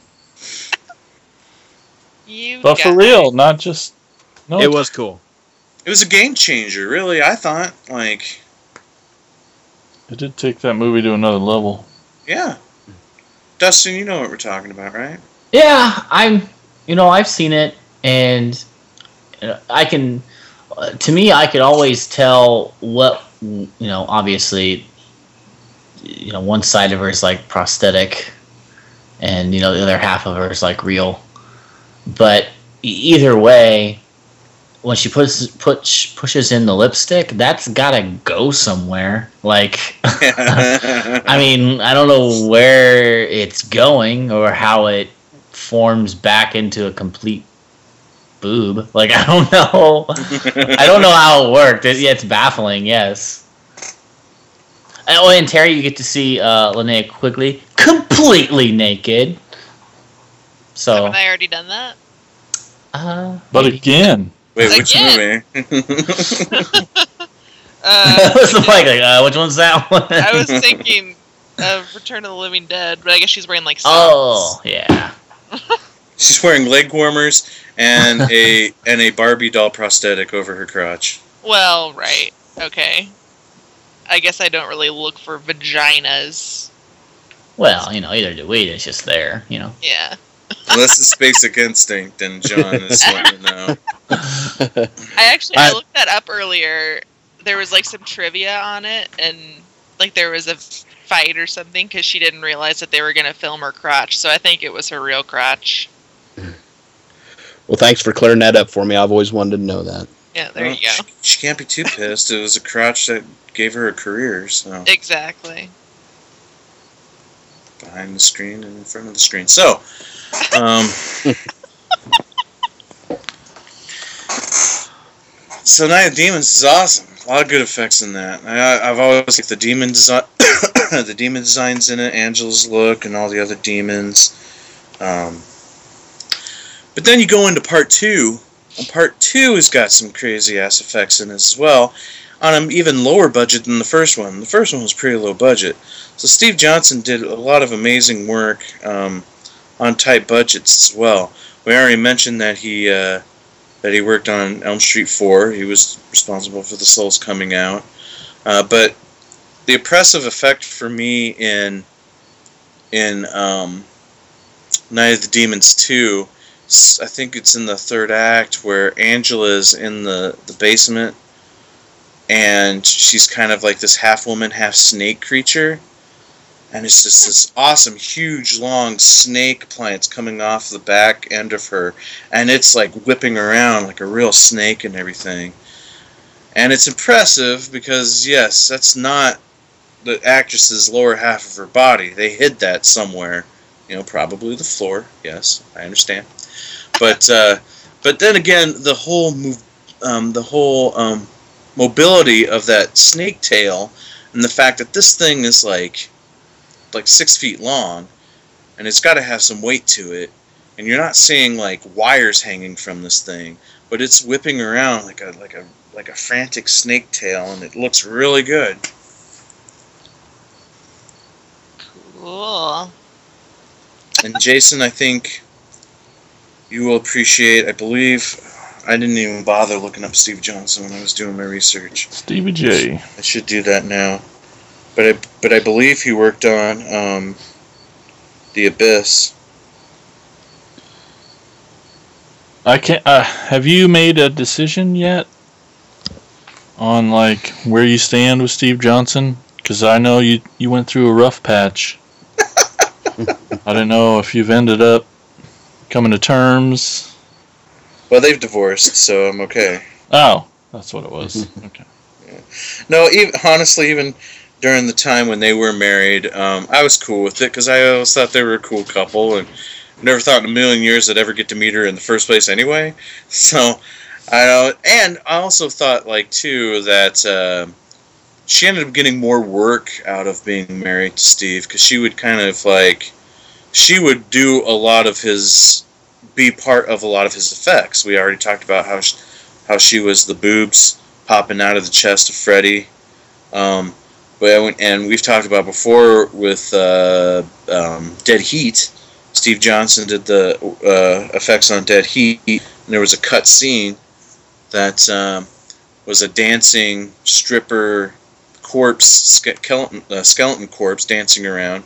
You But for guys. real, not just. No, It was cool. It was a game changer, really. I thought, like, It did take that movie to another level. yeah. Dustin, you know what we're talking about, right? Yeah, I'm. You know, I've seen it, and uh, I can. Uh, to me, I could always tell what you know. Obviously, you know, one side of her is like prosthetic, and you know the other half of her is like real. But e- either way, when she puts push, pushes in the lipstick, that's gotta go somewhere. Like. I mean, I don't know where it's going or how it forms back into a complete boob. Like I don't know. I don't know how it worked. It, yeah, it's baffling. Yes. Oh, and Terry, you get to see uh, Linnea Quigley completely naked. So, Haven't I already done that? uh, But maybe. again, Wait, which Again. movie? Uh, What's the mic like? Uh, which one's that one? I was thinking of Return of the Living Dead, but I guess she's wearing like socks. Oh, yeah. She's wearing leg warmers and a and a Barbie doll prosthetic over her crotch. Well, right. Okay. I guess I don't really look for vaginas. Well, you know, either do we. It's just there. You know. Yeah. Unless it's basic instinct, and John is letting you know. I actually I I- looked that up earlier. There was like some trivia on it, and like there was a fight or something because she didn't realize that they were gonna film her crotch. So I think it was her real crotch. Well, thanks for clearing that up for me. I've always wanted to know that. Yeah, there Well, you go. She, she can't be too pissed. It was a crotch that gave her a career. So Exactly. behind the screen and in front of the screen. So, um, so Night of Demons is awesome. A lot of good effects in that. I, I've always liked the demon design, the demon designs in it, Angela's look, and all the other demons. Um, but then you go into part two. And part two has got some crazy ass effects in it as well, on an even lower budget than the first one. The first one was pretty low budget. So Steve Johnson did a lot of amazing work um, on tight budgets as well. We already mentioned that he uh, that he worked on Elm Street 4. He was responsible for the Souls coming out. Uh, but the oppressive effect for me in in um, Night of the Demons 2. I think it's in the third act where Angela's in the, the basement and she's kind of like this half woman, half snake creature. And it's just this awesome, huge, long snake plants coming off the back end of her. And it's like whipping around like a real snake and everything. And it's impressive because, yes, that's not the actress's lower half of her body. They hid that somewhere. You know, probably the floor. Yes, I understand. But, uh, but then again, the whole move, um, the whole um, mobility of that snake tail, and the fact that this thing is like like six feet long, and it's got to have some weight to it, and you're not seeing like wires hanging from this thing, but it's whipping around like a like a like a frantic snake tail, and it looks really good. Cool. And Jason, I think you will appreciate. I believe I didn't even bother looking up Steve Johnson when I was doing my research. Stevie J. I should do that now. But I but I believe he worked on um, the Abyss. I can't. Uh, have you made a decision yet on like where you stand with Steve Johnson? Because I know you you went through a rough patch. I don't know if you've ended up coming to terms. Well, they've divorced, so I'm okay. Oh, that's what it was. Okay. No, even, honestly, even during the time when they were married, um, I was cool with it because I always thought they were a cool couple, and never thought in a million years I'd ever get to meet her in the first place anyway. So, I and I also thought like too that uh, she ended up getting more work out of being married to Steve because she would kind of like she would do a lot of his be part of a lot of his effects. We already talked about how she, how she was the boobs popping out of the chest of Freddy. Um, but and we've talked about before with uh, um, Dead Heat. Steve Johnson did the uh, effects on Dead Heat, and there was a cut scene that um, was a dancing stripper corpse, skeleton, uh, skeleton corpse dancing around,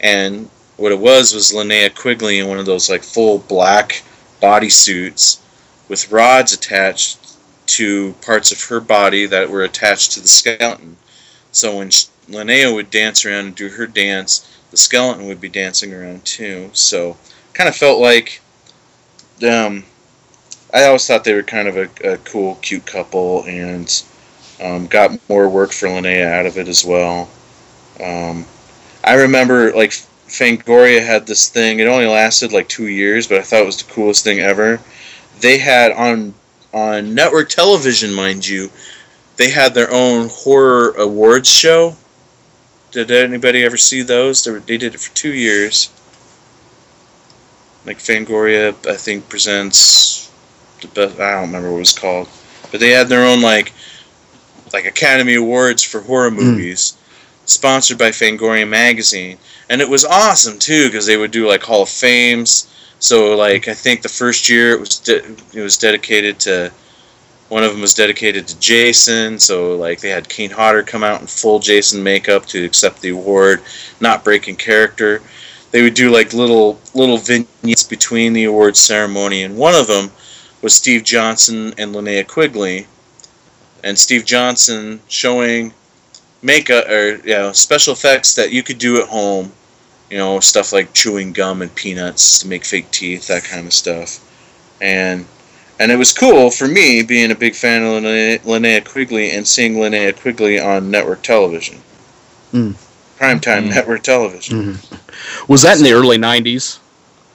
and what it was was Linnea Quigley in one of those like full black bodysuits with rods attached to parts of her body that were attached to the skeleton. So when Linnea would dance around and do her dance, the skeleton would be dancing around too. So kind of felt like um, I always thought they were kind of a, a cool, cute couple, and um, got more work for Linnea out of it as well. Um, I remember like Fangoria had this thing. It only lasted like two years, but I thought it was the coolest thing ever. They had on on network television, mind you, they had their own horror awards show. Did anybody ever see those? They, were, they did it for two years. Like Fangoria, I think presents the best. I don't remember what it was called, but they had their own like like Academy Awards for horror hmm. movies, sponsored by Fangoria magazine, and it was awesome too because they would do like Hall of Fames. So like I think the first year it was de- it was dedicated to one of them was dedicated to Jason. So like they had Kane Hodder come out in full Jason makeup to accept the award, not breaking character. They would do like little little vignettes between the awards ceremony, and one of them was Steve Johnson and Linnea Quigley, and Steve Johnson showing makeup or you know special effects that you could do at home you know stuff like chewing gum and peanuts to make fake teeth that kind of stuff and and it was cool for me being a big fan of Linnea, Linnea Quigley and seeing Linnea Quigley on network television Mm. primetime Mm. network television Was that in the early '90s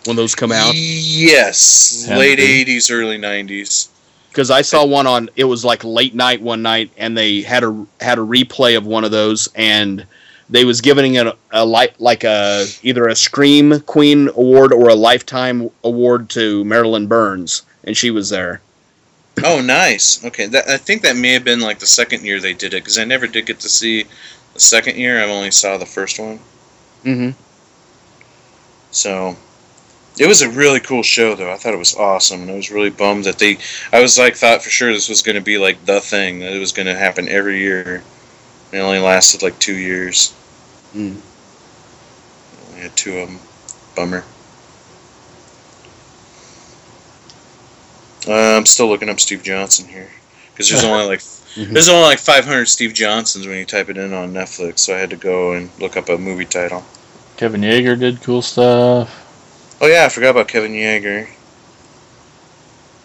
when those come out? yes Had late to be. 80s early 90s Because I saw one on. It was like late night one night, and they had a had a replay of one of those, and they was giving it a, a li- like a either a Scream Queen award or a lifetime award to Marilyn Burns, and she was there. oh nice okay that, I think that may have been like the second year they did it because I never did get to see the second year I only saw the first one Mm-hmm. So it was a really cool show though. I thought it was awesome and I was really bummed that they I was like thought for sure this was gonna be like the thing, that it was gonna happen every year. It only lasted like two years. Mm. We had two of them. Bummer. Uh, I'm still looking up Steve Johnson here because there's only like there's only like 500 Steve Johnsons when you type it in on Netflix, so I had to go and look up a movie title. Kevin Yagher did cool stuff. Oh yeah, I forgot about Kevin Yagher.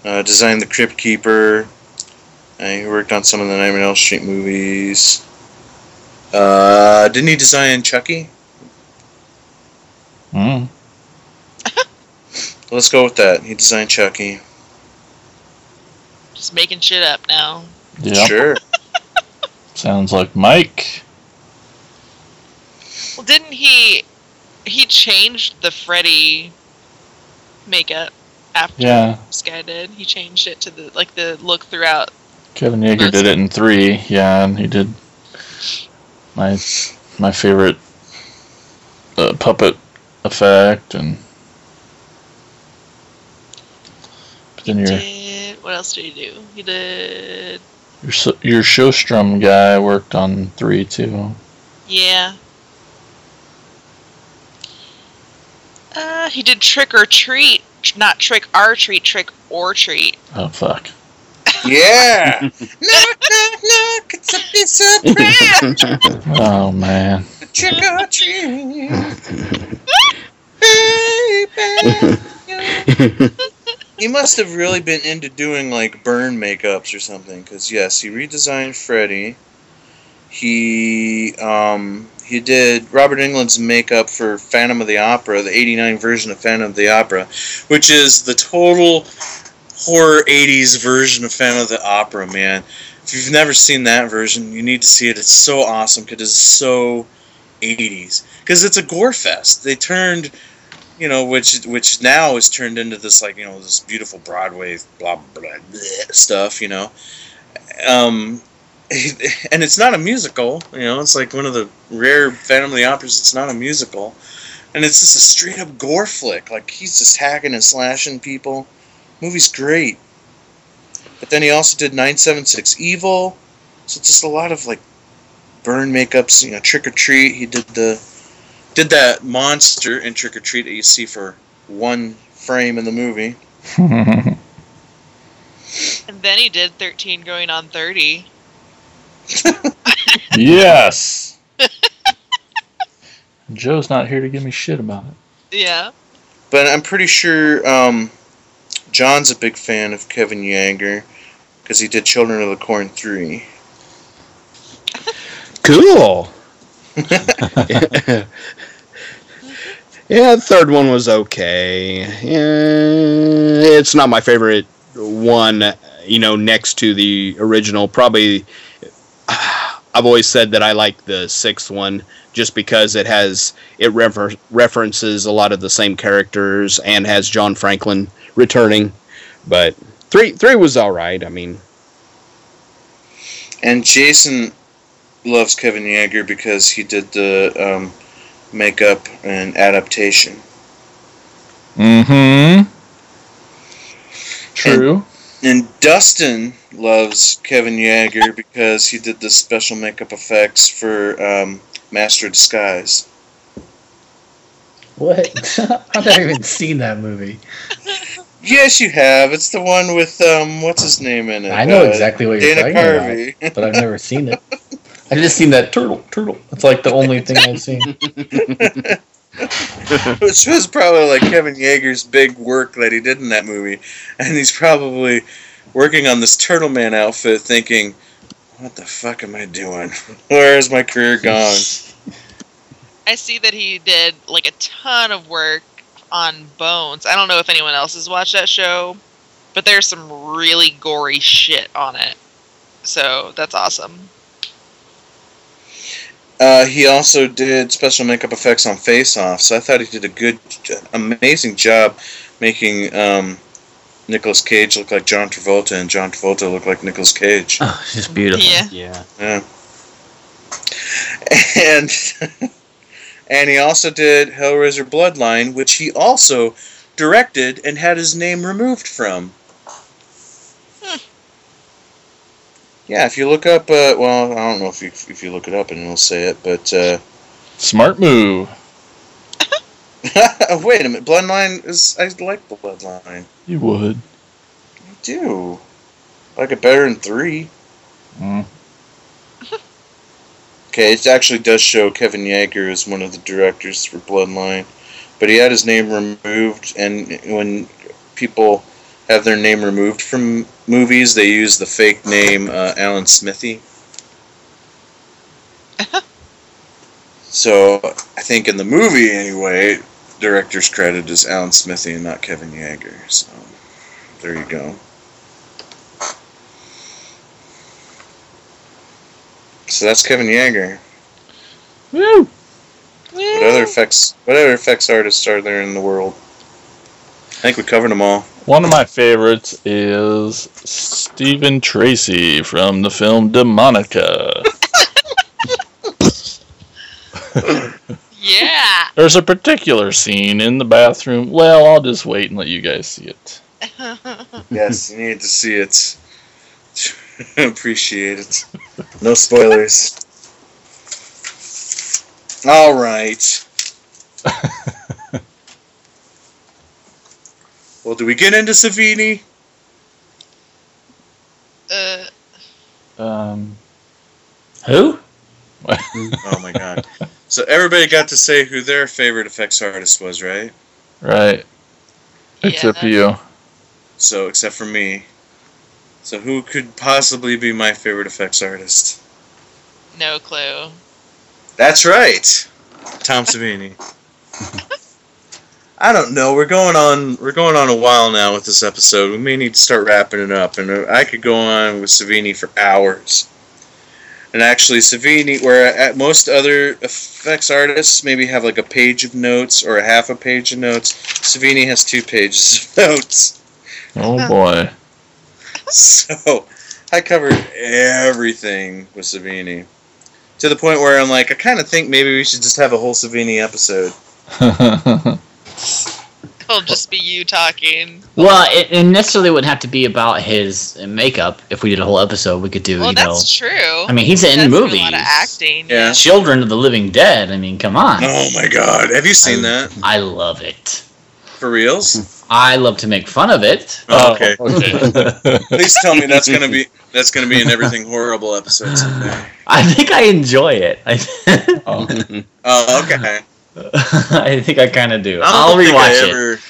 Uh, designed the Crypt Keeper. Uh, he worked on some of the Nightmare on Elm Street movies. Uh, didn't he design Chucky? Mm. Let's go with that. He designed Chucky. Just making shit up now. Yeah. Sure. Sounds like Mike. Well, didn't he? He changed the Freddy makeup after Yeah. this guy did. He changed it to the like the look throughout. Kevin Yagher did it in three. Yeah, and he did my my favorite uh, puppet effect and. But then your Did what else did he do? He did your so- your Shostrom guy worked on three too. yeah. Uh, he did trick or treat, not trick or treat, trick or treat. Oh fuck. yeah. knock, knock, knock. It's a piece of bread. Oh man. Trick or treat. Baby. He must have really been into doing like burn makeups or something. Because yes, he redesigned Freddy. He um, he did Robert Englund's makeup for Phantom of the Opera, the '89 version of Phantom of the Opera, which is the total horror '80s version of Phantom of the Opera. Man, if you've never seen that version, you need to see it. It's so awesome because it's so '80s. Because it's a gore fest. They turned you know, which which now is turned into this like you know this beautiful Broadway blah blah, blah stuff, you know, um, and it's not a musical, you know, it's like one of the rare the Operas. It's not a musical, and it's just a straight up gore flick. Like he's just hacking and slashing people. Movie's great. But then he also did 976 Evil. So it's just a lot of like burn makeups, you know, Trick or Treat. He did the did that monster in Trick or Treat that you see for one frame in the movie. And then he did 13 going on 30. yes. Joe's not here to give me shit about it. Yeah. But I'm pretty sure um, John's a big fan of Kevin Yagher because he did Children of the Corn 3. Cool. yeah, the third one was okay. Yeah, it's not my favorite one, you know, next to the original. Probably, I've always said that I like the sixth one just because it has it refer- references a lot of the same characters and has John Franklin returning. But three three was all right. I mean, And Jason loves Kevin Yagher because he did the um, makeup and adaptation. Mm-hmm. True. And Dustin loves Kevin Yagher because he did the special makeup effects for um, Master Disguise. What? I've not even seen that movie. Yes, you have. It's the one with um, what's his name in it? I know Uh, exactly what you're Dana talking Carvey. about, but I've never seen it. I just seen that turtle, turtle. That's like the only thing I've seen. Which was probably like Kevin Yagher's big work that he did in that movie, and he's probably working on this Turtle Man outfit, thinking, "What the fuck am I doing? Where is my career gone?" I see that he did like a ton of work on Bones. I don't know if anyone else has watched that show, but there's some really gory shit on it. So that's awesome. Uh, he also did special makeup effects on Face Off, so I thought he did a good, amazing job making um, Nicolas Cage look like John Travolta and John Travolta look like Nicolas Cage. Oh, it's just beautiful. Yeah. yeah. Yeah. And and he also did Hellraiser Bloodline, which he also directed and had his name removed from. Hmm. Yeah, if you look up, uh, well, I don't know if you if you look it up and it'll say it, but uh, Smart move. wait a minute, Bloodline is I like Bloodline. You would. I do. I like it better than three. Mm. Okay, it actually does show Kevin Yagher is one of the directors for Bloodline, but he had his name removed, and when people have their name removed from movies, they use the fake name uh, Alan Smithee. so I think in the movie, anyway, director's credit is Alan Smithee and not Kevin Yagher. So there you go. So that's Kevin Yagher. Woo! What other effects? What other effects artists are there in the world? I think we covered them all. One of my favorites is Stephen Tracy from the film Demonica. Yeah. There's a particular scene in the bathroom. Well, I'll just wait and let you guys see it. Yes, you need to see it. Appreciate it. No spoilers. All right. Well, do we get into Savini? uh, Um, Who? Oh my god. So everybody got to say who their favorite effects artist was, right? right. Except Yeah. you. So except for me. So who could possibly be my favorite effects artist? no clue. That's right, Tom Savini. I don't know. We're going on. We're going on a while now with this episode. We may need to start wrapping it up, and I could go on with Savini for hours. And actually, Savini, where at most other effects artists maybe have like a page of notes or a half a page of notes, Savini has two pages of notes. Oh boy. So I covered everything with Savini. To the point where I'm like, I kind of think maybe we should just have a whole Savini episode. It'll just be you talking. Well, it, it necessarily wouldn't have to be about his makeup. If we did a whole episode, we could do. Well, you know, that's true. I mean, he's in movies. A lot of acting. Yeah. Children of the Living Dead. I mean, come on. Oh my god, have you seen that I love it. for reals? I love to make fun of it. Oh, oh okay. okay. Please tell me that's gonna be that's gonna be an everything horrible episode someday. I think I enjoy it. Oh. Oh, okay. I think I kind of do. I I'll rewatch I it. ever-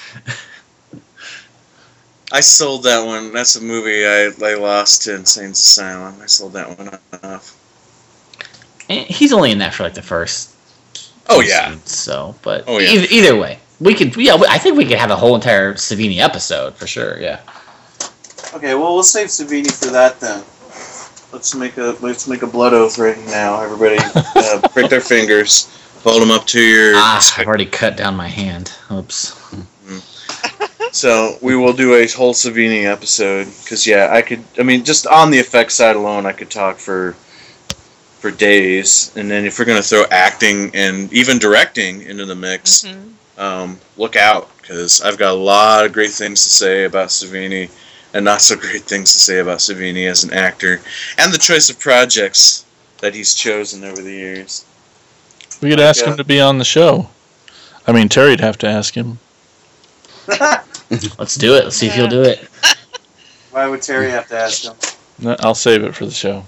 I sold that one. That's a movie I, I lost to Insane Asylum. I sold that one off. Eh, He's only in that for like the first. Oh yeah. scenes, so, but Oh, yeah. either, either way, we could. Yeah, I think we could have a whole entire Savini episode for sure. Yeah. Okay, well we'll save Savini for that then. Let's make a let's make a blood oath right now. Everybody, uh, break their fingers. Hold them up to your. Ah, I've already cut down my hand. Oops. So we will do a whole Savini episode because yeah, I could. I mean, just on the effects side alone, I could talk for for days. And then if we're gonna throw acting and even directing into the mix, Mhm. um, look out because I've got a lot of great things to say about Savini, and not so great things to say about Savini as an actor, and the choice of projects that he's chosen over the years. We could Like, ask uh, him to be on the show. I mean, Terry'd have to ask him. Let's do it. Let's see if he'll do it. Why would Terry have to ask him? No, I'll save it for the show.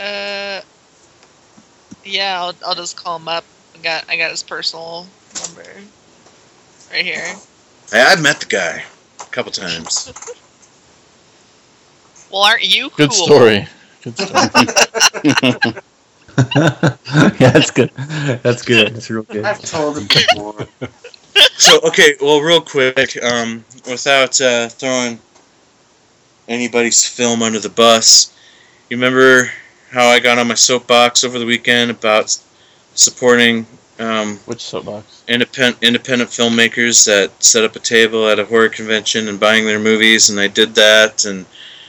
Uh, yeah, I'll, I'll just call him up. I got I got his personal number right here. Hey, I've met the guy a couple times. Well, aren't you cool? Good story. Good story. yeah, that's good. That's good. That's real good. I've told him before. so okay, well, real quick, um, without uh, throwing anybody's film under the bus, you remember how I got on my soapbox over the weekend about supporting um, Which soapbox? independent independent filmmakers that set up a table at a horror convention and buying their movies, and I did that, and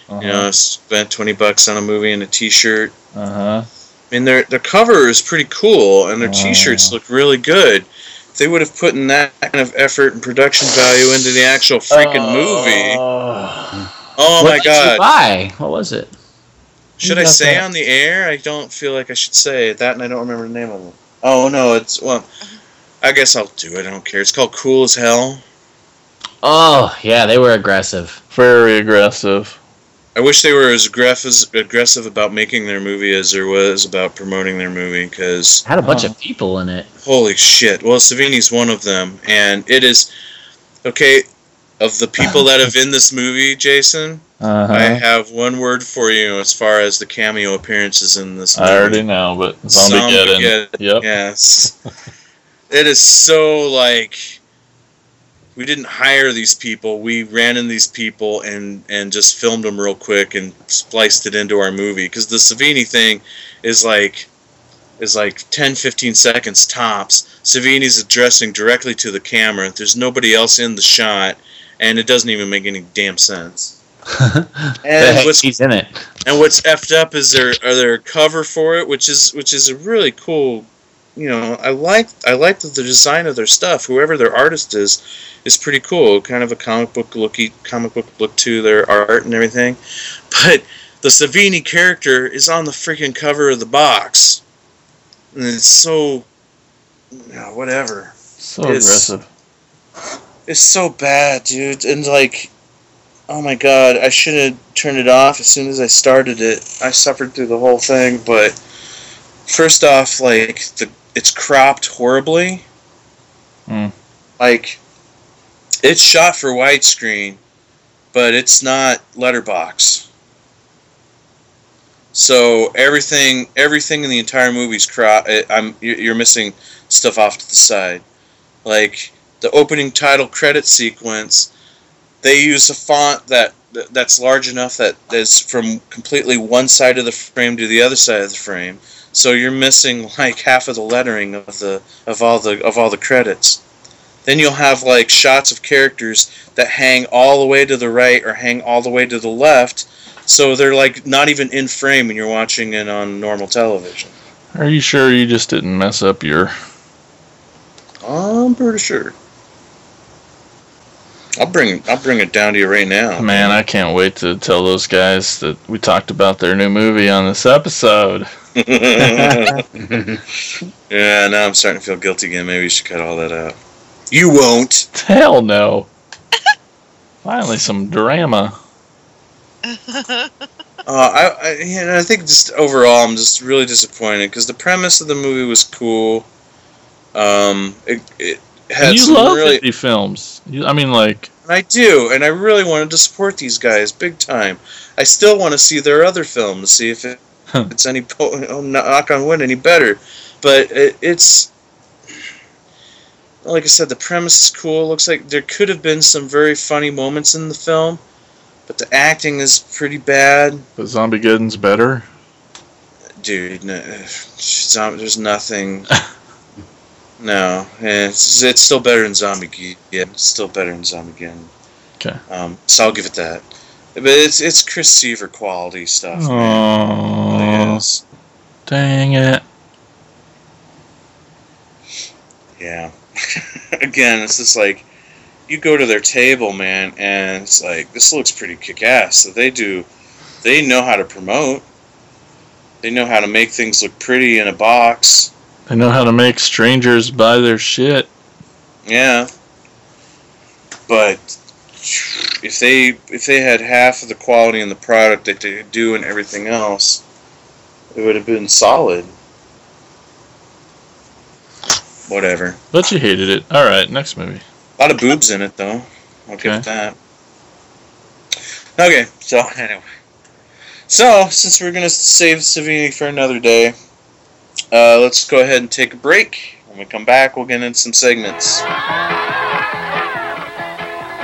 you know, I spent twenty bucks on a movie and a T-shirt. Uh huh. I mean, their their cover is pretty cool, and their Wow. T-shirts look really good. If they would have put in that kind of effort and production value into the actual freaking movie, oh, oh what my did you god! buy? What was it? Should You I say that. on the air? I don't feel like I should say that, and I don't remember the name of it. Oh no, it's well. I guess I'll do it. I don't care. It's called Cool as Hell. Oh, yeah, they were aggressive. Very aggressive. I wish they were as aggressive aggressive about making their movie as there was about promoting their movie, because Had a bunch Oh. of people in it. Holy shit. Well, Savini's one of them. And it is. Okay, of the people that have in this movie, Jason, Uh I have one word for you as far as the cameo appearances in this movie. I already know, but Zombie Zombie Yep. Yes. it is so like. We didn't hire these people. We ran in these people and, and just filmed them real quick and spliced it into our movie. Because the Savini thing is like is like 10 15 seconds tops savini's addressing directly to the camera there's nobody else in the shot and it doesn't even make any damn sense and what's he's in it. and what's effed up is there are uh, there a cover for it which is which is a really cool you know i like i like the, the design of their stuff. Whoever their artist is is pretty cool. Kind of a comic book looky comic book look to their art and everything. But the savini character is on the freaking cover of the box. And it's so yeah, whatever. So It's- aggressive. it's so bad dude. And like oh my god i should have turned it off as soon as i started it. I suffered through the whole thing but first off like the it's cropped horribly. Hmm. like it's shot for widescreen but it's not letterbox. So everything everything in the entire movie's crop i'm you- you're missing stuff off to the side. Like the opening title credit sequence they use a font that that's large enough that that is from completely one side of the frame to the other side of the frame so you're missing like half of the lettering of the of all the of all the credits then you'll have like shots of characters that hang all the way to the right or hang all the way to the left so they're like not even in frame when you're watching it on normal television Are you sure you just didn't mess up your I'm pretty sure. I'll bring I'll bring it down to you right now. Man, I can't wait to tell those guys that we talked about their new movie on this episode. yeah, now I'm starting to feel guilty again. Maybe you should cut all that out. You won't. Hell no. Finally, some drama. Uh, I, I, you know, I think just overall, I'm just really disappointed because the premise of the movie was cool. Um, it, it had you some love really. indie films. You, I mean, like, I do, and I really wanted to support these guys big time. I still want to see their other films, see if it, Huh. It's any po- oh, knock on wood any better. But it, it's like I said, the premise is cool. Looks like there could have been some very funny moments in the film, but the acting is pretty bad. but Zombiegeddon's better. Dude, no, there's nothing. No, it's, it's still better than Zombiegeddon. It's still better than Zombiegeddon. Okay. Um, so I'll give it that. But it's it's Chris Seaver quality stuff. It Oh, dang it. Yeah. Again, it's just like you go to their table, man, and it's like this looks pretty kick-ass. So they do, they know how to promote. They know how to make things look pretty in a box. They know how to make strangers buy their shit. Yeah. But if they if they had half of the quality in the product that they do and everything else, it would have been solid. Whatever. But you hated it. All right, next movie. A lot of boobs in it though. I'll give Okay. it that. Okay, so anyway. So, since we're gonna save Savini for another day, uh, let's go ahead and take a break. When we come back, we'll get into some segments.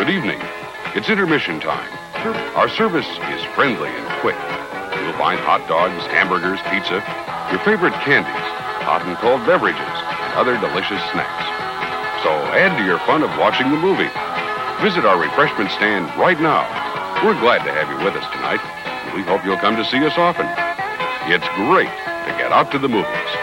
Good evening. It's intermission time. Our service is friendly and quick. You'll find hot dogs, hamburgers, pizza, your favorite candies, hot and cold beverages, and other delicious snacks. So add to your fun of watching the movie. Visit our refreshment stand right now. We're glad to have you with us tonight. and We hope you'll come to see us often. It's great to get out to the movies.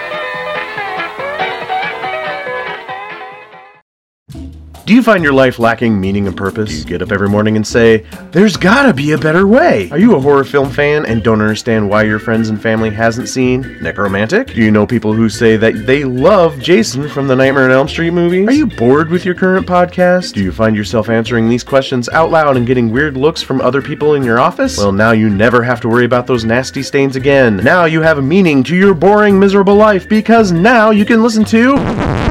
Do you find your life lacking meaning and purpose? Do you get up every morning and say, There's gotta be a better way? Are you a horror film fan and don't understand why your friends and family hasn't seen Nekromantik? Do you know people who say that they love Jason from the Nightmare on Elm Street movies? Are you bored with your current podcast? Do you find yourself answering these questions out loud and getting weird looks from other people in your office? Well, now you never have to worry about those nasty stains again. Now you have a meaning to your boring, miserable life because now you can listen to.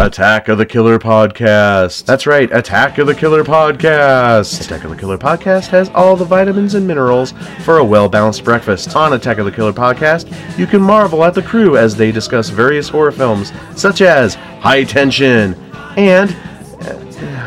Attack of the Killer Podcast. That's right, Attack of the Killer Podcast. Attack of the Killer Podcast has all the vitamins and minerals for a well balanced breakfast. On Attack of the Killer Podcast, you can marvel at the crew as they discuss various horror films such as High Tension and.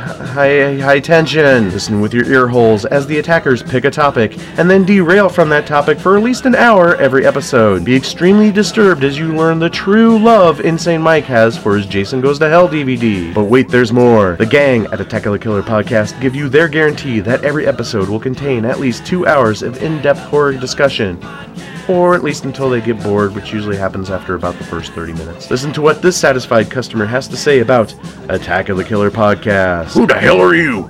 High, high tension. Listen with your ear holes as the attackers pick a topic and then derail from that topic for at least an hour every episode. Be extremely disturbed as you learn the true love Insane Mike has for his Jason Goes to Hell DVD. But wait, there's more. The gang at Attack of the Killer podcast give you their guarantee that every episode will contain at least two hours of in depth horror discussion or at least until they get bored, which usually happens after about the first 30 minutes. Listen to what this satisfied customer has to say about Attack of the Killer podcast. Who the hell are you?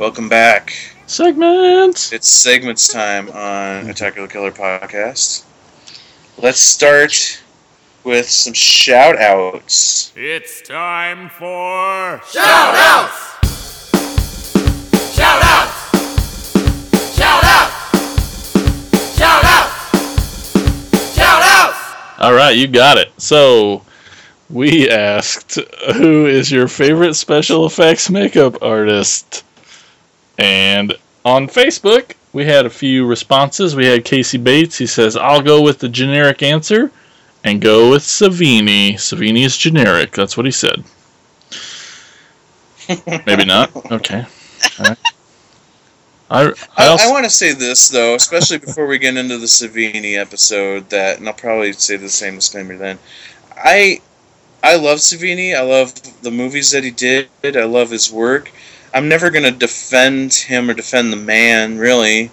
Welcome back. Segments. It's segments time on Attack of the Killer podcast. Let's start with some shout outs. It's time for Shout outs! Shout outs! Shout outs! Shout outs! Shout outs! All right, you got it. So, we asked, who is your favorite special effects makeup artist? And on Facebook, we had a few responses. We had Casey Bates. He says, I'll go with the generic answer and go with Savini. Savini is generic. That's what he said. Maybe not. Okay. Right. I I I, I want to say this though, especially before we get into the Savini episode. That, and I'll probably say the same disclaimer then. I, I love Savini. I love the movies that he did. I love his work. I'm never gonna defend him or defend the man. Really,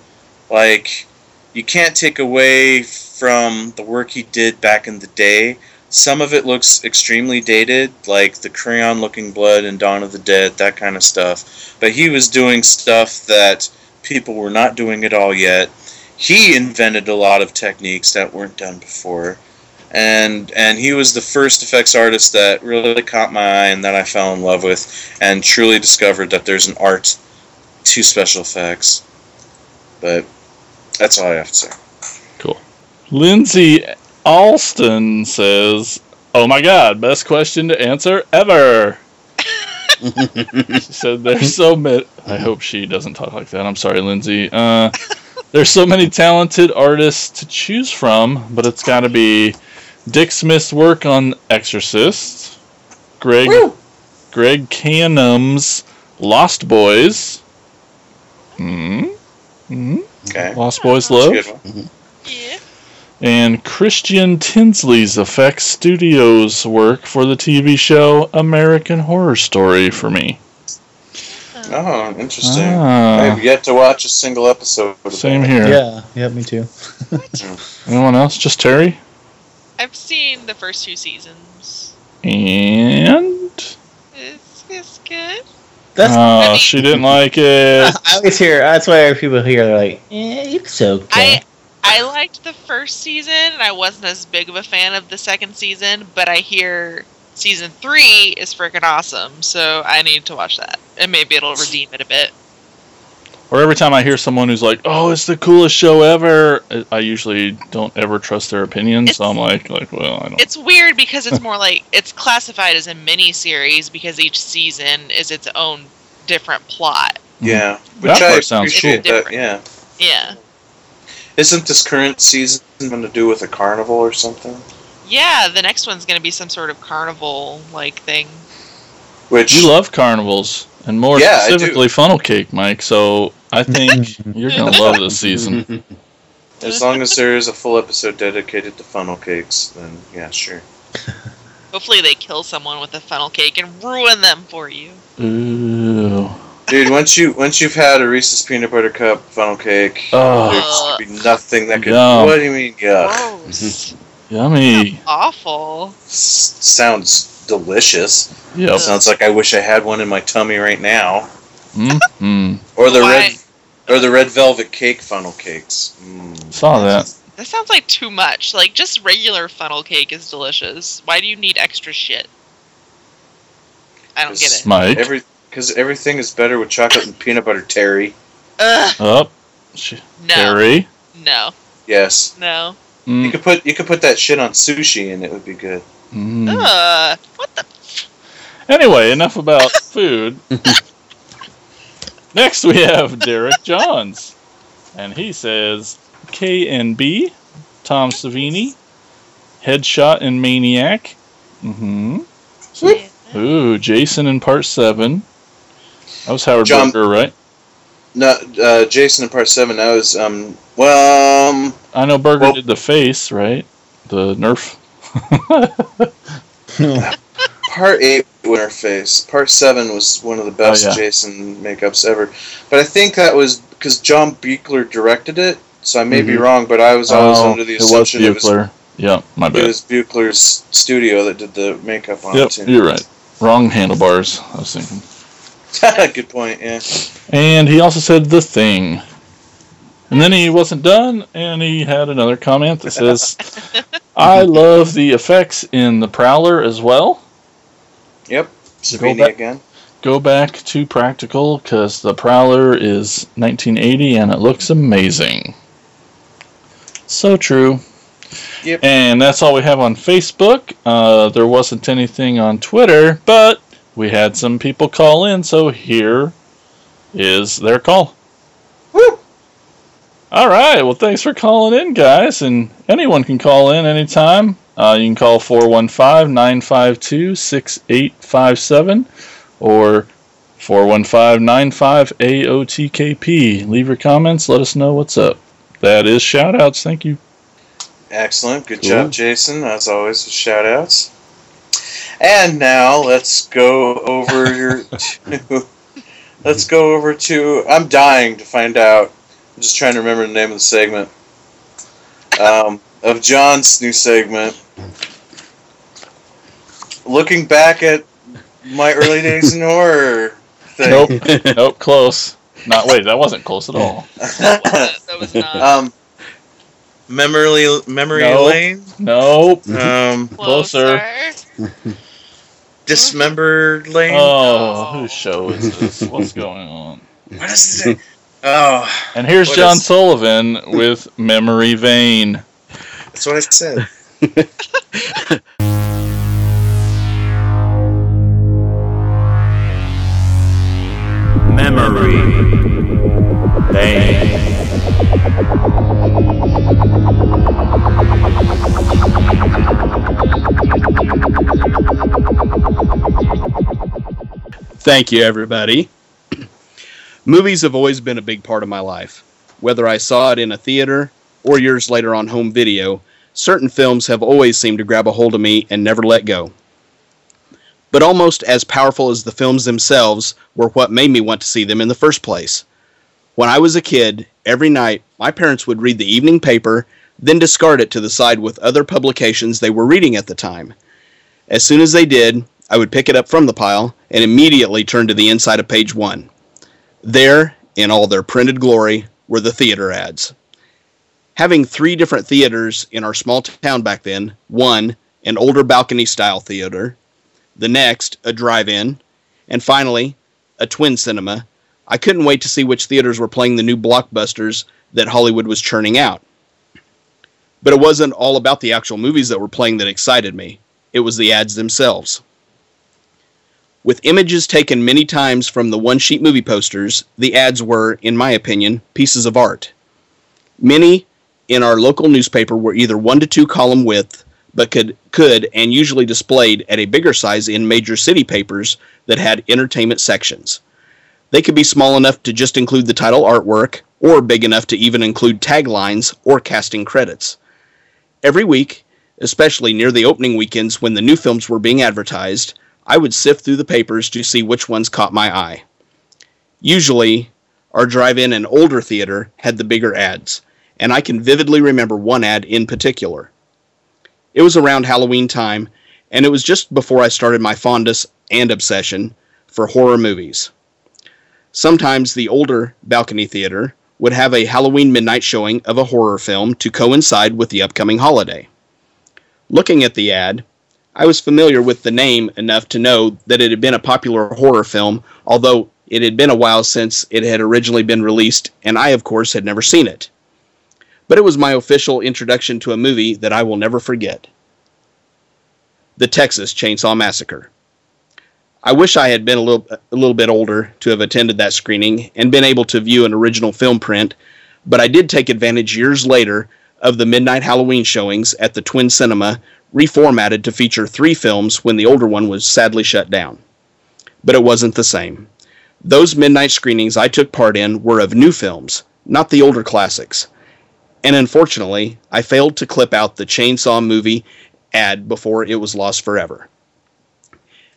like, you can't take away from the work he did back in the day. Some of it looks extremely dated, like the crayon looking blood and Dawn of the Dead, that kind of stuff. But he was doing stuff that people were not doing at all yet. He invented a lot of techniques that weren't done before. And and he was the first effects artist that really caught my eye and that I fell in love with and truly discovered that there's an art to special effects. But that's all I have to say. Cool. Lindsay Alston says, "Oh my God, best question to answer ever." she said, "There's so many." I hope she doesn't talk like that. I'm sorry, Lindsay. Uh, there's so many talented artists to choose from, but it's got to be Dick Smith's work on Exorcist, Greg Greg Cannom's Lost Boys. Hmm. Hmm. Okay. Lost Boys That's Love. Yeah. and Christien Tinsley's Effects Studios work for the TV show American Horror Story for me. Oh, interesting. Ah. I have yet to watch a single episode. Of Same that. here. Yeah, yeah, me too. Anyone else? Just Terry? I've seen the first two seasons. And It's, it's good. That's oh, she didn't like it. I always hear. That's why people here they're like, "Eh, it's okay." I I liked the first season, and I wasn't as big of a fan of the second season. But I hear season three is freaking awesome, so I need to watch that, and maybe it'll redeem it a bit. Or every time I hear someone who's like, "Oh, it's the coolest show ever," I usually don't ever trust their opinion. So I'm like, like, well, I don't. It's weird because it's more like it's classified as a mini series because each season is its own different plot. Yeah, hmm. That which I sounds appreciate cool. that. Yeah, Yeah, isn't this current season going to do with a carnival or something? yeah. The next one's going to be some sort of carnival like thing. Which You love carnivals, and more Yeah, specifically funnel cake, Mike. So I think you're gonna love this season. as long as there is a full episode dedicated to funnel cakes, then yeah, sure. Hopefully, they kill someone with a funnel cake and ruin them for you. Ooh. Dude, once you once you've had a Reese's peanut butter cup funnel cake, Oh, there's be nothing that could. Yum. What do you mean? Yeah, Gross. yummy. Awful. S- sounds delicious. Yeah. Sounds like I wish I had one in my tummy right now. Mm-hmm. Or the Why- red, or the red velvet cake funnel cakes. Mm. Saw that. That sounds like too much. Like just regular funnel cake is delicious. Why do you need extra shit? I don't get it. Mike. Every because everything is better with chocolate and peanut butter. Terry, Ugh, Up. Sh- no, Terry. no, yes, no. you Mm. could put you could put that shit on sushi and it would be good. Mm. Ugh, what the? Anyway, enough about food. Next, we have Derek Johns, and he says KNB, Tom Savini, Headshot and Maniac. Mm-hmm. Ooh, Jason in Part Seven. That was Howard John- Berger, right? No, uh, Jason in part seven. That was um. Well, um, I know Berger Well- did the face, right? The Nerf. part eight with her face. Part seven was one of the best Oh, yeah. Jason makeups ever. But I think that was because John Buechler directed it. So I may be Mhm. wrong, but I was always oh, under the it was assumption it was, Buechler. Yeah, my bad. it was Buechler's studio that did the makeup on Yep, it too. you're right. Wrong handlebars. I was thinking. Good point. Yeah. And he also said the thing. And then he wasn't done, and he had another comment that says, I love the effects in The Prowler as well. Yep. Go Savini back- again. Go back to practical because The Prowler is 1980 and it looks amazing. So true. Yep. And that's all we have on Facebook. Uh, there wasn't anything on Twitter, but we had some people call in, so here is their call. Woo! All right. Well, thanks for calling in, guys. And anyone can call in anytime. Uh, you can call 415 952 6857 or 415-95-AOTKP. Leave your comments. Let us know what's up. That is shout outs. Thank you. Excellent. Good Cool. job, Jason. As always, with shout outs. And now let's go over to. Let's go over to. I'm dying to find out. I'm just trying to remember the name of the segment. Um, of John's new segment. Looking back at my early days in horror. Thing. Nope. nope. Close. Not wait. That wasn't close at all. That was not Um, memory memory No. lane. Nope. Um, closer. dismembered lane. Oh, whose show is this? What's going on? What is it? Oh, And here's John is- Sullivan with Memory Vein. That's what I said. Memory. Bang. Thank you, everybody. Movies have always been a big part of my life. Whether I saw it in a theater or years later on home video, certain films have always seemed to grab a hold of me and never let go. But almost as powerful as the films themselves were what made me want to see them in the first place. When I was a kid, every night my parents would read the evening paper, then discard it to the side with other publications they were reading at the time. As soon as they did, I would pick it up from the pile and immediately turn to the inside of page one. There, in all their printed glory, were the theater ads. Having three different theaters in our small town back then one, an older balcony style theater, the next, a drive in, and finally, a twin cinema, I couldn't wait to see which theaters were playing the new blockbusters that Hollywood was churning out. But it wasn't all about the actual movies that were playing that excited me, it was the ads themselves. With images taken many times from the one sheet movie posters, the ads were, in my opinion, pieces of art. Many in our local newspaper were either one to two column width, but could, could and usually displayed at a bigger size in major city papers that had entertainment sections. They could be small enough to just include the title artwork, or big enough to even include taglines or casting credits. Every week, especially near the opening weekends when the new films were being advertised, I would sift through the papers to see which ones caught my eye. Usually, our drive in and older theater had the bigger ads, and I can vividly remember one ad in particular. It was around Halloween time, and it was just before I started my fondness and obsession for horror movies. Sometimes the older balcony theater would have a Halloween midnight showing of a horror film to coincide with the upcoming holiday. Looking at the ad, I was familiar with the name enough to know that it had been a popular horror film, although it had been a while since it had originally been released, and I, of course, had never seen it. But it was my official introduction to a movie that I will never forget The Texas Chainsaw Massacre. I wish I had been a little, a little bit older to have attended that screening and been able to view an original film print, but I did take advantage years later of the midnight Halloween showings at the Twin Cinema, reformatted to feature three films when the older one was sadly shut down. But it wasn't the same. Those midnight screenings I took part in were of new films, not the older classics. And unfortunately, I failed to clip out the Chainsaw movie ad before it was lost forever.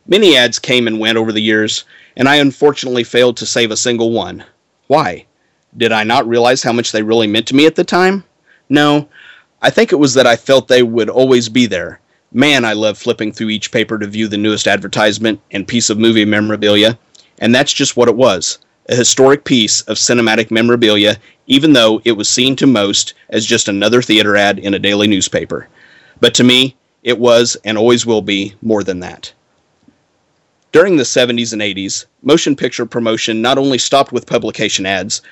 Many ads came and went over the years, and I unfortunately failed to save a single one. Why? Did I not realize how much they really meant to me at the time? No, I think it was that I felt they would always be there. Man, I love flipping through each paper to view the newest advertisement and piece of movie memorabilia, and that's just what it was a historic piece of cinematic memorabilia, even though it was seen to most as just another theater ad in a daily newspaper. But to me, it was and always will be more than that. During the 70s and 80s, motion picture promotion not only stopped with publication ads,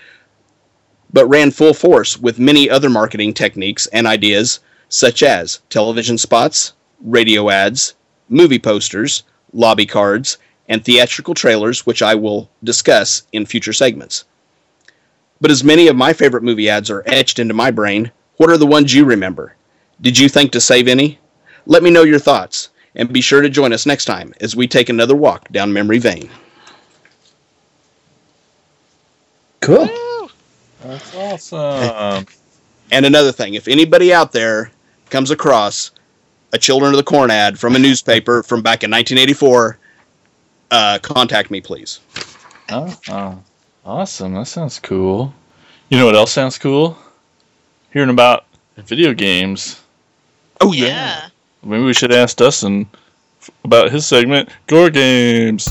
but ran full force with many other marketing techniques and ideas, such as television spots, radio ads, movie posters, lobby cards, and theatrical trailers, which I will discuss in future segments. But as many of my favorite movie ads are etched into my brain, what are the ones you remember? Did you think to save any? Let me know your thoughts, and be sure to join us next time as we take another walk down memory lane. Cool. Woo! That's awesome. And another thing, if anybody out there comes across a Children of the Corn ad from a newspaper from back in 1984, uh, contact me, please. Oh, oh, awesome. That sounds cool. You know what else sounds cool? Hearing about video games. Oh Yeah. Maybe we should ask Dustin about his segment, Gore Games.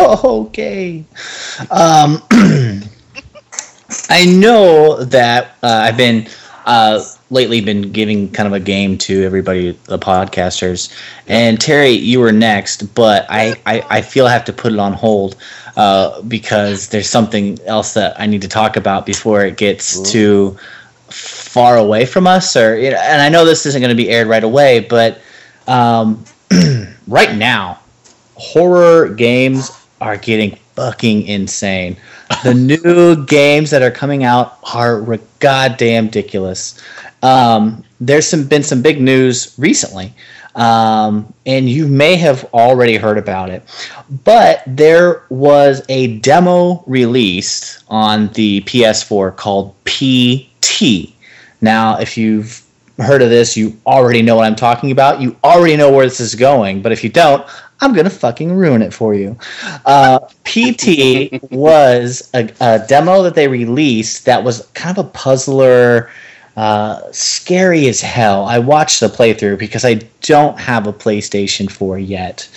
okay. Um, I know that uh, I've been uh, lately been giving kind of a game to everybody, the podcasters. And Terry, you were next, but I, I, I feel I have to put it on hold uh, because there's something else that I need to talk about before it gets too far away from us. Or you know, and I know this isn't going to be aired right away, but um, right now, horror games are getting fucking insane. The new games that are coming out are ri- goddamn ridiculous. Um, there's some been some big news recently, um, and you may have already heard about it. But there was a demo released on the PS4 called PT. Now, if you've heard of this, you already know what I'm talking about. You already know where this is going. But if you don't, I'm gonna fucking ruin it for you. Uh, PT was a, a demo that they released that was kind of a puzzler, uh, scary as hell. I watched the playthrough because I don't have a PlayStation 4 yet.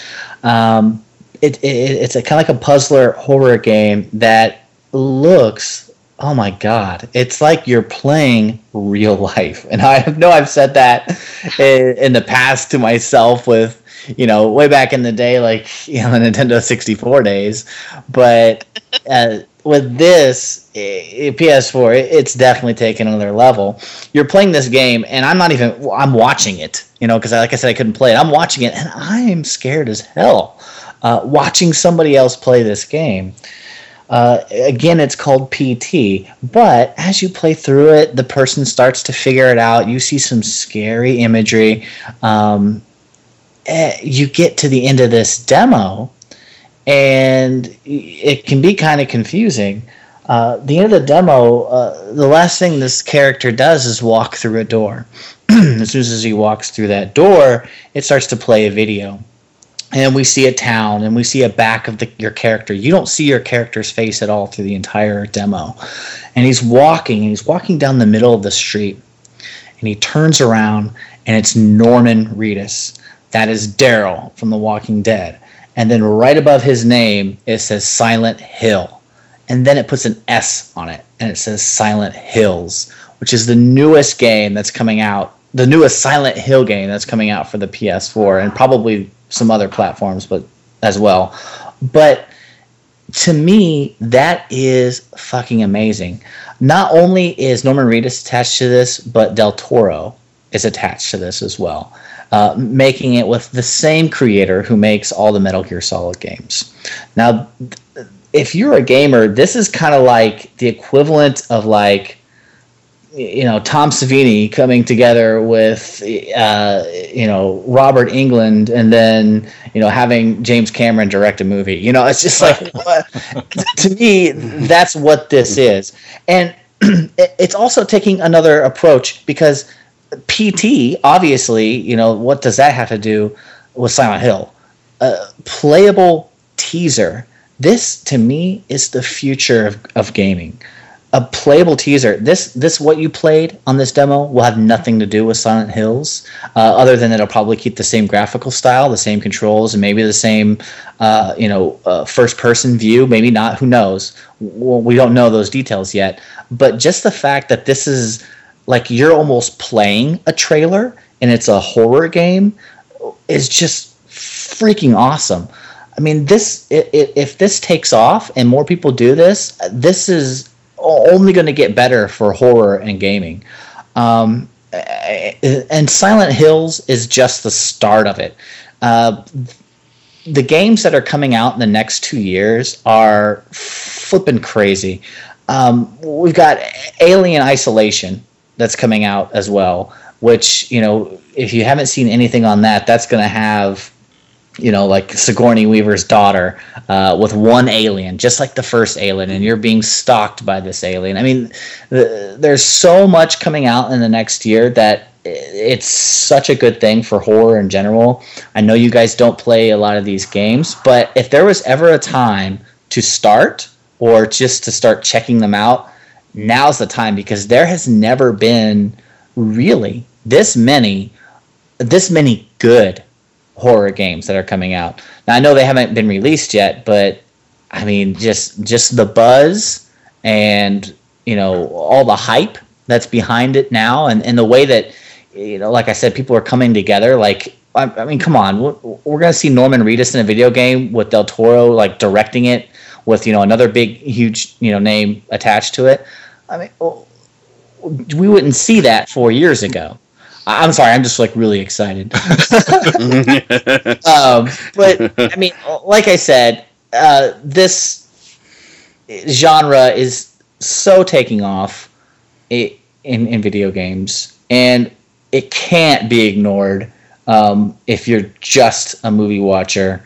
Um, it, it, it's a kind of like a puzzler horror game that looks oh my god it's like you're playing real life and i know i've said that in, in the past to myself with you know way back in the day like you know the nintendo 64 days but uh, with this eh, ps4 it- it's definitely taken another level you're playing this game and i'm not even i'm watching it you know because like i said i couldn't play it i'm watching it and i am scared as hell uh, watching somebody else play this game uh, again, it's called PT, but as you play through it, the person starts to figure it out. You see some scary imagery. Um, you get to the end of this demo, and it can be kind of confusing. Uh, the end of the demo, uh, the last thing this character does is walk through a door. as soon as he walks through that door, it starts to play a video. And we see a town and we see a back of the, your character. You don't see your character's face at all through the entire demo. And he's walking and he's walking down the middle of the street. And he turns around and it's norman reedus that is daryl from the walking dead and then right above his name it says silent hill and then it puts an s on it and it says silent hills which is the newest game that's coming out the newest silent hill game that's coming out for the ps4 and probably some other platforms, but as well. But to me, that is fucking amazing. Not only is Norman Reedus attached to this, but Del Toro is attached to this as well, uh, making it with the same creator who makes all the Metal Gear Solid games. Now, if you're a gamer, this is kind of like the equivalent of like you know Tom Savini coming together with uh, you know Robert Englund and then you know having James Cameron direct a movie. You know, it's just like to me that's what this is, and it's also taking another approach because PT obviously you know what does that have to do with Silent Hill? A playable teaser. This to me is the future of, of gaming a playable teaser. This this what you played on this demo will have nothing to do with Silent Hills, uh, other than it'll probably keep the same graphical style, the same controls, and maybe the same uh, you know uh, first person view. Maybe not. Who knows? We don't know those details yet. But just the fact that this is like you're almost playing a trailer and it's a horror game is just freaking awesome. I mean, this i- i- if this takes off and more people do this, this is only going to get better for horror and gaming. Um, and Silent Hills is just the start of it. Uh, the games that are coming out in the next two years are flipping crazy. Um, we've got Alien Isolation that's coming out as well, which you know if you haven't seen anything on that, that's going to have you know, like Sigourney Weaver's daughter uh, with one alien, just like the first alien, and you're being stalked by this alien. I mean, the, there's so much coming out in the next year that it's such a good thing for horror in general. I know you guys don't play a lot of these games, but if there was ever a time to start or just to start checking them out, now's the time because there has never been really this many this many good horror games that are coming out. Now I know they haven't been released yet, but I mean just just the buzz and you know all the hype that's behind it now and, and the way that you know like I said people are coming together like I, I mean come on we're, we're going to see Norman Reedus in a video game with Del Toro like directing it with you know another big huge you know name attached to it. I mean well, we wouldn't see that 4 years ago. I- I'm sorry, I'm just like really excited. um, but I mean, like I said, uh, this genre is so taking off in in video games, and it can't be ignored um, if you're just a movie watcher.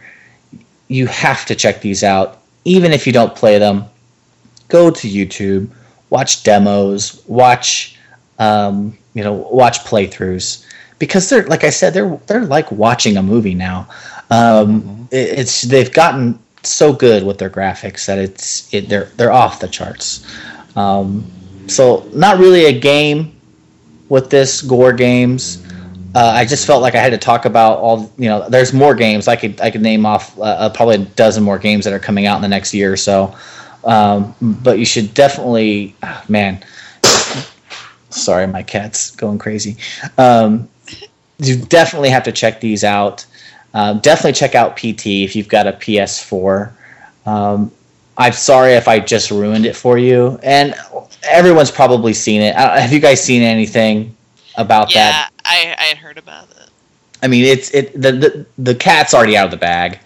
You have to check these out, even if you don't play them. Go to YouTube, watch demos, watch um, you know watch playthroughs because they're like I said they're they're like watching a movie now. Um, it- it's they've gotten so good with their graphics that it's it, they're they're off the charts. Um, so not really a game with this gore games. Uh, I just felt like I had to talk about all you know. There's more games I could I could name off uh, uh, probably a dozen more games that are coming out in the next year or so. Um, but you should definitely, ah, man. Sorry, my cat's going crazy. Um, you definitely have to check these out. Um, definitely check out PT if you've got a PS4. Um, I'm sorry if I just ruined it for you, and everyone's probably seen it. Uh, Have you guys seen anything about yeah, that? I, I had heard about it. I mean, it's it the the, the cat's already out of the bag,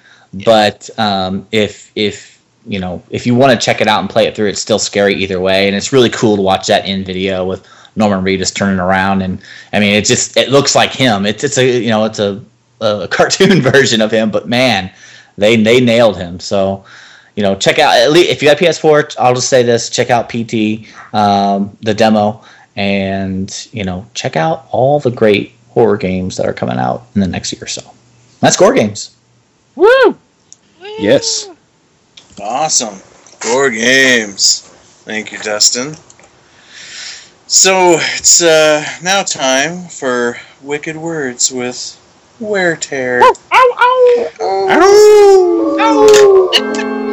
but um, if if you know if you want to check it out and play it through, it's still scary either way, and it's really cool to watch that in video with Norman Reedus turning around, and I mean, it just it looks like him. It's it's a you know it's a, a cartoon version of him, but man, they they nailed him. So you know, check out at least if you got PS4. I'll just say this: check out PT, um, the demo, and you know, check out all the great horror games that are coming out in the next year or so. That's Gore Games. Woo! yes. Awesome. Four games. Thank you, Dustin. So it's uh, now time for Wicked Words with Wear Tear. Wicked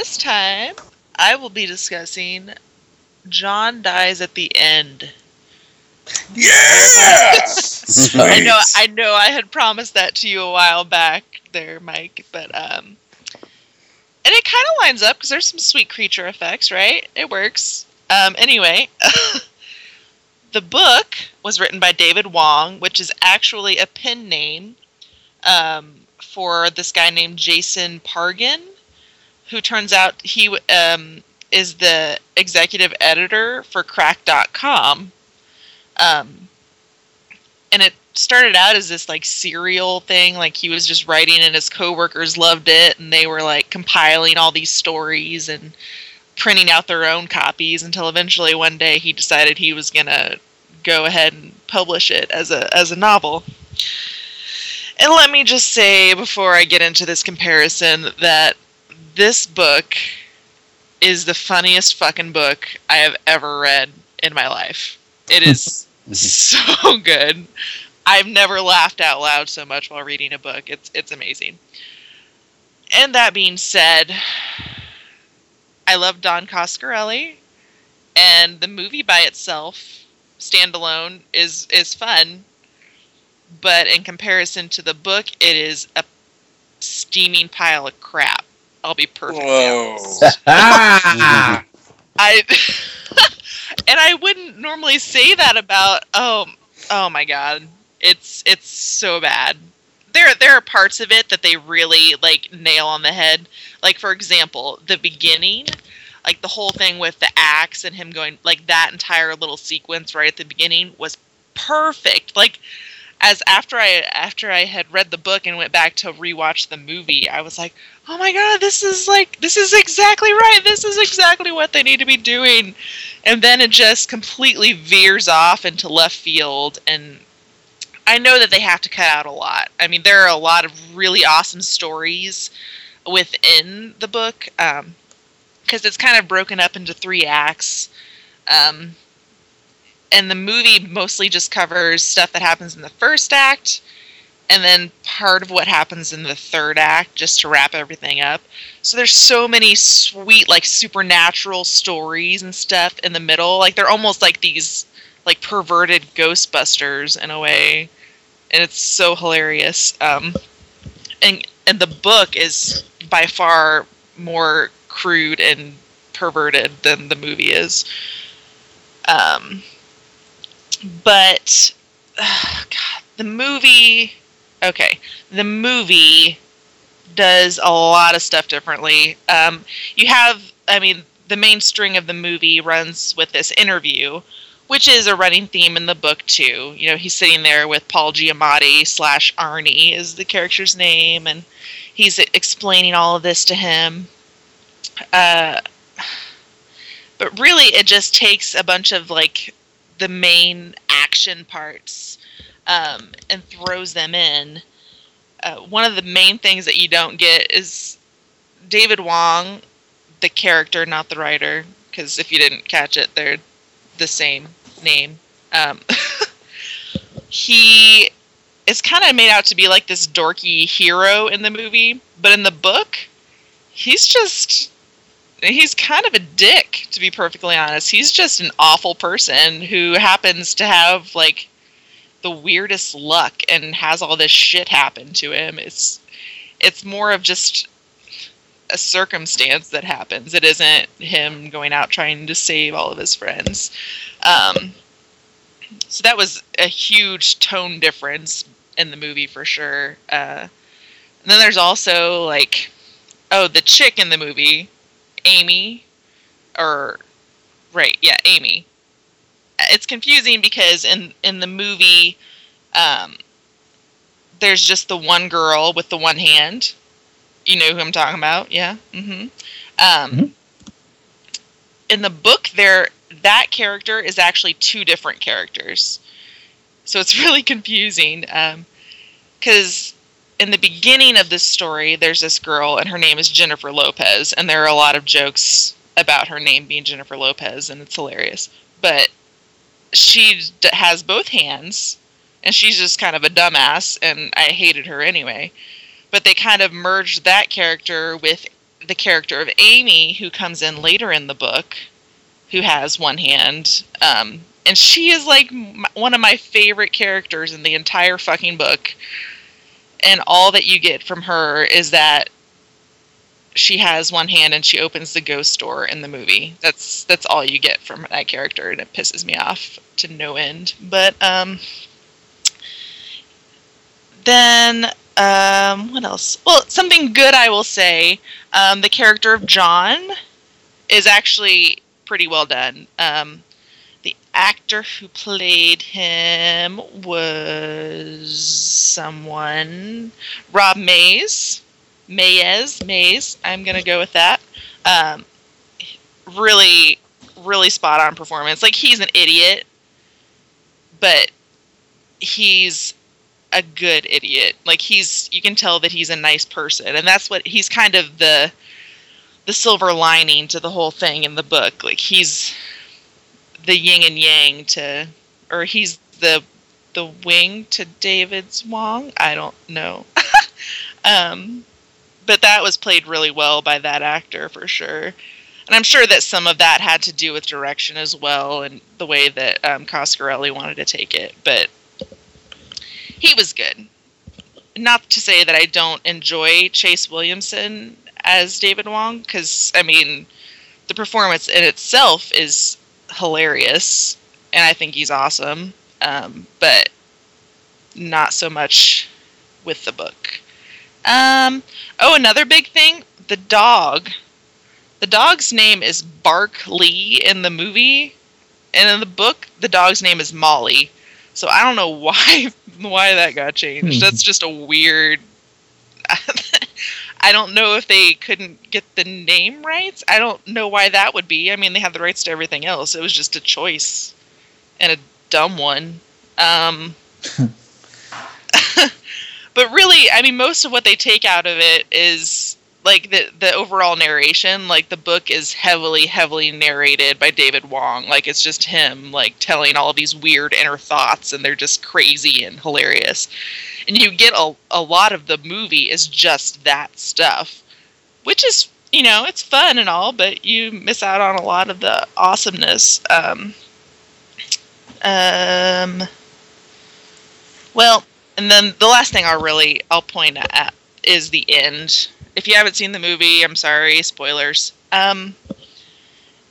this time I will be discussing John dies at the end. Yeah! I know, I know, I had promised that to you a while back, there, Mike. But um, and it kind of lines up because there's some sweet creature effects, right? It works. Um, anyway, the book was written by David Wong, which is actually a pen name um, for this guy named Jason Pargin, who turns out he um, is the executive editor for Cracked.com. Um, and it started out as this like serial thing like he was just writing and his coworkers loved it and they were like compiling all these stories and printing out their own copies until eventually one day he decided he was going to go ahead and publish it as a as a novel and let me just say before I get into this comparison that this book is the funniest fucking book I have ever read in my life. It is so good. I've never laughed out loud so much while reading a book. It's it's amazing. And that being said, I love Don Coscarelli, and the movie by itself standalone is is fun, but in comparison to the book, it is a steaming pile of crap. I'll be perfect. Whoa. Ah! I and I wouldn't normally say that about oh oh my god. It's it's so bad. There there are parts of it that they really like nail on the head. Like for example, the beginning, like the whole thing with the axe and him going like that entire little sequence right at the beginning was perfect. Like as after I after I had read the book and went back to rewatch the movie, I was like, "Oh my god, this is like this is exactly right. This is exactly what they need to be doing." And then it just completely veers off into left field and I know that they have to cut out a lot. I mean, there are a lot of really awesome stories within the book because it's kind of broken up into three acts. Um, and the movie mostly just covers stuff that happens in the first act and then part of what happens in the third act just to wrap everything up. So there's so many sweet like supernatural stories and stuff in the middle. Like they're almost like these like perverted ghostbusters in a way. And it's so hilarious. Um and and the book is by far more crude and perverted than the movie is. Um but God, the movie. Okay, the movie does a lot of stuff differently. Um, you have, I mean, the main string of the movie runs with this interview, which is a running theme in the book too. You know, he's sitting there with Paul Giamatti slash Arnie is the character's name, and he's explaining all of this to him. Uh, but really, it just takes a bunch of like the main action parts um, and throws them in. Uh, one of the main things that you don't get is David Wong, the character, not the writer, because if you didn't catch it, they're the same name. Um, he is kind of made out to be like this dorky hero in the movie, but in the book, he's just he's kind of a dick to be perfectly honest. He's just an awful person who happens to have like the weirdest luck and has all this shit happen to him. It's it's more of just a circumstance that happens. It isn't him going out trying to save all of his friends. Um, so that was a huge tone difference in the movie for sure. Uh, and then there's also like oh the chick in the movie Amy, or right, yeah, Amy. It's confusing because in in the movie, um, there's just the one girl with the one hand. You know who I'm talking about, yeah. Mm-hmm. Um, Mhm. In the book, there that character is actually two different characters, so it's really confusing. Um, Because in the beginning of this story, there's this girl, and her name is Jennifer Lopez, and there are a lot of jokes about her name being Jennifer Lopez, and it's hilarious. But she has both hands, and she's just kind of a dumbass, and I hated her anyway. But they kind of merged that character with the character of Amy, who comes in later in the book, who has one hand. Um, and she is like one of my favorite characters in the entire fucking book and all that you get from her is that she has one hand and she opens the ghost door in the movie. That's that's all you get from that character, and it pisses me off to no end. But um, then um, what else? Well, something good I will say. Um, the character of John is actually pretty well done. Um, actor who played him was someone Rob Mays. Mayes, Mays. I'm gonna go with that. Um, really, really spot on performance. Like he's an idiot, but he's a good idiot. Like he's, you can tell that he's a nice person, and that's what he's kind of the the silver lining to the whole thing in the book. Like he's the yin and yang to, or he's the the wing to David's Wong. I don't know. um, but that was played really well by that actor for sure. And I'm sure that some of that had to do with direction as well and the way that um, Coscarelli wanted to take it. But he was good. Not to say that I don't enjoy Chase Williamson as David Wong, because, I mean, the performance in itself is hilarious, and I think he's awesome. Um, but not so much with the book. Um, oh, another big thing the dog. The dog's name is Bark Lee in the movie, and in the book, the dog's name is Molly. So I don't know why why that got changed. Hmm. That's just a weird. I don't know if they couldn't get the name right. I don't know why that would be. I mean, they have the rights to everything else. It was just a choice, and a dumb one. Um, but really, I mean, most of what they take out of it is like the the overall narration. Like the book is heavily, heavily narrated by David Wong. Like it's just him like telling all these weird inner thoughts, and they're just crazy and hilarious. And you get a a lot of the movie is just that stuff, which is you know it's fun and all, but you miss out on a lot of the awesomeness. Um, um, well, and then the last thing I'll really I'll point at is the end. If you haven't seen the movie, I'm sorry, spoilers. Um,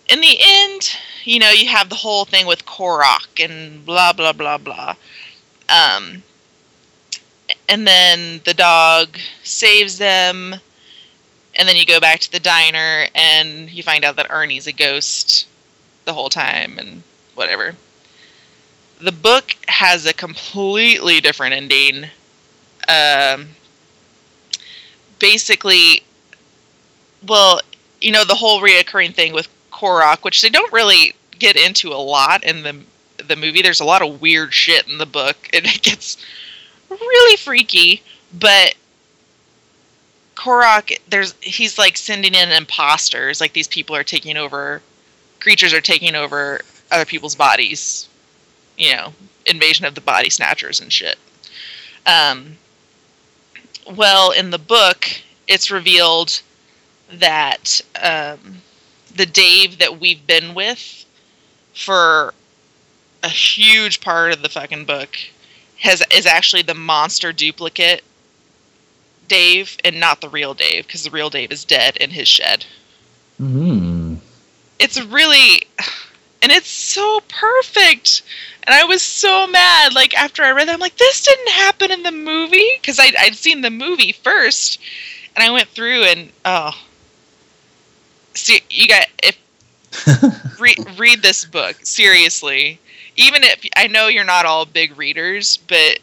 in the end, you know, you have the whole thing with Korrok and blah blah blah blah. Um, and then the dog saves them, and then you go back to the diner and you find out that Arnie's a ghost the whole time and whatever the book has a completely different ending. Um, basically, well, you know, the whole reoccurring thing with Korrok, which they don't really get into a lot in the the movie. There's a lot of weird shit in the book, and it gets really freaky. But Korrok, there's he's like sending in imposters, like these people are taking over, creatures are taking over other people's bodies you know, invasion of the body snatchers and shit. Um, well, in the book, it's revealed that um, the Dave that we've been with for a huge part of the fucking book has is actually the monster duplicate Dave and not the real Dave because the real Dave is dead in his shed. Hmm. It's really and it's so perfect. And I was so mad. Like after I read that, I'm like, this didn't happen in the movie because I'd, I'd seen the movie first, and I went through and oh, see, you got if read read this book seriously. Even if I know you're not all big readers, but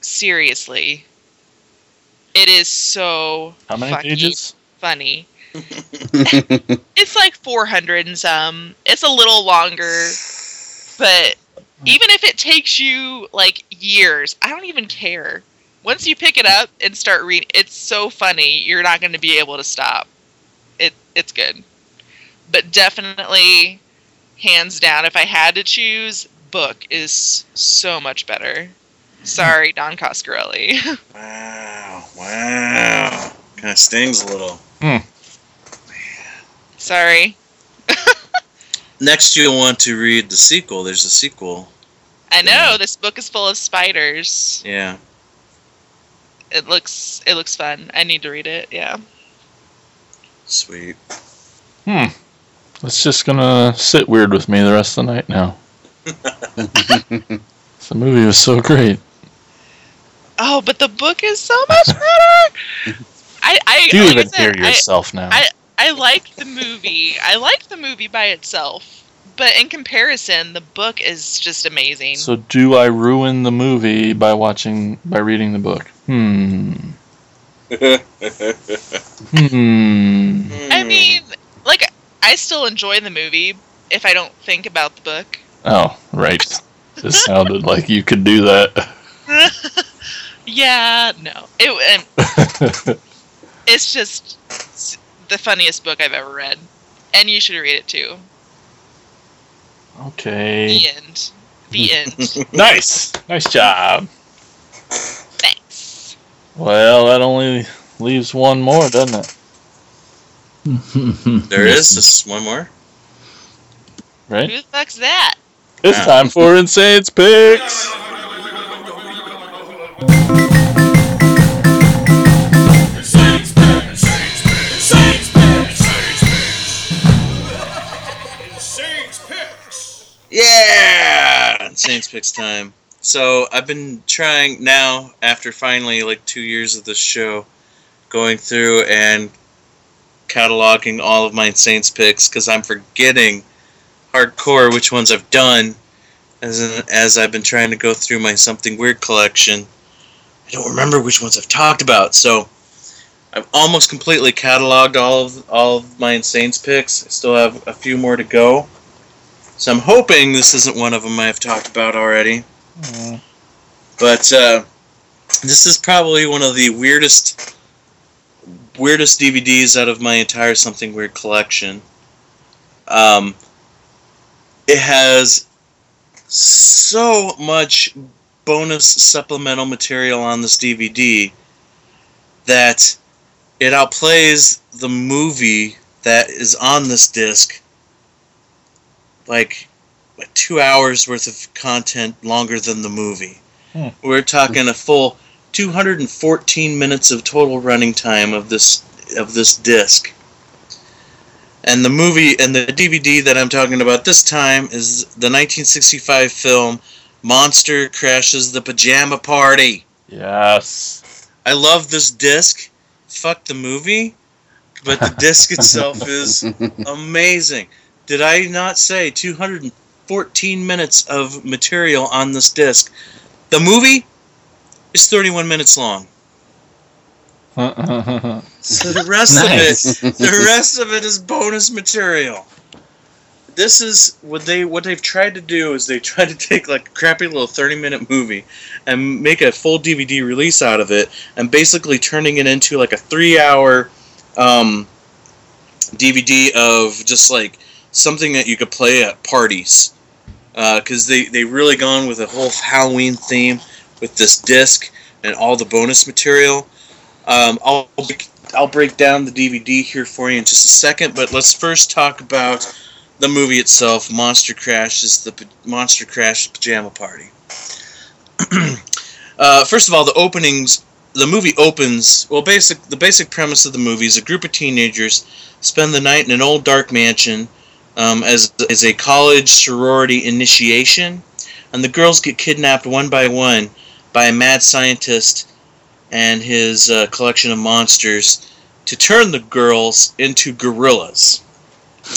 seriously, it is so How many fucking pages? funny. it's like 400 and some. It's a little longer, but even if it takes you like years, I don't even care. Once you pick it up and start reading, it's so funny. You're not going to be able to stop. It it's good, but definitely, hands down, if I had to choose, book is so much better. Sorry, Don Coscarelli. Wow, wow. Kind of stings a little. Hmm. Sorry. Next, you'll want to read the sequel. There's a sequel. I know this book is full of spiders. Yeah. It looks it looks fun. I need to read it. Yeah. Sweet. Hmm. It's just gonna sit weird with me the rest of the night now. the movie was so great. Oh, but the book is so much better. I I Do you like I even said, hear I- yourself now? I I liked the movie. I liked the movie by itself, but in comparison, the book is just amazing. So do I ruin the movie by watching by reading the book? Hmm. Hmm. I mean, like I still enjoy the movie if I don't think about the book. Oh, right. Just sounded like you could do that. yeah, no. It and it's just the funniest book I've ever read, and you should read it too. Okay. The end. The end. Nice. Nice job. Thanks. Well, that only leaves one more, doesn't it? There is just one more. Right? Who the fuck's that? It's Yeah. time for Insane's Picks. Yeah, Saints picks time. So I've been trying now, after finally like two years of this show, going through and cataloging all of my Saints picks because I'm forgetting hardcore which ones I've done, as in, as I've been trying to go through my something weird collection. I don't remember which ones I've talked about, so I've almost completely cataloged all of all of my Saints picks. I still have a few more to go. So I'm hoping this isn't one of them I've talked about already. But uh, this is probably one of the weirdest weirdest DVDs out of my entire Something Weird collection. Um, it has so much bonus supplemental material on this DVD that it outplays the movie that is on this disc like like two hours worth of content longer than the movie. Hmm. We're talking a full 214 minutes of total running time of this of this disc. And the movie and the DVD that I'm talking about this time is the 1965 film Monsters Crash the Pajama Party. Yes. I love this disc. Fuck the movie, but the disc itself is amazing. Did I not say 214 minutes of material on this disc? The movie is 31 minutes long. So the rest Nice. of it, the rest of it is bonus material. This is what they what they've tried to do is they tried to take like a crappy little 30 minute movie and make a full DVD release out of it and basically turning it into like a three hour um, DVD of just like something that you could play at parties because they they really gone with a whole Halloween theme with this disc and all the bonus material. Um, I'll I'll break down the DVD here for you in just a second, but let's first talk about the movie itself. Monster Crash is the Monster Crash Pajama Party. uh, first of all, the openings. The movie opens. Well, basic the basic premise of the movie is a group of teenagers spend the night in an old dark mansion um, as as a college sorority initiation, and the girls get kidnapped one by one by a mad scientist and his uh, collection of monsters to turn the girls into gorillas.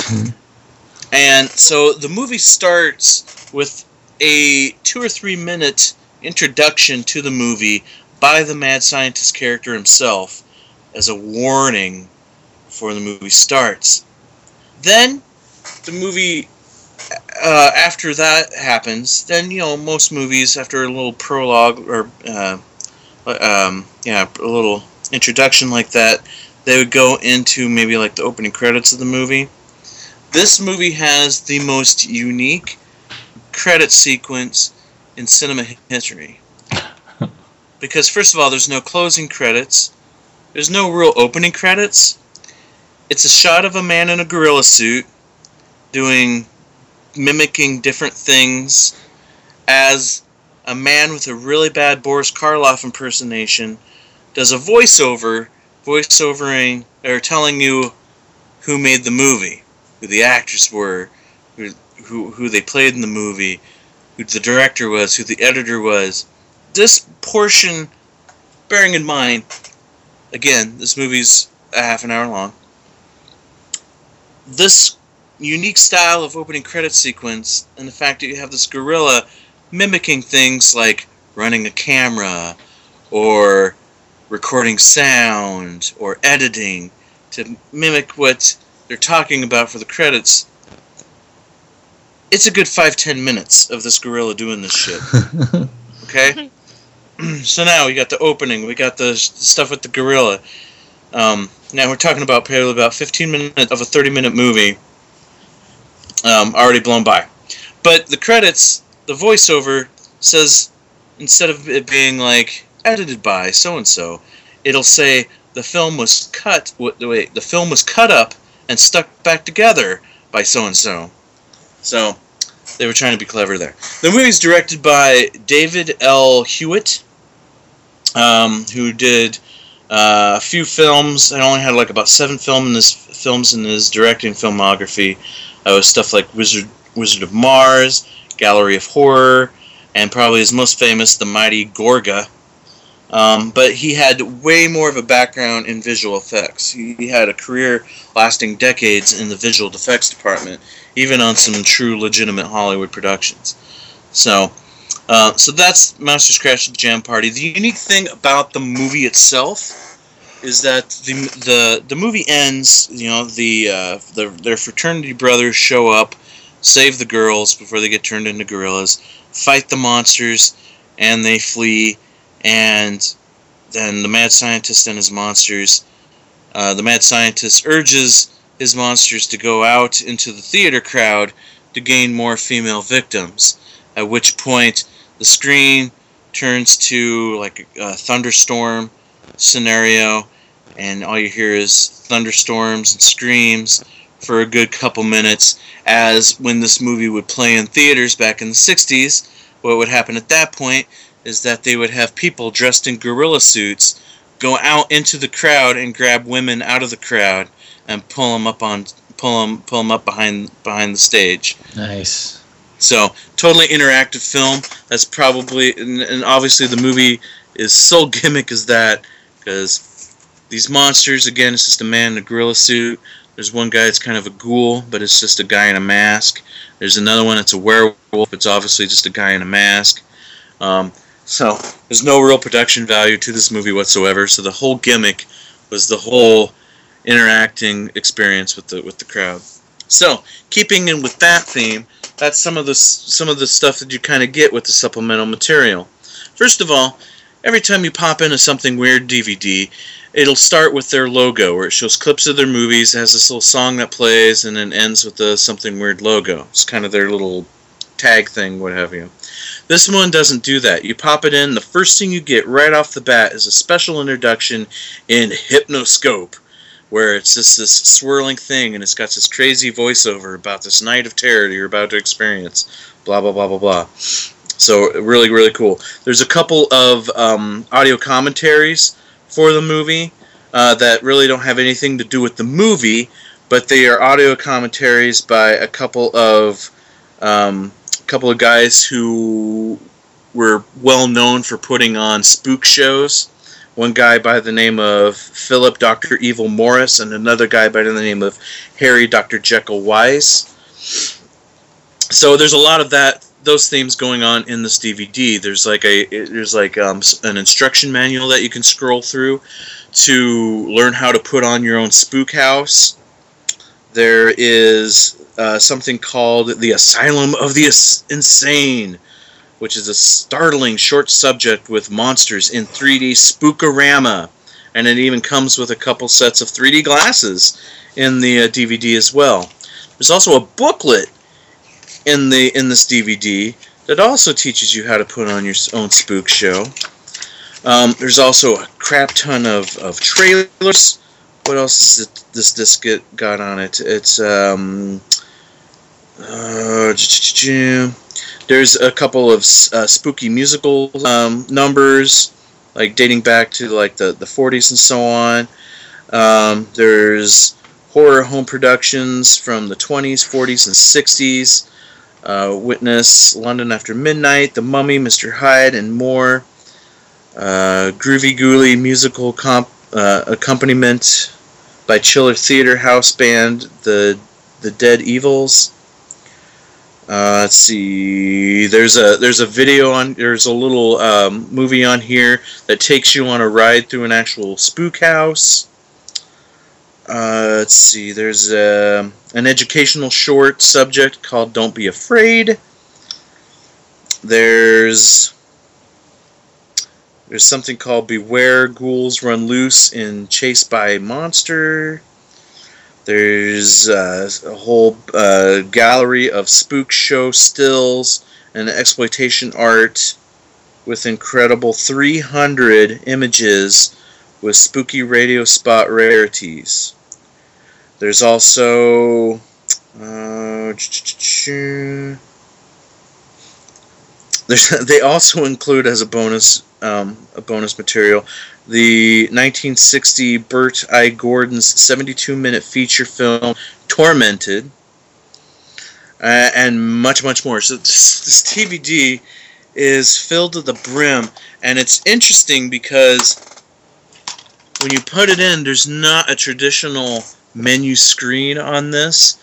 and so the movie starts with a two or three minute introduction to the movie by the mad scientist character himself as a warning before the movie starts. Then the movie uh, after that happens, then you know most movies after a little prologue or uh, um, yeah a little introduction like that, they would go into maybe like the opening credits of the movie. This movie has the most unique credit sequence in cinema history. because first of all, there's no closing credits. There's no real opening credits. It's a shot of a man in a gorilla suit doing mimicking different things as a man with a really bad Boris Karloff impersonation does a voiceover, voiceovering or telling you who made the movie, who the actors were, who who, who they played in the movie, who the director was, who the editor was. This portion, bearing in mind, again, this movie's a half an hour long. This unique style of opening credit sequence and the fact that you have this gorilla mimicking things like running a camera or recording sound or editing to mimic what they're talking about for the credits. It's a good five ten minutes of this gorilla doing this shit. okay? so now we got the opening, we got the s- stuff with the gorilla. Um, now we're talking about probably about 15 minutes of a 30 minute movie um, already blown by. But the credits, the voiceover says instead of it being like edited by so and so, it'll say the film was cut. wa- Wait, the film was cut up and stuck back together by so and so. So they were trying to be clever there. The movie's directed by David L. Hewitt, um, who did uh, a few films. I only had like about seven film in his films in his directing filmography. Uh, stuff like Wizard Wizard of Mars, Gallery of Horror, and probably his most famous, The Mighty Gorga. Um, but he had way more of a background in visual effects. He, he had a career lasting decades in the visual effects department, even on some true legitimate Hollywood productions. So, uh, so that's Monsters Crash at the Jam Party. The unique thing about the movie itself is that the the the movie ends. You know, the uh, the their fraternity brothers show up, save the girls before they get turned into gorillas, fight the monsters, and they flee. And then the mad scientist and his monsters. Uh, the mad scientist urges his monsters to go out into the theater crowd to gain more female victims. At which point, the screen turns to like a thunderstorm scenario, and all you hear is thunderstorms and screams for a good couple minutes. As when this movie would play in theaters back in the 60s, what would happen at that point is that they would have people dressed in gorilla suits go out into the crowd and grab women out of the crowd and pull them up on pull them pull them up behind behind the stage. Nice. So totally interactive film. That's probably and, and obviously the movie is so gimmick as that because these monsters again it's just a man in a gorilla suit. There's one guy that's kind of a ghoul, but it's just a guy in a mask. There's another one that's a werewolf. It's obviously just a guy in a mask. Um, so there's no real production value to this movie whatsoever. So the whole gimmick was the whole interacting experience with the with the crowd. So keeping in with that theme, that's some of the some of the stuff that you kind of get with the supplemental material. First of all, every time you pop into something weird DVD, it'll start with their logo, where it shows clips of their movies, has this little song that plays, and then ends with the something weird logo. It's kind of their little tag thing, what have you. This one doesn't do that. You pop it in, the first thing you get right off the bat is a special introduction in Hypnoscope, where it's just this swirling thing and it's got this crazy voiceover about this night of terror you're about to experience. Blah, blah, blah, blah, blah. So, really, really cool. There's a couple of um, audio commentaries for the movie uh, that really don't have anything to do with the movie, but they are audio commentaries by a couple of um, couple of guys who were well known for putting on spook shows. One guy by the name of Philip Dr. Evil Morris, and another guy by the name of Harry Dr. Jekyll Wise. So there's a lot of that those themes going on in this DVD. There's like a there's like um, an instruction manual that you can scroll through to learn how to put on your own spook house. There is uh, something called the Asylum of the As- Insane, which is a startling short subject with monsters in 3D spookorama, and it even comes with a couple sets of 3D glasses in the uh, DVD as well. There's also a booklet in the in this DVD that also teaches you how to put on your own spook show. Um, there's also a crap ton of, of trailers. What else is it, this disc got on it? It's um, uh, there's a couple of uh, spooky musical um, numbers, like dating back to like the, the 40s and so on. Um, there's horror home productions from the 20s, 40s, and 60s. Uh, Witness, London After Midnight, The Mummy, Mr. Hyde, and more. Uh, Groovy Ghoulie musical comp, uh, accompaniment by Chiller Theater House Band, The the Dead Evils. Uh, let's see. There's a there's a video on there's a little um, movie on here that takes you on a ride through an actual spook house. Uh, let's see. There's a, an educational short subject called "Don't Be Afraid." There's there's something called "Beware Ghouls Run Loose in Chase by Monster." There's uh, a whole uh, gallery of spook show stills and exploitation art with incredible 300 images with spooky radio spot rarities. There's also. Uh, there's, they also include as a bonus um, a bonus material the 1960 Bert I. Gordon's 72 minute feature film Tormented, uh, and much much more. So this, this DVD is filled to the brim, and it's interesting because when you put it in, there's not a traditional menu screen on this.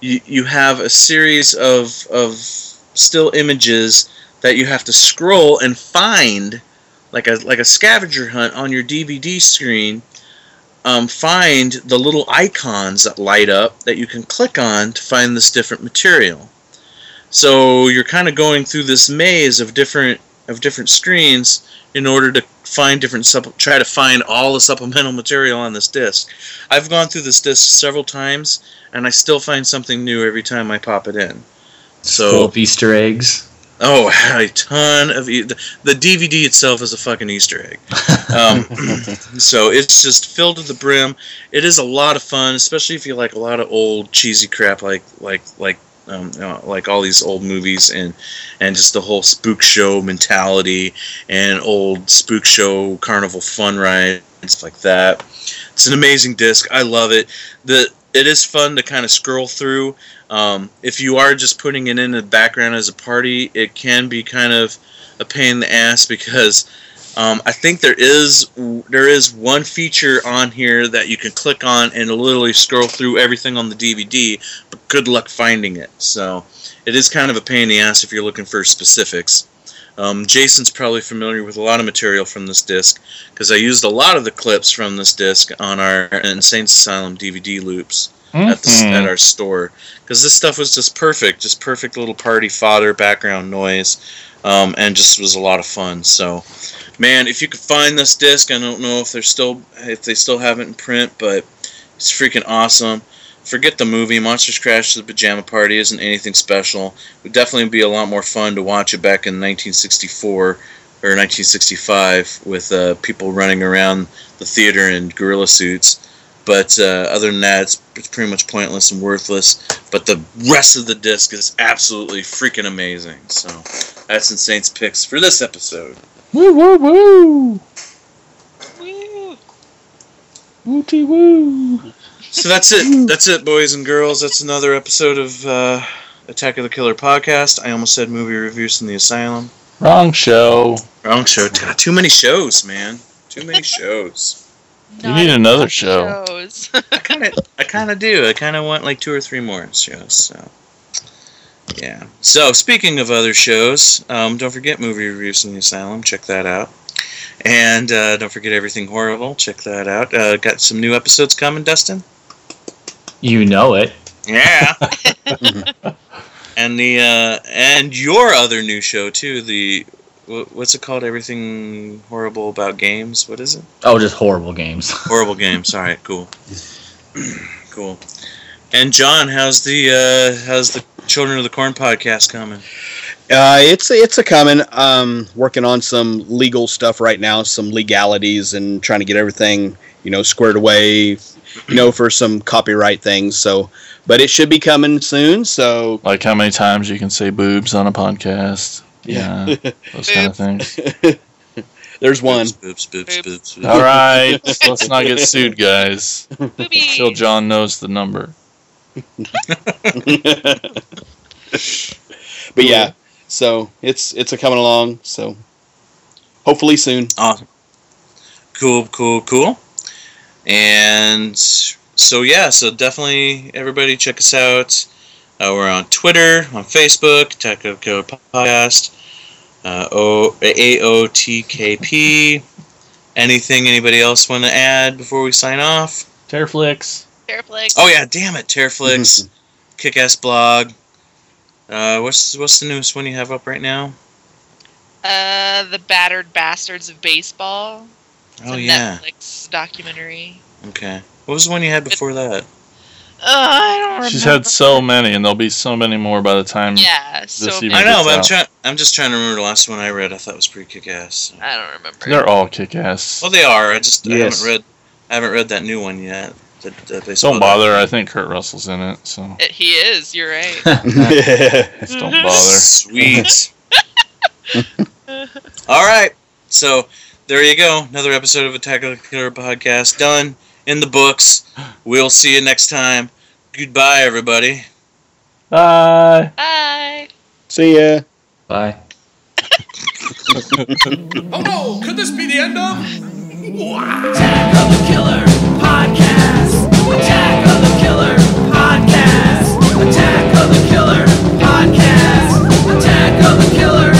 You, you have a series of, of still images that you have to scroll and find, like a like a scavenger hunt on your DVD screen. Um, find the little icons that light up that you can click on to find this different material. So you're kind of going through this maze of different of different screens in order to find different supp- try to find all the supplemental material on this disc. I've gone through this disc several times and I still find something new every time I pop it in. Full So of Easter eggs. oh, a ton of e- the, the DVD itself is a fucking Easter egg. Um, so it's just filled to the brim. It is a lot of fun, especially if you like a lot of old cheesy crap like like like um, you know, like all these old movies and and just the whole spook show mentality and old spook show carnival fun rides like that. It's an amazing disc. I love it. The it is fun to kind of scroll through. Um, if you are just putting it in the background as a party, it can be kind of a pain in the ass because um, I think there is there is one feature on here that you can click on and literally scroll through everything on the DVD, but good luck finding it. So it is kind of a pain in the ass if you're looking for specifics. Um, Jason's probably familiar with a lot of material from this disc because I used a lot of the clips from this disc on our Insane Asylum DVD loops at the at our store because this stuff was just perfect, just perfect little party fodder, background noise, um, and just was a lot of fun. So, man, if you could find this disc, I don't know if they're still if they still have it in print, but it's freaking awesome. Forget the movie. Monsters Crash to the Pajama Party isn't anything special. It would definitely be a lot more fun to watch it back in 1964 or 1965 with uh, people running around the theater in gorilla suits. But uh, other than that, it's, it's pretty much pointless and worthless. But the rest of the disc is absolutely freaking amazing. So that's Insane's picks for this episode. Woo woo woo! Woo. Wooty woo! So that's it. That's it, boys and girls. That's another episode of uh, Attack of the Killer podcast. I almost said movie reviews from the asylum. Wrong show. Wrong show. God, too many shows, man. Too many shows. You need another show. Shows. I kind of, I kind of do. I kind of want like two or three more shows. So, yeah. So speaking of other shows, um, don't forget movie reviews in the asylum. Check that out. And uh, don't forget everything horrible. Check that out. Uh, got some new episodes coming, Dustin. You know it. Yeah. and the uh, and your other new show too. The wh- what's it called? Everything horrible about games. What is it? Oh, just horrible games. Horrible games. All right, cool, cool. And John, how's the uh, how's the Children of the Corn podcast coming? Uh, it's it's a coming. Um, working on some legal stuff right now, some legalities, and trying to get everything you know squared away. You know, for some copyright things. So, but it should be coming soon. So, Like how many times you can say boobs on a podcast. Yeah. those kind of things. there's one. Boops, boops, boops, boops. boops. All right. Let's not get sued, guys. Boobies. Till John knows the number. but yeah, so it's it's a coming along. So, hopefully soon. Awesome. Cool, cool, cool. And so yeah, so definitely everybody check us out. Uh, we're on Twitter, on Facebook, Tech of Killer Podcast, uh, o- AOTKP. Anything anybody else want to add before we sign off? Terraflix. Fairflix. Oh yeah, damn it, Terraflix, Kick-Ass Blog. Uh, what's what's the newest one you have up right now? Uh, the battered bastards of baseball. It's Oh a yeah, Netflix documentary. okay. What was the one you had before that? Uh, I don't remember. She's had so many, and there'll be so many more by the time. Yeah. So This many. even I know, but I'm out. trying. I'm just trying to remember the last one I read. I thought was pretty kick-ass. I don't remember. They're all kick ass. Well, they are. I just I haven't read. I haven't read that new one yet. The, the baseball Don't bother. I think Kurt Russell's in it, so It- he is. You're right. just don't bother. Sweet. All right. So there you go. Another episode of Attack of the Killer podcast done in the books. We'll see you next time. Goodbye, everybody. Bye. Bye. See ya. Bye. Oh no, could this be the end of? Attack of the Killer Podcast. Attack of the Killer Podcast. Attack of the Killer Podcast. Attack of the Killer